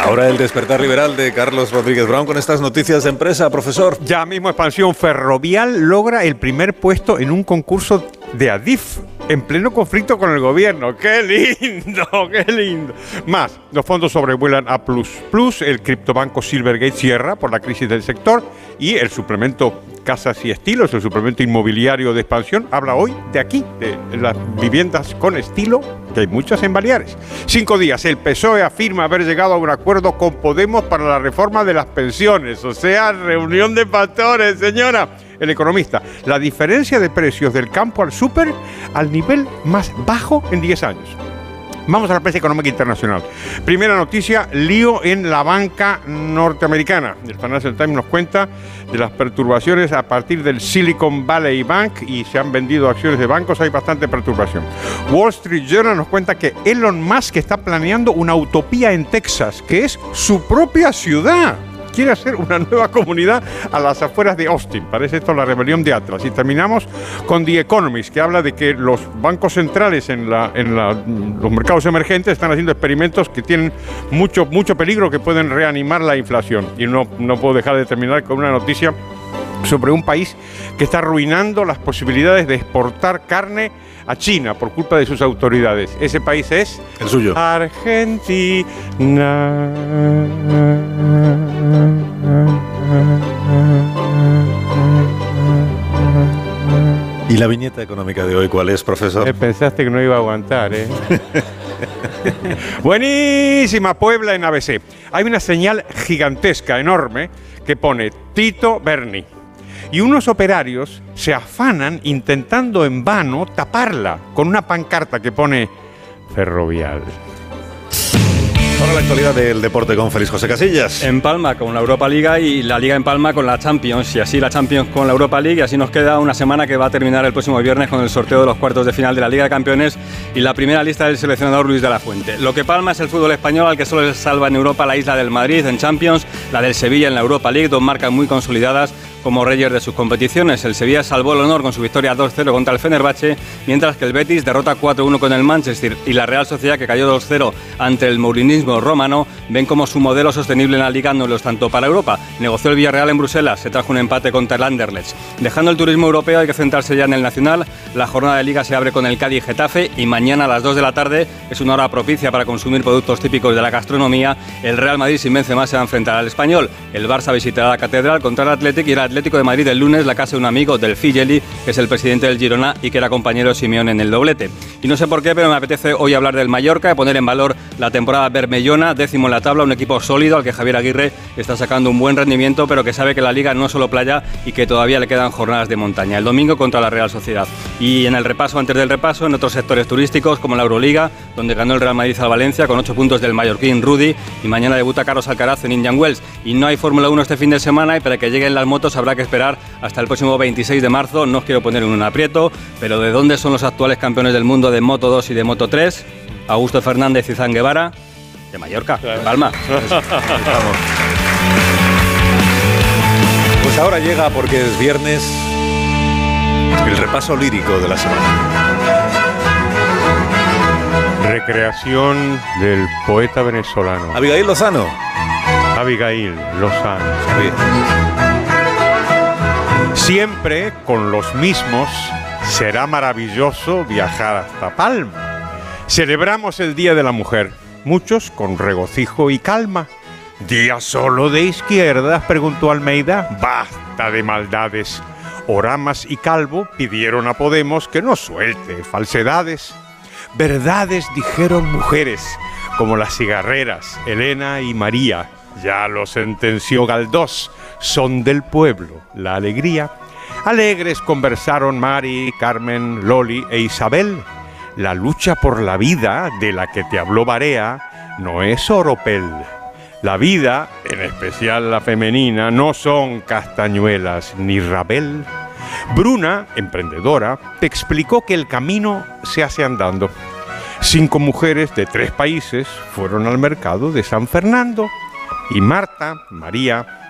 Ahora el despertar liberal de Carlos Rodríguez Brown con estas noticias de empresa, profesor. Ya mismo Expansión Ferrovial logra el primer puesto en un concurso de Adif en pleno conflicto con el gobierno. ¡Qué lindo! ¡Qué lindo! Más, los fondos sobrevuelan a Plus Plus, el criptobanco Silvergate cierra por la crisis del sector y el suplemento Casas y Estilos, el suplemento inmobiliario de expansión, habla hoy de aquí, de las viviendas con estilo, que hay muchas en Baleares. Cinco días, el PSOE afirma haber llegado a un acuerdo con Podemos para la reforma de las pensiones, o sea, reunión de pastores, señora. El economista, la diferencia de precios del campo al súper al nivel más bajo en 10 años. Vamos a la prensa económica internacional. Primera noticia, lío en la banca norteamericana. El Financial Times nos cuenta de las perturbaciones a partir del Silicon Valley Bank y se han vendido acciones de bancos, hay bastante perturbación. Wall Street Journal nos cuenta que Elon Musk está planeando una utopía en Texas, que es su propia ciudad quiere hacer una nueva comunidad a las afueras de Austin. Parece esto la rebelión de Atlas. Y terminamos con The Economist, que habla de que los bancos centrales en, los mercados emergentes están haciendo experimentos que tienen mucho, mucho peligro, que pueden reanimar la inflación. Y no, no puedo dejar de terminar con una noticia sobre un país que está arruinando las posibilidades de exportar carne a China por culpa de sus autoridades. Ese país es el suyo. Argentina. ¿Y la viñeta económica de hoy cuál es, profesor? pensaste que no iba a aguantar, ¿eh? Buenísima Puebla en ABC. Hay una señal gigantesca, enorme, que pone Tito Berni. Y unos operarios se afanan intentando en vano taparla con una pancarta que pone Ferrovial. Ahora la actualidad del deporte con Félix José Casillas. En Palma con la Europa Liga y la Liga en Palma con la Champions y así la Champions con la Europa League y así nos queda una semana que va a terminar el próximo viernes con el sorteo de los cuartos de final de la Liga de Campeones y la primera lista del seleccionador Luis de la Fuente. Lo que Palma es el fútbol español al que solo se salva en Europa la isla del Madrid en Champions, la del Sevilla en la Europa League, dos marcas muy consolidadas como reyes de sus competiciones. El Sevilla salvó el honor con su victoria 2-0 contra el Fenerbahce, mientras que el Betis derrota 4-1 con el Manchester y la Real Sociedad, que cayó 2-0 ante el mourinismo romano, ven como su modelo sostenible en la liga no lo es tanto para Europa. Negoció el Villarreal en Bruselas, se trajo un empate contra el Anderlecht. Dejando el turismo europeo hay que centrarse ya en el nacional. La jornada de liga se abre con el Cádiz Getafe y mañana a las 2 de la tarde es una hora propicia para consumir productos típicos de la gastronomía. El Real Madrid sin Benzema se va a enfrentar al Español. El Barça visitará la Catedral contra el Athletic y el Atlético de Madrid el lunes la casa de un amigo del Figeli, que es el presidente del Girona y que era compañero de Simeón en el doblete. Y no sé por qué, pero me apetece hoy hablar del Mallorca y poner en valor la temporada bermellona, décimo en la tabla, un equipo sólido al que Javier Aguirre está sacando un buen rendimiento, pero que sabe que la liga no es solo playa y que todavía le quedan jornadas de montaña. El domingo contra la Real Sociedad. Y en el repaso, antes del repaso, en otros sectores turísticos como la Euroliga, donde ganó el Real Madrid al Valencia con 8 puntos del mallorquín Rudy y mañana debuta Carlos Alcaraz en Indian Wells. Y no hay Fórmula 1 este fin de semana y para que lleguen las motos habrá que esperar hasta el próximo 26 de marzo. No os quiero poner en un aprieto, pero ¿de dónde son los actuales campeones del mundo de Moto 2 y de Moto 3? Augusto Fernández y Zan Guevara, de Mallorca, de Palma. Pues ahora llega, porque es viernes, el repaso lírico de la semana. Recreación del poeta venezolano. Abigail Lozano. Abigail Lozano. Siempre con los mismos será maravilloso viajar hasta Palma. Celebramos el Día de la Mujer, muchos con regocijo y calma. ¿Día solo de izquierdas? preguntó Almeida. Basta de maldades. Oramas y Calvo pidieron a Podemos que no suelte falsedades. Verdades dijeron mujeres, como las cigarreras, Elena y María. Ya lo sentenció Galdós, son del pueblo la alegría. Alegres conversaron Mari, Carmen, Loli e Isabel. La lucha por la vida de la que te habló Barea no es oropel. La vida, en especial la femenina, no son castañuelas ni rabel. Bruna, emprendedora, te explicó que el camino se hace andando. Cinco mujeres de tres países fueron al mercado de San Fernando y Marta, María,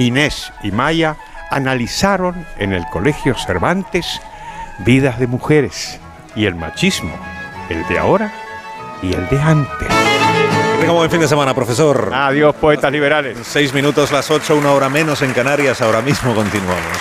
Inés y Maya analizaron en el Colegio Cervantes vidas de mujeres y el machismo, el de ahora y el de antes. Que tenga buen fin de semana, profesor. Adiós, poetas liberales. Seis minutos, las ocho, una hora menos en Canarias. Ahora mismo continuamos.